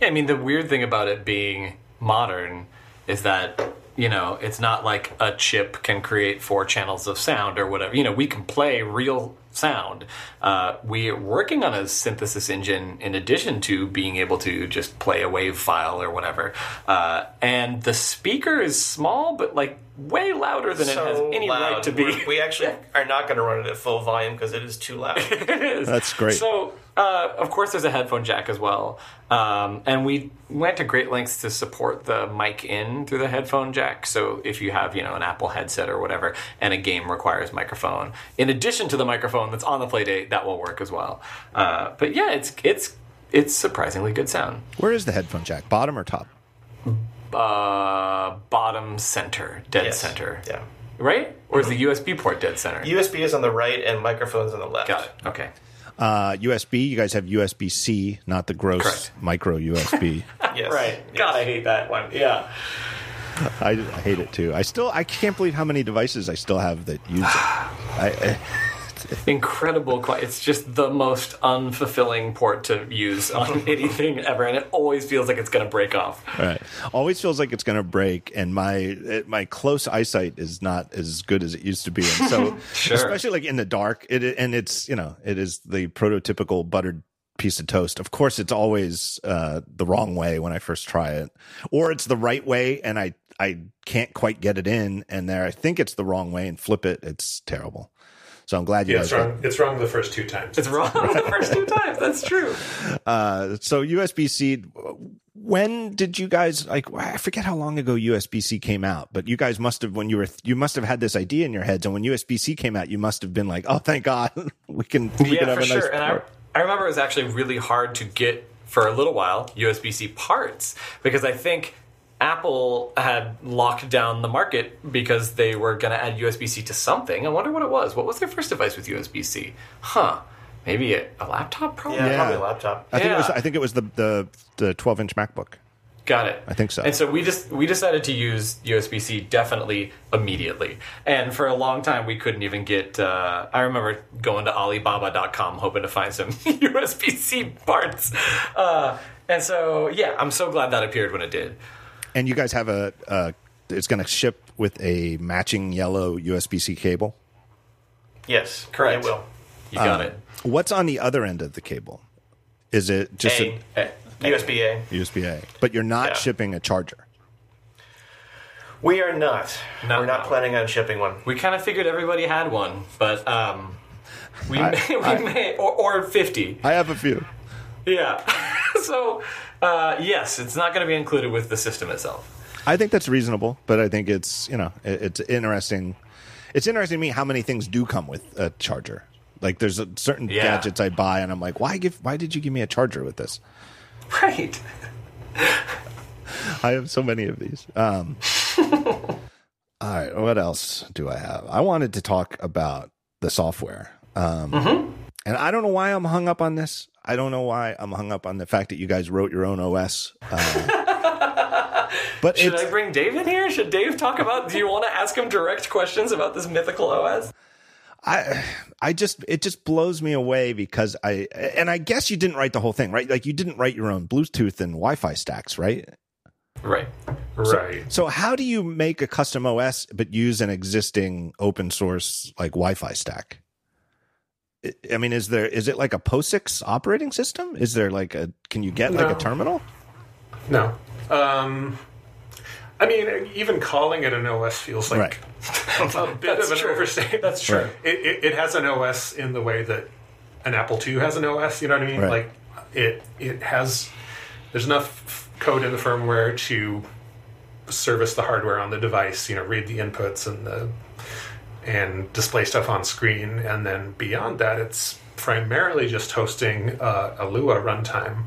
Speaker 1: Yeah, I mean, the weird thing about it being modern is that you know, it's not like a chip can create four channels of sound or whatever. You know, we can play real sound. Uh, we're working on a synthesis engine in addition to being able to just play a wave file or whatever. Uh, and the speaker is small, but like way louder than it has any
Speaker 3: loud.
Speaker 1: right to be.
Speaker 3: We're- We actually are not going to run it at full volume because it is too loud.
Speaker 1: it is.
Speaker 2: That's great.
Speaker 1: So, uh, of course, there's a headphone jack as well, um, and we went to great lengths to support the mic in through the headphone jack. So, if you have you know an Apple headset or whatever, and a game requires microphone, in addition to the microphone that's on the Playdate, that will work as well. Uh, but yeah, it's it's it's surprisingly good sound.
Speaker 2: Where is the headphone jack? Bottom or top?
Speaker 1: Uh, bottom center, dead
Speaker 3: Yes.
Speaker 1: center,
Speaker 3: Yeah.
Speaker 1: right? Or is the USB port dead center?
Speaker 3: USB is on the right and microphones on the left.
Speaker 1: Got it. Okay.
Speaker 2: Uh, USB. You guys have USB C, not the gross
Speaker 1: Correct.
Speaker 2: micro USB.
Speaker 3: Yes.
Speaker 1: Right. God, I hate that one. Yeah.
Speaker 2: I, I hate it too. I still I can't believe how many devices I still have that use it. I, I,
Speaker 1: incredible. It's just the most unfulfilling port to use on anything ever, and it always feels like it's going to break off.
Speaker 2: right. Always feels like it's going to break, and my it, my close eyesight is not as good as it used to be. And so,
Speaker 1: Sure.
Speaker 2: especially like in the dark, it and it's you know it is the prototypical buttered piece of toast. Of course, it's always uh, the wrong way when I first try it, or it's the right way, and I I can't quite get it in, and there I think it's the wrong way and flip it. It's terrible. So I'm glad you
Speaker 4: Yeah,
Speaker 2: guys.
Speaker 4: it's wrong. It's wrong the first two times.
Speaker 1: It's wrong the first two times. That's true.
Speaker 2: Uh, so USB C. When did you guys like? I forget how long ago USB C came out, but you guys must have when you were you must have had this idea in your heads, and when USB C came out, you must have been like, "Oh, thank God, we can we can
Speaker 1: yeah,
Speaker 2: have
Speaker 1: for
Speaker 2: a nice."
Speaker 1: sure. And I. I remember it was actually really hard to get for a little while USB C parts because I think Apple had locked down the market because they were going to add USB C to something. I wonder what it was. What was their first device with USB C? Huh. Maybe a, a laptop, probably.
Speaker 3: Yeah,
Speaker 2: Yeah.
Speaker 3: probably a laptop.
Speaker 2: I think it was. I think it was the the the 12 inch MacBook.
Speaker 1: Got it.
Speaker 2: I think so.
Speaker 1: And so we just we decided to use USB C definitely immediately. And for a long time we couldn't even get. Uh, I remember going to Alibaba.com hoping to find some USB C parts. Uh, and so yeah, I'm so glad that appeared when it did.
Speaker 2: And you guys have a. Uh, it's going to ship with a matching yellow USB C cable.
Speaker 3: Yes,
Speaker 1: Correct.
Speaker 3: It will.
Speaker 1: You got
Speaker 2: Uh,
Speaker 1: it.
Speaker 2: What's on the other end of the cable? Is it just
Speaker 3: A,
Speaker 1: Eh,
Speaker 3: USB A.
Speaker 2: a USB A? But you're not
Speaker 3: Yeah.
Speaker 2: shipping a charger.
Speaker 3: We are not.
Speaker 1: No,
Speaker 3: We're not
Speaker 1: no.
Speaker 3: planning on shipping one.
Speaker 1: We kind of figured everybody had one, but um, we
Speaker 2: I-
Speaker 1: may, we
Speaker 2: I-
Speaker 1: may or, or fifty.
Speaker 2: I have a few.
Speaker 1: Yeah. so uh, yes, it's not going to be included with the system itself.
Speaker 2: I think that's reasonable, but I think it's you know it, it's interesting. It's interesting to me how many things do come with a charger. Like there's a, certain
Speaker 1: Yeah.
Speaker 2: gadgets I buy, and I'm like, why give? Why did you give me a charger with this?
Speaker 1: Right.
Speaker 2: I have so many of these. Um, all right, what else do I have? I wanted to talk about the software, um, and I don't know why I'm hung up on this. I don't know why I'm hung up on the fact that you guys wrote your own OS. Uh, but
Speaker 1: Should I bring Dave in here? Should Dave talk about? Do you want to ask him direct questions about this mythical OS?
Speaker 2: I I just it just blows me away because I and I guess you didn't write the whole thing, right? Like you didn't write your own Bluetooth and Wi-Fi stacks, right?
Speaker 1: Right.
Speaker 4: right.
Speaker 2: So how do you make a custom OS but use an existing open source like Wi-Fi stack? I- I mean, is there is it like a POSIX operating system? Is there like a can you get like a terminal?
Speaker 4: No. Um, I mean, even calling it an OS feels like a bit
Speaker 1: That's
Speaker 4: of an
Speaker 1: true.
Speaker 4: overstatement.
Speaker 1: That's true.
Speaker 2: Right.
Speaker 4: It, it, it has an OS in the way that an Apple II has an OS. You know what I mean?
Speaker 2: Right.
Speaker 4: Like it it has there's enough code in the firmware to service the hardware on the device. You know, read the inputs and the and display stuff on screen, and then beyond that, it's primarily just hosting uh, a Lua runtime,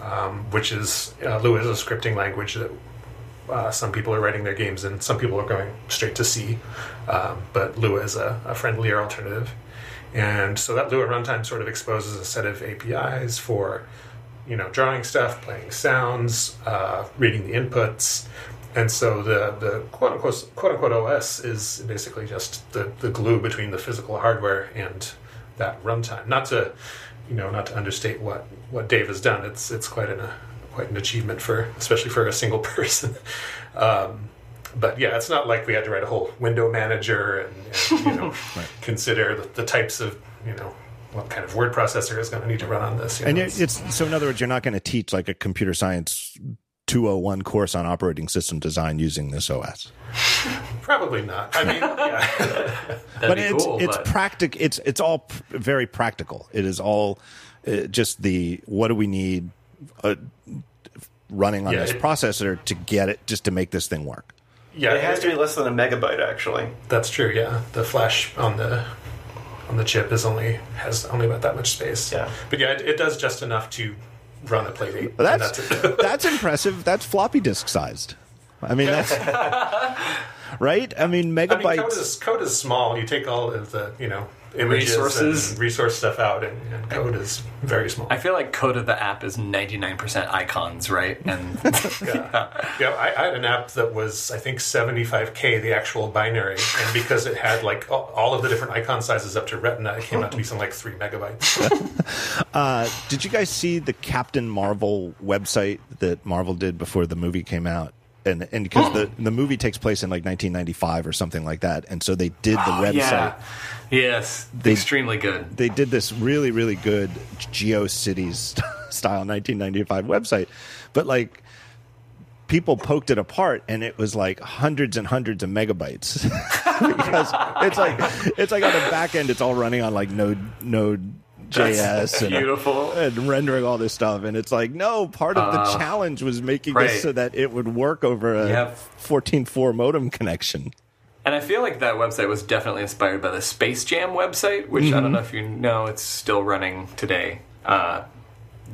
Speaker 4: um, which is uh, Lua is a scripting language that uh, some people are writing their games and Some people are going straight to C, um, but Lua is a, a friendlier alternative. And so that Lua runtime sort of exposes a set of APIs for, you know, drawing stuff, playing sounds, uh, reading the inputs. And so the, the quote unquote, quote unquote OS is basically just the, the glue between the physical hardware and that runtime. Not to, you know, not to understate what, what Dave has done. It's it's quite an uh, quite an achievement for especially for a single person. um, but yeah, it's not like we had to write a whole window manager and, and you know consider the, the types of you know what kind of word processor is going to need to run on this. you
Speaker 2: And
Speaker 4: know,
Speaker 2: it- it's so in other words, you're not going to teach like a computer science 201 course on operating system design using this OS.
Speaker 4: probably not. I mean, yeah.
Speaker 1: That'd
Speaker 2: but
Speaker 1: be
Speaker 2: it's
Speaker 1: cool.
Speaker 2: it's
Speaker 1: but
Speaker 2: practic it's it's all p- very practical. It is all uh, just the what do we need uh, running on
Speaker 4: Yeah,
Speaker 2: this
Speaker 4: it-
Speaker 2: processor to get it just to make this thing work.
Speaker 4: yeah,
Speaker 3: It has to be less than a megabyte, actually.
Speaker 4: That's true. Yeah, the flash on the on the chip is only has only about that much space.
Speaker 3: Yeah.
Speaker 4: but yeah, it, it does just enough to run a and
Speaker 2: that's
Speaker 4: it.
Speaker 2: that's impressive. That's floppy disk sized. I mean that's right. I mean
Speaker 4: I mean,
Speaker 2: megabytes.
Speaker 4: code is code is small. You take all of the you know images
Speaker 1: Resources.
Speaker 4: and resource stuff out, and, and code is very small.
Speaker 1: I feel like code of the app is 99% icons, right? And
Speaker 4: yeah, yeah. I, I had an app that was I think 75k the actual binary, and because it had like all, all of the different icon sizes up to Retina, it came out to be something like three megabytes.
Speaker 2: Uh, did you guys see the Captain Marvel website that Marvel did before the movie came out? And and because the the movie takes place in like 1995 or something like that, and so they did the oh, website.
Speaker 1: yeah. Yes. extremely good.
Speaker 2: They did this really really good GeoCities style 1995 website, but like people poked it apart and it was like hundreds and hundreds of megabytes because it's like it's like on the back end it's all running on like node node js and uh,
Speaker 1: Beautiful.
Speaker 2: and rendering all this stuff and it's like no part of the uh, challenge was making
Speaker 1: right.
Speaker 2: this so that it would work over a
Speaker 1: Yep.
Speaker 2: 14.4 modem connection
Speaker 1: And I feel like that website was definitely inspired by the Space Jam website, which I don't mm-hmm. know if you know, it's still running today. Uh,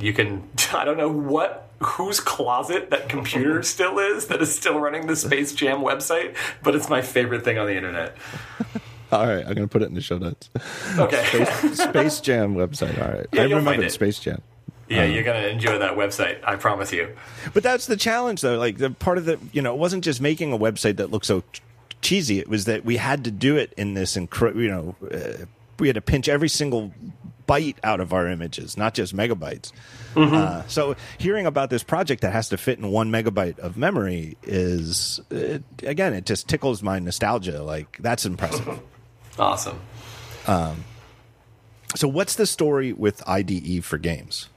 Speaker 1: you can, I don't know what, whose closet that computer still is that is still running the Space Jam website, but it's my favorite thing on the internet.
Speaker 2: all right i'm gonna put it in the show notes
Speaker 1: Okay.
Speaker 2: space, space jam website all right
Speaker 1: Yeah,
Speaker 2: i remember
Speaker 1: find
Speaker 2: the
Speaker 1: it.
Speaker 2: space jam
Speaker 1: yeah, you're going to enjoy that website. I promise you.
Speaker 2: But that's the challenge, though. Like the part of the, you know, it wasn't just making a website that looked so ch- cheesy. It was that we had to do it in this, incre- you know, uh, we had to pinch every single byte out of our images, not just megabytes. Uh, so hearing about this project that has to fit in one megabyte of memory is, it, again, it just tickles my nostalgia. Like that's impressive.
Speaker 1: Awesome.
Speaker 2: so what's the story with IDE for games?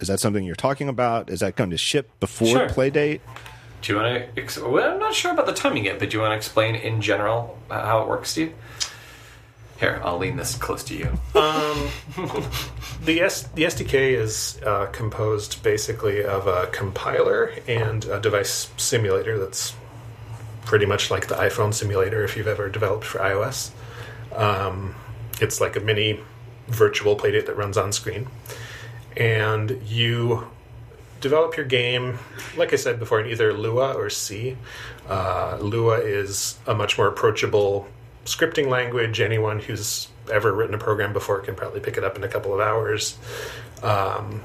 Speaker 2: Is that something you're talking about? Is that going to ship before
Speaker 1: Sure.
Speaker 2: Playdate?
Speaker 1: Do you want to? Ex- well, I'm not sure about the timing yet, but do you want to explain in general uh, how it works, Steve? Here, I'll lean this close to you.
Speaker 4: The, S, the SDK is uh, composed basically of a compiler and a device simulator that's pretty much like the iPhone simulator if you've ever developed for iOS. Um, it's like a mini virtual playdate that runs on screen. And you develop your game, like I said before, in either Lua or C. Uh, Lua is a much more approachable scripting language. Anyone who's ever written a program before can probably pick it up in a couple of hours. Um,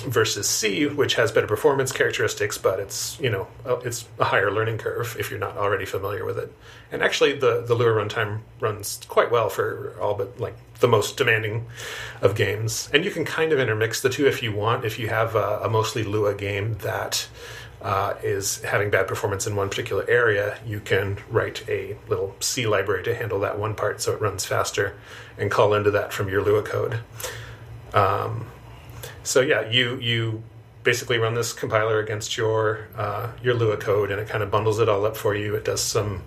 Speaker 4: versus C, which has better performance characteristics, but it's you know it's a higher learning curve if you're not already familiar with it. And actually, the the Lua runtime runs quite well for all but like the most demanding of games. And you can kind of intermix the two if you want. If you have a, a mostly Lua game that uh, is having bad performance in one particular area, you can write a little C library to handle that one part so it runs faster, and call into that from your Lua code. So yeah, you you basically run this compiler against your uh, your Lua code, and it kind of bundles it all up for you. It does some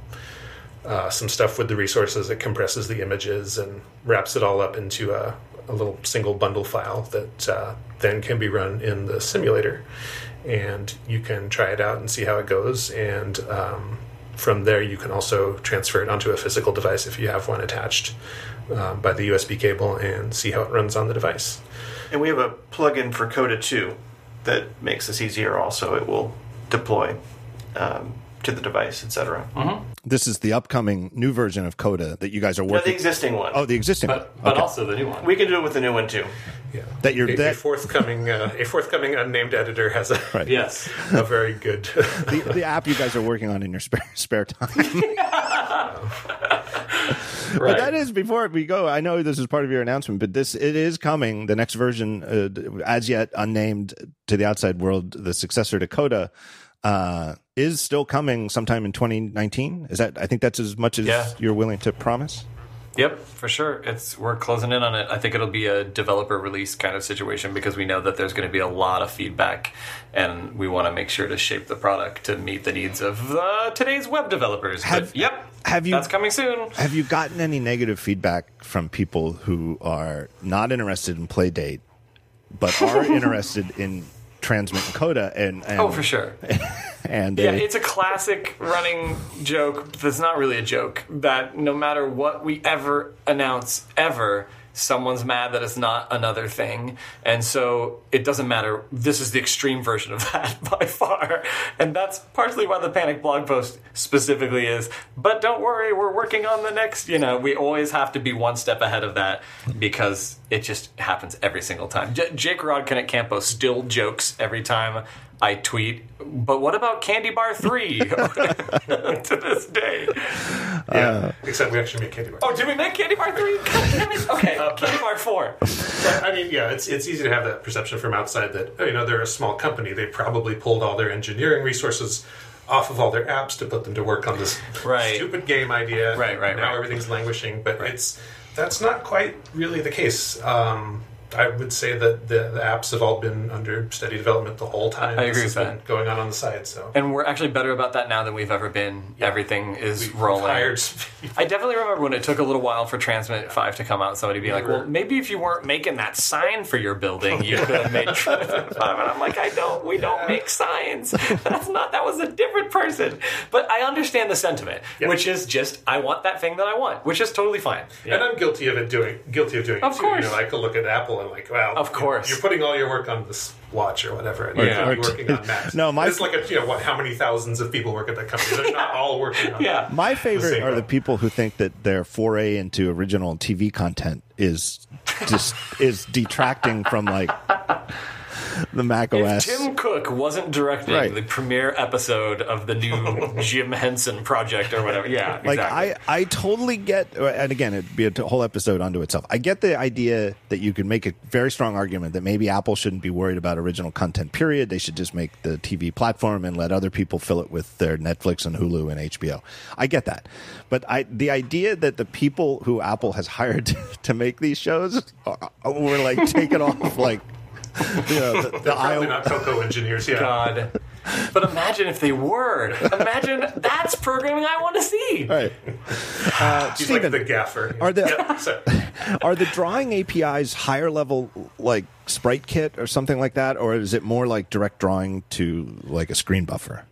Speaker 4: uh, some stuff with the resources. It compresses the images and wraps it all up into a, a little single bundle file that uh, then can be run in the simulator, and you can try it out and see how it goes. And um, from there, you can also transfer it onto a physical device if you have one attached uh, by the USB cable, and see how it runs on the device.
Speaker 3: And we have a plugin for Coda 2 that makes this easier also. It will deploy um, to the device, etc.
Speaker 2: This is the upcoming new version of Coda that you guys are working.
Speaker 3: No, the existing one.
Speaker 2: oh, the existing
Speaker 1: But,
Speaker 2: one.
Speaker 1: but
Speaker 2: Okay.
Speaker 1: also the new one.
Speaker 3: we can do it with the new one too.
Speaker 4: Yeah.
Speaker 2: That you're-
Speaker 4: a, a forthcoming uh, a forthcoming unnamed editor has a
Speaker 2: Right.
Speaker 1: yes.
Speaker 4: a very good
Speaker 2: the, the app you guys are working on in your spare spare time. But that is before we go. I know this is part of your announcement, but this it is coming. The next version, uh, as yet unnamed to the outside world, the successor to Coda, uh, is still coming sometime in 2019. Is that? I think that's as much as
Speaker 1: Yeah.
Speaker 2: you're willing to promise.
Speaker 1: Yep, for sure. It's we're closing in on it. I think it'll be a developer release kind of situation because we know that there's going to be a lot of feedback, and we want to make sure to shape the product to meet the needs of uh, today's web developers.
Speaker 2: Have-
Speaker 1: but, yep,
Speaker 2: have you-
Speaker 1: That's coming soon.
Speaker 2: Have you gotten any negative feedback from people who are not interested in Playdate, but are interested in Transmit Coda? And, and
Speaker 1: Oh, for sure.
Speaker 2: And
Speaker 1: Yeah, it's a classic running joke that's not really a joke. That no matter what we ever announce, ever, someone's mad that it's not another thing. And so it doesn't matter. This is the extreme version of that by far. And that's partially why the Panic blog post specifically is. But don't worry, we're working on the next. You know, we always have to be one step ahead of that because it just happens every single time. J- Jake Rodkin at Campo still jokes every time I tweet, but what about CandyBar 3 to this day?
Speaker 4: Yeah, except we actually made candy bars.
Speaker 1: Oh, did we make CandyBar 3? God damn it. Okay, CandyBar 4.
Speaker 4: I mean, yeah, it's it's easy to have that perception from outside that oh, you know they're a small company. They probably pulled all their engineering resources off of all their apps to put them to work on this
Speaker 1: Right.
Speaker 4: stupid game idea.
Speaker 1: Right, right,
Speaker 4: Now
Speaker 1: right.
Speaker 4: everything's languishing, but it's that's not quite really the case. Um, I would say that the, the apps have all been under steady development the whole time.
Speaker 1: I
Speaker 4: This
Speaker 1: agree
Speaker 4: has
Speaker 1: with
Speaker 4: been
Speaker 1: that.
Speaker 4: Going on on the side, so
Speaker 1: And we're actually better about that now than we've ever been. Everything is
Speaker 4: we've
Speaker 1: rolling. I definitely remember when it took a little while for Transmit 5 to come out, somebody be like,
Speaker 4: were-
Speaker 1: well, maybe if you weren't making that sign for your building, you could have made Transmit 5. And I'm like, I don't, we don't make signs. That's not, that was a different person. But I understand the sentiment,
Speaker 4: Yeah.
Speaker 1: which is just, I want that thing that I want, which is totally fine.
Speaker 4: And I'm guilty of it doing guilty of doing
Speaker 1: Of
Speaker 4: it too.
Speaker 1: course.
Speaker 4: You know, I could look at Apple and like, well,
Speaker 1: Of
Speaker 4: you-
Speaker 1: course.
Speaker 4: you're putting all your work on this watch or whatever, and
Speaker 1: Yeah.
Speaker 4: you're working on Macs.
Speaker 2: No, my-
Speaker 4: it's like a, you know what? How many thousands of people work at that company? They're not all working on.
Speaker 1: Yeah.
Speaker 2: My favorite
Speaker 4: same
Speaker 2: are the people who think that their foray into original TV content is just is detracting from like the Mac
Speaker 1: If Tim Cook wasn't directing
Speaker 2: Right.
Speaker 1: the premiere episode of the new oh. Jim Henson project or whatever, yeah,
Speaker 2: like
Speaker 1: exactly.
Speaker 2: I, I totally get and again it'd be a whole episode unto itself. I get the idea that you can make a very strong argument that maybe apple shouldn't be worried about original content period. They should just make the tv platform and let other people fill it with their netflix and hulu and hbo i get that. But i the idea that the people who apple has hired to make these shows are, were like taken off like you know the, the
Speaker 4: They're probably
Speaker 2: IO
Speaker 4: not Cocoa engineers. Yeah.
Speaker 1: God. But imagine if they were. Imagine that's programming I want to see.
Speaker 2: right uh,
Speaker 4: He's
Speaker 2: Steven,
Speaker 4: like the gaffer.
Speaker 2: Are the-
Speaker 4: Yeah,
Speaker 2: are the drawing APIs higher level like Sprite Kit or something like that, or is it more like direct drawing to like a screen buffer?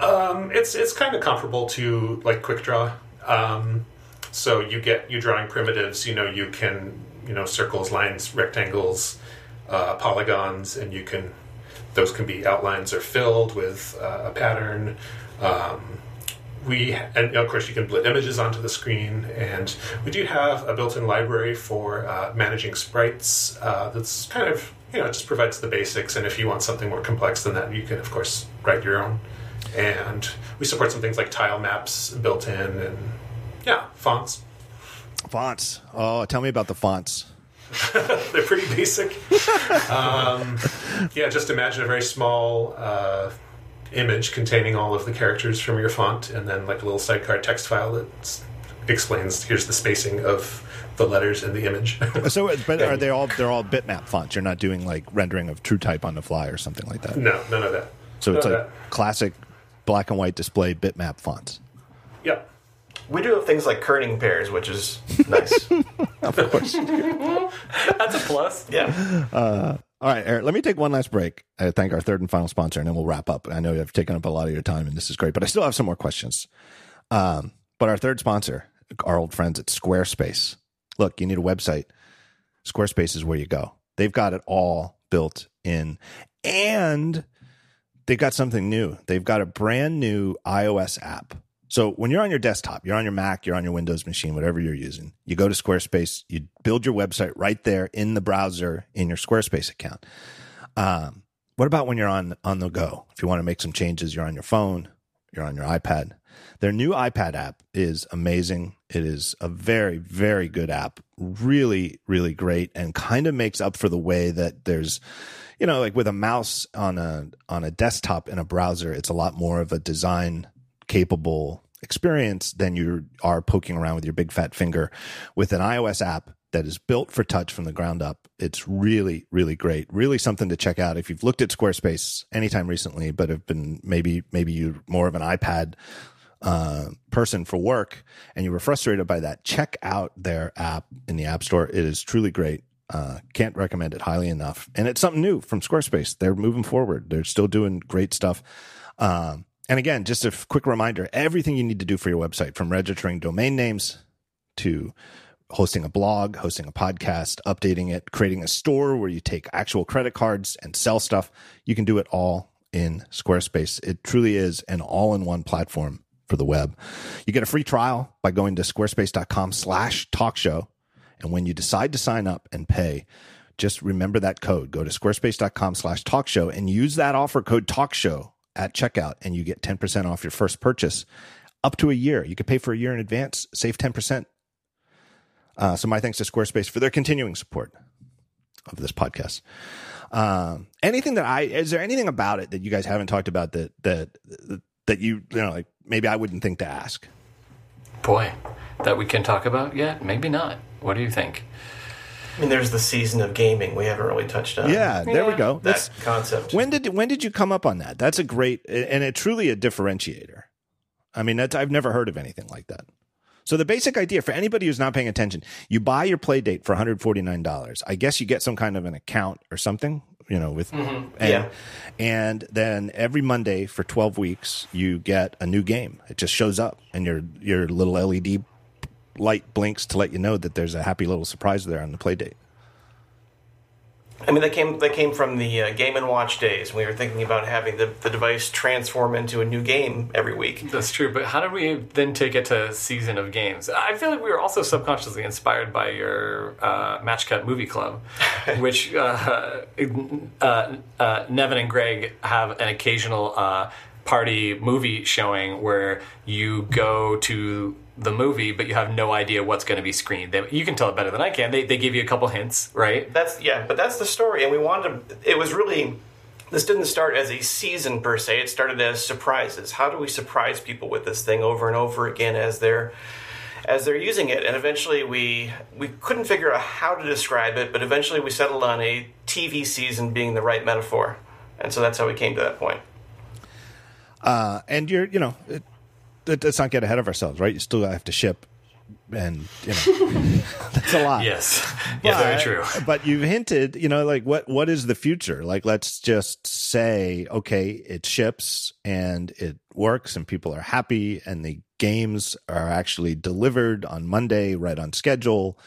Speaker 4: Um, it's it's kind of comparable to like QuickDraw. Um, so you get you drawing primitives. You know you can you know circles, lines, rectangles, uh, polygons, and you can those can be outlines or filled with uh, a pattern. Um, we and of course you can blend images onto the screen, and we do have a built-in library for uh, managing sprites. Uh, that's kind of you know just provides the basics, and if you want something more complex than that, you can of course write your own. And we support some things like tile maps built in, and yeah, fonts.
Speaker 2: Fonts. Oh, tell me about the fonts.
Speaker 4: They're pretty basic. um, yeah, just imagine a very small uh, image containing all of the characters from your font, and then like a little sidecar text file that explains here's the spacing of the letters in the image.
Speaker 2: So, but are they all they're all bitmap fonts? You're not doing like rendering of TrueType on the fly or something like that.
Speaker 4: no, none of that.
Speaker 2: So it's
Speaker 4: None
Speaker 2: like
Speaker 4: of that.
Speaker 2: classic black and white display bitmap fonts.
Speaker 4: Yep.
Speaker 3: We do have things like kerning pairs, which is nice.
Speaker 1: That's a plus.
Speaker 3: yeah.
Speaker 2: All right, Eric, let me take one last break. I thank our third and final sponsor, and then we'll wrap up. I know I've taken up a lot of your time, and this is great, but I still have some more questions. Um, but our third sponsor, our old friends at Squarespace. Look, you need a website. Squarespace is where you go. They've got it all built in, and they've got something new. They've got a brand new iOS app. So when you're on your desktop, you're on your Mac, you're on your Windows machine, whatever you're using, you go to Squarespace, you build your website right there in the browser in your Squarespace account. Um, what about when you're on on the go? If you want to make some changes, you're on your phone, you're on your iPad. Their new iPad app is amazing. It is a very, very good app. Really, really great and kind of makes up for the way that there's, you know, like with a mouse on a on a desktop in a browser, it's a lot more of a design capable experience than you are poking around with your big fat finger. With an iOS app that is built for touch from the ground up, it's really, really great. Really something to check out if you've looked at Squarespace anytime recently, but have been maybe maybe you're more of an iPad uh, person for work and you were frustrated by that. Check out their app in the App Store. It is truly great. Uh, can't recommend it highly enough. And it's something new from Squarespace. They're moving forward. They're still doing great stuff. Um, and again, just a quick reminder everything you need to do for your website from registering domain names to hosting a blog, hosting a podcast, updating it, creating a store where you take actual credit cards and sell stuff. You can do it all in Squarespace. It truly is an all in one platform for the web. You get a free trial by going to squarespace.com slash talk show. And when you decide to sign up and pay, just remember that code. Go to squarespace.com slash talk show and use that offer code talk show at checkout and you get 10% off your first purchase up to a year. You could pay for a year in advance, save 10%. Uh, so my thanks to Squarespace for their continuing support of this podcast. Um, anything that I is there anything about it that you guys haven't talked about that that that you you know like maybe I wouldn't think to ask?
Speaker 1: Boy, that we can talk about yet? Maybe not. What do you think?
Speaker 3: I mean, there's the season of gaming we haven't really touched on.
Speaker 2: Yeah, there we go.
Speaker 3: that
Speaker 2: That's
Speaker 3: concept.
Speaker 2: when did when did you come up on that? That's a great and it truly a differentiator. I mean, that's I've never heard of anything like that. So the basic idea for anybody who's not paying attention, you buy your play date for $149. I guess you get some kind of an account or something, you know, with mm-hmm. and,
Speaker 3: Yeah.
Speaker 2: and then every Monday for 12 weeks you get a new game. It just shows up and your your little LED light blinks to let you know that there's a happy little surprise there on the play date.
Speaker 3: I mean, that came that came from the uh, Game and Watch days. We were thinking about having the, the device transform into a new game every week.
Speaker 1: That's true, but how did we then take it to season of games? I feel like we were also subconsciously inspired by your uh, Match Cut Movie Club, which uh, uh, uh, Neven and Greg have an occasional uh, party movie showing where you go to the movie, but you have no idea what's going to be screened. They, you can tell it better than I can. They, they give you a couple hints, right?
Speaker 3: That's yeah, but that's the story, and we wanted to. It was really. This didn't start as a season per se. It started as surprises. How do we surprise people with this thing over and over again as they're as they're using it? And eventually, we we couldn't figure out how to describe it, but eventually we settled on a TV season being the right metaphor, and so that's how we came to that point.
Speaker 2: Uh, and you're, you know, it, it, let's not get ahead of ourselves, right? You still have to ship, and you know, that's a lot.
Speaker 1: Yes. Yeah, very true.
Speaker 2: But you've hinted, you know, like what what is the future? Like, let's just say, okay, it ships and it works, and people are happy, and the games are actually delivered on Monday, right on schedule.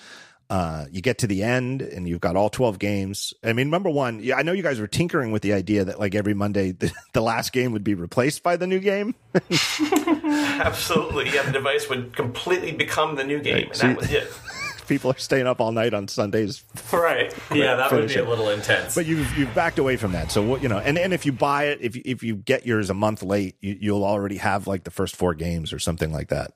Speaker 2: Uh, you get to the end and you've got all 12 games. I mean, number one, yeah, I know you guys were tinkering with the idea that like every Monday the, the last game would be replaced by the new game.
Speaker 3: Absolutely, yeah. The device would completely become the new game,
Speaker 2: Right,
Speaker 3: and
Speaker 2: so
Speaker 3: that was it.
Speaker 2: People are staying up all night on Sundays
Speaker 1: Right. Yeah, that would be a little intense.
Speaker 2: But you've you've backed away from that. So what you know, and, and if you buy it, if you, if you get yours a month late, you, you'll already have like the first four games or something like that,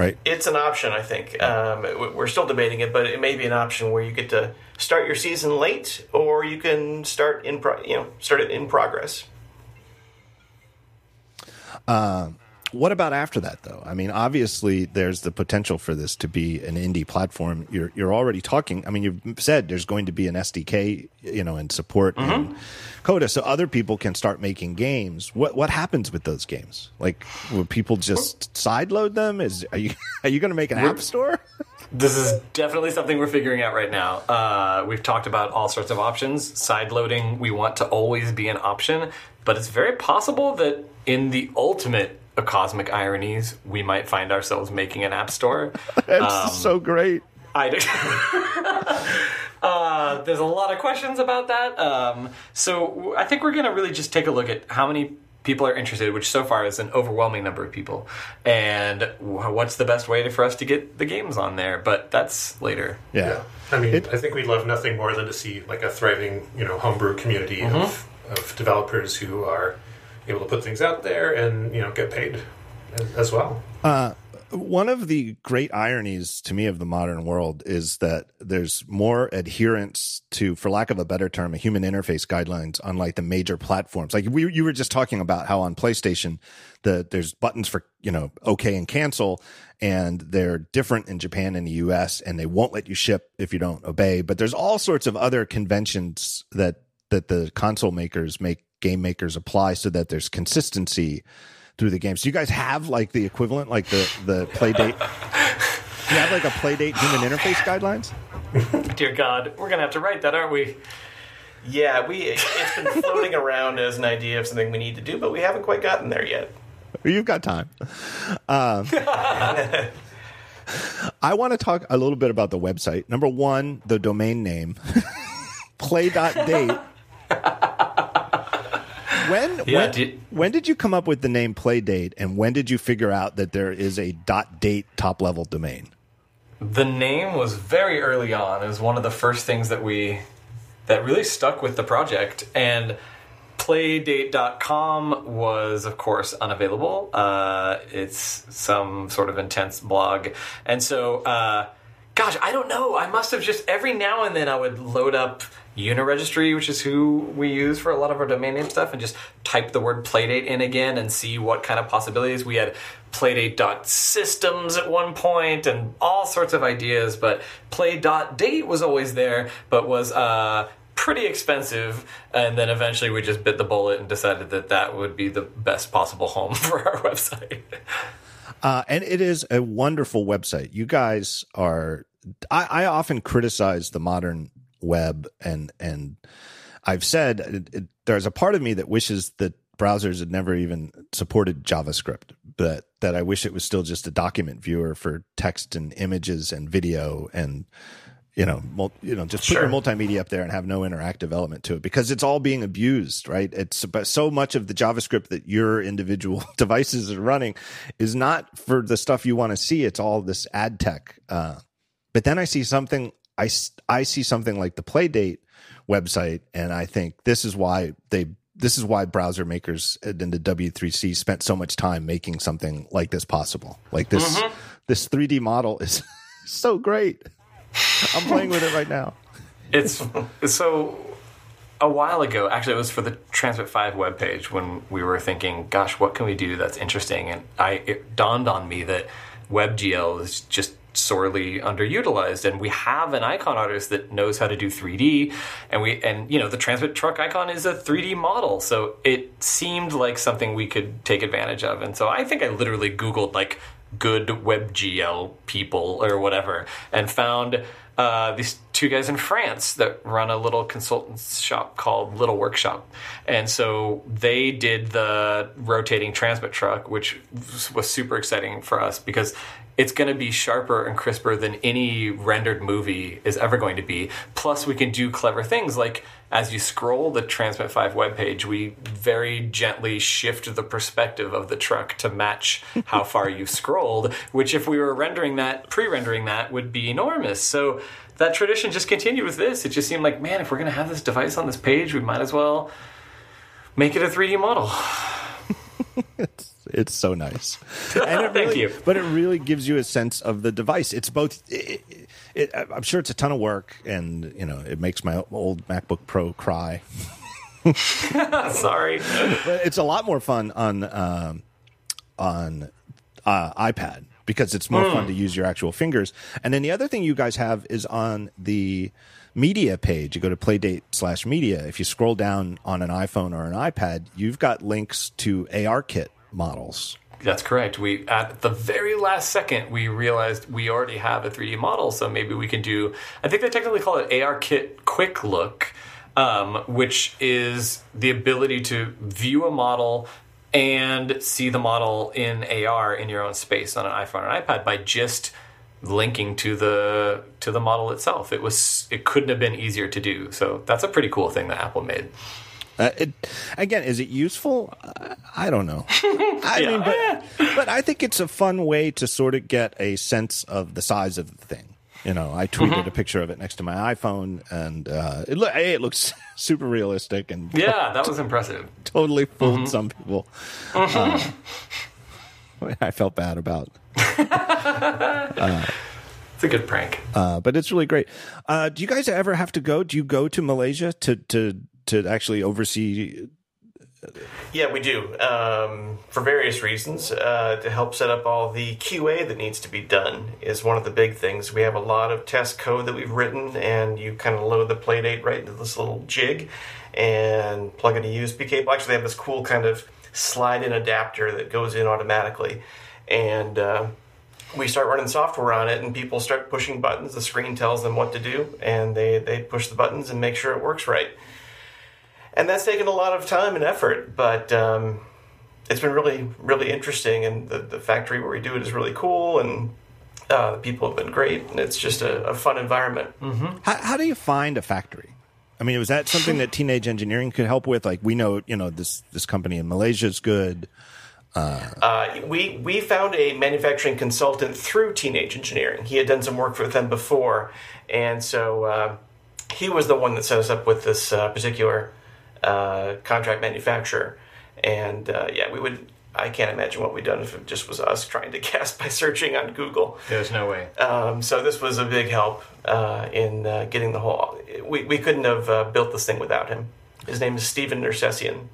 Speaker 2: right?
Speaker 3: It's an option, I think. Um, we- we're still debating it, but it may be an option where you get to start your season late, or you can start in pro- you know start it in progress.
Speaker 2: What about after that, though? I mean, obviously, there's the potential for this to be an indie platform. You're you're already talking. I mean, you've said there's going to be an SDK, you know, and support in Coda, so other people can start making games. What what happens with those games? Like, will people just sideload them? Is are you are you going to make an app store?
Speaker 1: This is definitely something we're figuring out right now. Uh, we've talked about all sorts of options. Side loading, we want to always be an option, but it's very possible that in the ultimate of cosmic ironies, we might find ourselves making an app store.
Speaker 2: That's so great.
Speaker 1: I do. uh, there's a lot of questions about that. Um, so I think we're going to really just take a look at how many people are interested, which so far is an overwhelming number of people, and what's the best way to, for us to get the games on there. But that's later.
Speaker 2: Yeah.
Speaker 4: Yeah. I mean,
Speaker 2: It-
Speaker 4: I think we'd love nothing more than to see like a thriving, you know, homebrew community of, of developers who are able to put things out there and you know get paid. as well.
Speaker 2: Uh, one of the great ironies to me of the modern world is that there's more adherence to, for lack of a better term, a human interface guidelines on like the major platforms. Like we, you were just talking about how on PlayStation, the there's buttons for you know OK and cancel, and they're different in Japan and the US, and they won't let you ship if you don't obey. But there's all sorts of other conventions that that the console makers make game makers apply so that there's consistency through the games. Do you guys have like the equivalent, like the the play date? Do you have like a play date human interface guidelines?
Speaker 1: Dear God, we're gonna have to write that, aren't we?
Speaker 3: Yeah, we it's been floating around as an idea of something we need to do, but we haven't quite gotten there yet.
Speaker 2: You've got time. Um, I want to talk a little bit about the website. Number one, the domain name, play.date. When
Speaker 1: Yeah,
Speaker 2: when,
Speaker 1: did-
Speaker 2: when did you come up with the name Playdate, and when did you figure out that there is a dot .date top level domain?
Speaker 1: The name was very early on. It was one of the first things that we that really stuck with the project. And playdate.com was of course unavailable. Uh, it's some sort of intense blog. And so uh, gosh, I don't know. I must have just every now and then I would load up Uniregistry, which is who we use for a lot of our domain name stuff, and just type the word Playdate in again and see what kind of possibilities. We had Playdate.systems at one point and all sorts of ideas, but Play.date was always there, but was uh, pretty expensive. And then eventually we just bit the bullet and decided that that would be the best possible home for our website.
Speaker 2: Uh, and it is a wonderful website. You guys are. I, I often criticize the modern web, and and I've said it, it, there's a part of me that wishes that browsers had never even supported JavaScript, but that I wish it was still just a document viewer for text and images and video and you know, mul- you know, just put your multimedia up there and have no interactive element to it because it's all being abused, right? It's but so much of the JavaScript that your individual devices are running is not for the stuff you want to see. It's all this ad tech. Uh, but then I see something, I, I see something like the Playdate website, and I think this is why they, this is why browser makers in the W3C spent so much time making something like this possible. Like this, mm-hmm. this 3D model is so great. I'm playing with it right now.
Speaker 1: It's so a while ago. Actually, it was for the Transmit Five webpage when we were thinking, "Gosh, what can we do that's interesting?" And I it dawned on me that WebGL is just sorely underutilized and we have an icon artist that knows how to do 3D and we and you know the transmit truck icon is a 3D model so it seemed like something we could take advantage of and so I think I literally googled like good WebGL people or whatever and found uh, these two guys in France that run a little consultants shop called Little Workshop. And so they did the rotating transmit truck, which was super exciting for us because it's going to be sharper and crisper than any rendered movie is ever going to be. Plus, we can do clever things like as you scroll the Transmit 5 webpage, we very gently shift the perspective of the truck to match how far you've scrolled, which, if we were rendering that, pre rendering that, would be enormous. So that tradition just continued with this. It just seemed like, man, if we're going to have this device on this page, we might as well make it a 3D model.
Speaker 2: It's so nice. And it
Speaker 1: Thank you.
Speaker 2: But it really gives you a sense of the device. It's both. It, it, I'm sure it's a ton of work, and you know, it makes my old MacBook Pro cry.
Speaker 1: Sorry.
Speaker 2: But it's a lot more fun on um, on uh, iPad because it's more fun to use your actual fingers. And then the other thing you guys have is on the media page. You go to Playdate slash media. If you scroll down on an iPhone or an iPad, you've got links to ARKit models.
Speaker 1: That's correct. We at the very last second we realized we already have a 3D model, so maybe we can do. I think they technically call it ARKit Quick Look, um, which is the ability to view a model and see the model in AR in your own space on an iPhone or iPad by just linking to the to the model itself. It was it couldn't have been easier to do. So that's a pretty cool thing that Apple made.
Speaker 2: Uh, it, again, is it useful? Uh, I don't know. I
Speaker 1: Yeah.
Speaker 2: mean, but, but I think it's a fun way to sort of get a sense of the size of the thing. You know, I tweeted
Speaker 1: Mm-hmm.
Speaker 2: a picture of it next to my iPhone, and uh, it, a, it looks super realistic and
Speaker 1: Yeah, that was impressive.
Speaker 2: totally fooled
Speaker 1: Mm-hmm.
Speaker 2: some people. Uh, I felt bad about.
Speaker 1: It's a good prank.
Speaker 2: Uh, but it's really great. Uh, do you guys ever have to go? Do you go to Malaysia to to to actually oversee?
Speaker 3: Yeah, we do. Um, for various reasons. Uh, to help set up all the QA that needs to be done is one of the big things. We have a lot of test code that we've written, and you kind of load the Playdate right into this little jig and plug in a USB cable. Actually, they have this cool kind of slide in adapter that goes in automatically. And uh, we start running software on it, and people start pushing buttons. The screen tells them what to do, and they, they push the buttons and make sure it works right and that's taken a lot of time and effort but um, it's been really really interesting and the, the factory where we do it is really cool and uh, the people have been great and it's just a, a fun environment
Speaker 2: How, how do you find a factory? I mean, was that something that teenage engineering could help with? Like, we know, you know, this this company in Malaysia is good.
Speaker 3: uh, we, we found a manufacturing consultant through teenage engineering he had done some work with them before and so uh, he was the one that set us up with this uh, particular uh, contract manufacturer and uh, yeah we would I can't imagine what we'd done if it just was us trying to guess by searching on Google.
Speaker 1: There's no way.
Speaker 3: Um, so this was a big help uh, in uh, getting the whole. We, we couldn't have uh, built this thing without him. His name is Stephen Nersessian.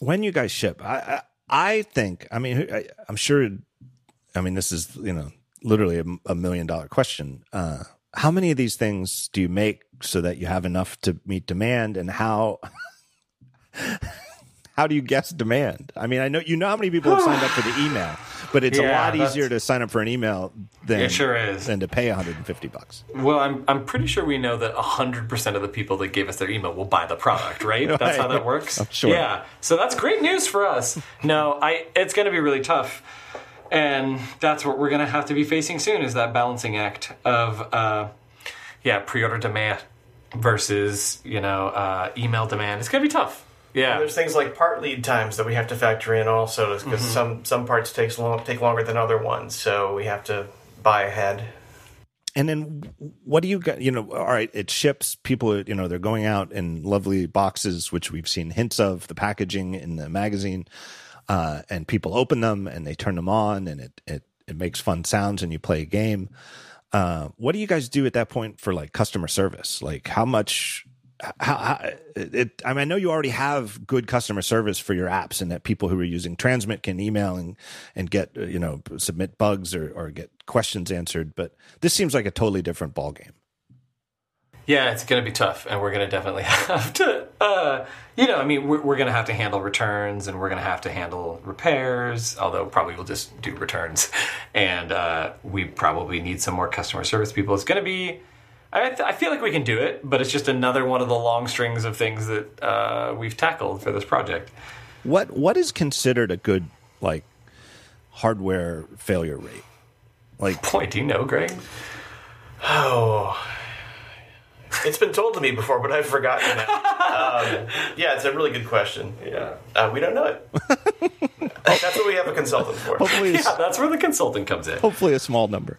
Speaker 2: when you guys ship, I I, I think. I mean, I, I'm sure. I mean, this is you know literally a, a million dollar question. Uh, how many of these things do you make so that you have enough to meet demand, and how? How do you guess demand? I mean, I know you know how many people have signed up for the email, but it's a lot easier to sign up for an email than
Speaker 1: It sure is.
Speaker 2: than to pay 150 bucks.
Speaker 1: Well, I'm I'm pretty sure we know that 100% of the people that gave us their email will buy the product, right? That's how that works.
Speaker 2: I'm sure.
Speaker 1: Yeah. So that's great news for us. No, I it's going to be really tough. And that's what we're going to have to be facing soon is that balancing act of uh yeah, pre-order demand versus, you know, uh email demand. It's going to be tough. Yeah.
Speaker 3: There's things like part lead times that we have to factor in also because some some parts takes long, take longer than other ones, so we have to buy ahead.
Speaker 2: And then what do you got? You know, all right, it ships. People, you know, they're going out in lovely boxes, which we've seen hints of the packaging in the magazine. Uh, and people open them and they turn them on, and it it it makes fun sounds, and you play a game. Uh, what do you guys do at that point for like customer service? Like, how much? How, how it, I mean, I know you already have good customer service for your apps, and that people who are using Transmit can email and and get uh, you know submit bugs or or get questions answered. But this seems like a totally different ballgame.
Speaker 1: Yeah, it's going to be tough, and we're going to definitely have to, uh, you know, I mean, we're, we're going to have to handle returns, and we're going to have to handle repairs. Although probably we'll just do returns, and uh, we probably need some more customer service people. It's going to be. I, th- I feel like we can do it, but it's just another one of the long strings of things that uh, we've tackled for this project.
Speaker 2: What what is considered a good like hardware failure rate? Like
Speaker 1: Boy, do you know, Greg?
Speaker 3: Oh, it's been told to me before, but I've forgotten um, yeah, it's a really good question.
Speaker 1: Yeah,
Speaker 3: Uh, we don't know it. That's what we have a consultant for.
Speaker 2: hopefully
Speaker 1: yeah, that's where the consultant comes in.
Speaker 2: hopefully a small number.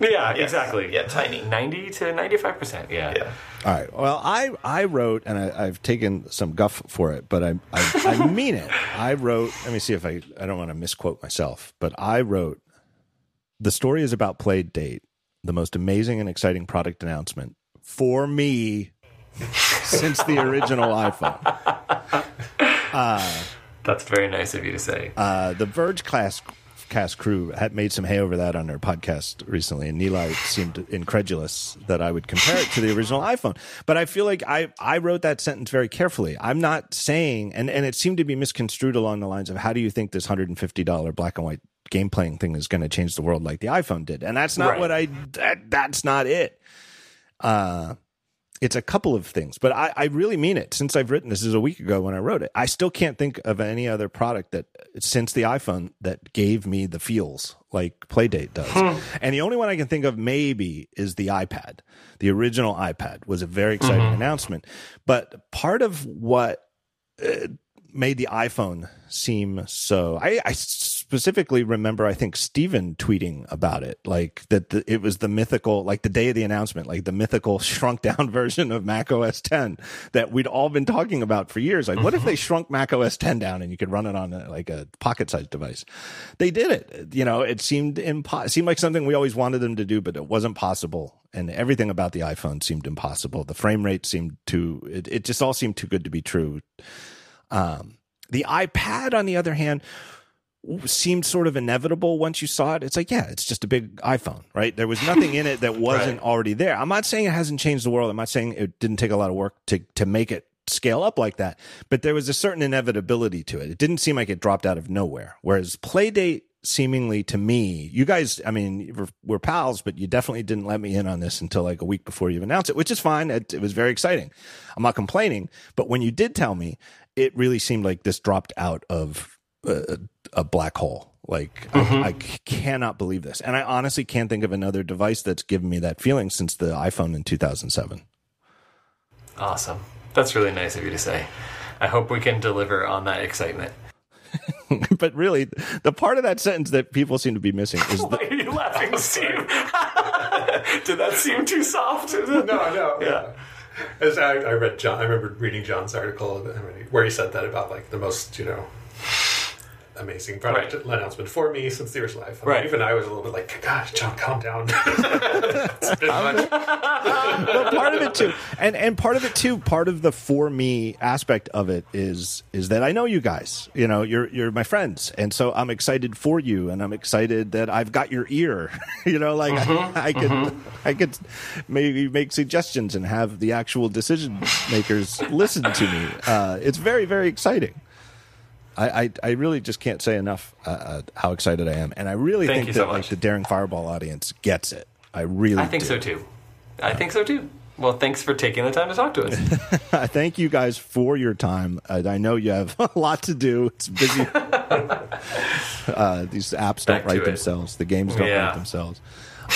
Speaker 1: Yeah,
Speaker 3: Yes.
Speaker 1: exactly.
Speaker 3: Yeah, tiny.
Speaker 1: ninety to ninety-five percent. Yeah.
Speaker 3: Yeah.
Speaker 2: All right. Well, I I wrote and I, I've taken some guff for it, but I, I I mean it. I wrote. Let me see if I I don't want to misquote myself, but I wrote. The story is about Playdate, the most amazing and exciting product announcement for me since the original iPhone.
Speaker 1: That's very nice of you to say.
Speaker 2: Uh, the Verge class cast crew had made some hay over that on their podcast recently, and Neil seemed incredulous that I would compare it to the original iPhone. But I feel like I I wrote that sentence very carefully. I'm not saying, and and it seemed to be misconstrued along the lines of how do you think this hundred and fifty dollar black and white game playing thing is going to change the world like the iPhone did, and that's not
Speaker 1: Right.
Speaker 2: what I that, that's not it. Uh it's a couple of things, but I, I really mean it. Since I've written this is a week ago when I wrote it, I still can't think of any other product that since the iPhone that gave me the feels like Playdate does. And the only one I can think of maybe is the iPad. The original iPad was a very exciting announcement, but part of what uh, made the iPhone seem so I, I specifically remember, I think Steven tweeting about it, like that the, it was the mythical, like the day of the announcement, like the mythical shrunk down version of Mac OS 10 that we'd all been talking about for years. Like, what if they shrunk Mac OS 10 down and you could run it on a, like a pocket sized device? They did it. You know, it seemed impo- seemed like something we always wanted them to do, but it wasn't possible. And everything about the iPhone seemed impossible. The frame rate seemed too, it, it just all seemed too good to be true. Um, the iPad, on the other hand, seemed sort of inevitable once you saw it. It's like, yeah, it's just a big iPhone, right? There was nothing in it that wasn't
Speaker 1: Right.
Speaker 2: already there. I'm not saying it hasn't changed the world. I'm not saying it didn't take a lot of work to to make it scale up like that, but there was a certain inevitability to it. It didn't seem like it dropped out of nowhere. Whereas Playdate seemingly to me, you guys, I mean, we're, we're pals, but you definitely didn't let me in on this until like a week before you announced it, which is fine. It, it was very exciting. I'm not complaining, but when you did tell me, it really seemed like this dropped out of a, a black hole. Like I, mm-hmm. I cannot believe this, and I honestly can't think of another device that's given me that feeling since the iPhone in 2007.
Speaker 1: Awesome. That's really nice of you to say. I hope we can deliver on that excitement.
Speaker 2: but really, the part of that sentence that people seem to be missing is the,
Speaker 1: Why are you laughing, Steve? Did that seem too soft?
Speaker 4: No, no, yeah. As I, I read John, I remember reading John's article where he said that about like the most, you know, amazing product
Speaker 1: Right.
Speaker 4: announcement for me since the Earth Life.
Speaker 1: Right.
Speaker 4: Even I was a little bit like, gosh, John, calm down. it's a bit much.
Speaker 2: but part of it too, and and part of it too, part of the for me aspect of it is is that I know you guys. You know, you're you're my friends, and so I'm excited for you, and I'm excited that I've got your ear. you know, like I, I could I could maybe make suggestions and have the actual decision makers listen to me. Uh, it's very very exciting. I, I, I really just can't say enough uh, uh, how excited I am, and I really
Speaker 1: Thank
Speaker 2: think that
Speaker 1: so
Speaker 2: like the Daring Fireball audience gets it. I really
Speaker 1: I think
Speaker 2: do.
Speaker 1: so too. I think so too. Well, thanks for taking the time to talk to us.
Speaker 2: I thank you guys for your time. Uh, I know you have a lot to do. It's busy. uh, these apps don't
Speaker 1: Back
Speaker 2: write
Speaker 1: it.
Speaker 2: themselves. The games don't
Speaker 1: Yeah.
Speaker 2: write themselves.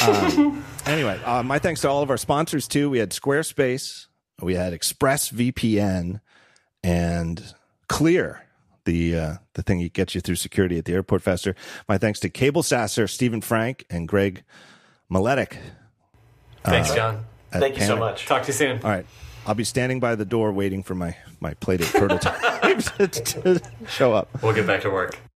Speaker 2: Um, anyway, uh, my thanks to all of our sponsors too. We had Squarespace, we had ExpressVPN, and Clear, the uh, the thing that gets you through security at the airport faster. My thanks to Cabel Sasser, Steven Frank, and Greg Maletic.
Speaker 1: Thanks, John.
Speaker 2: at
Speaker 3: Thank you so much.
Speaker 1: Talk to you soon.
Speaker 2: All right. I'll be standing by the door waiting for my, my Playdate prototype to show up.
Speaker 1: We'll get back to work.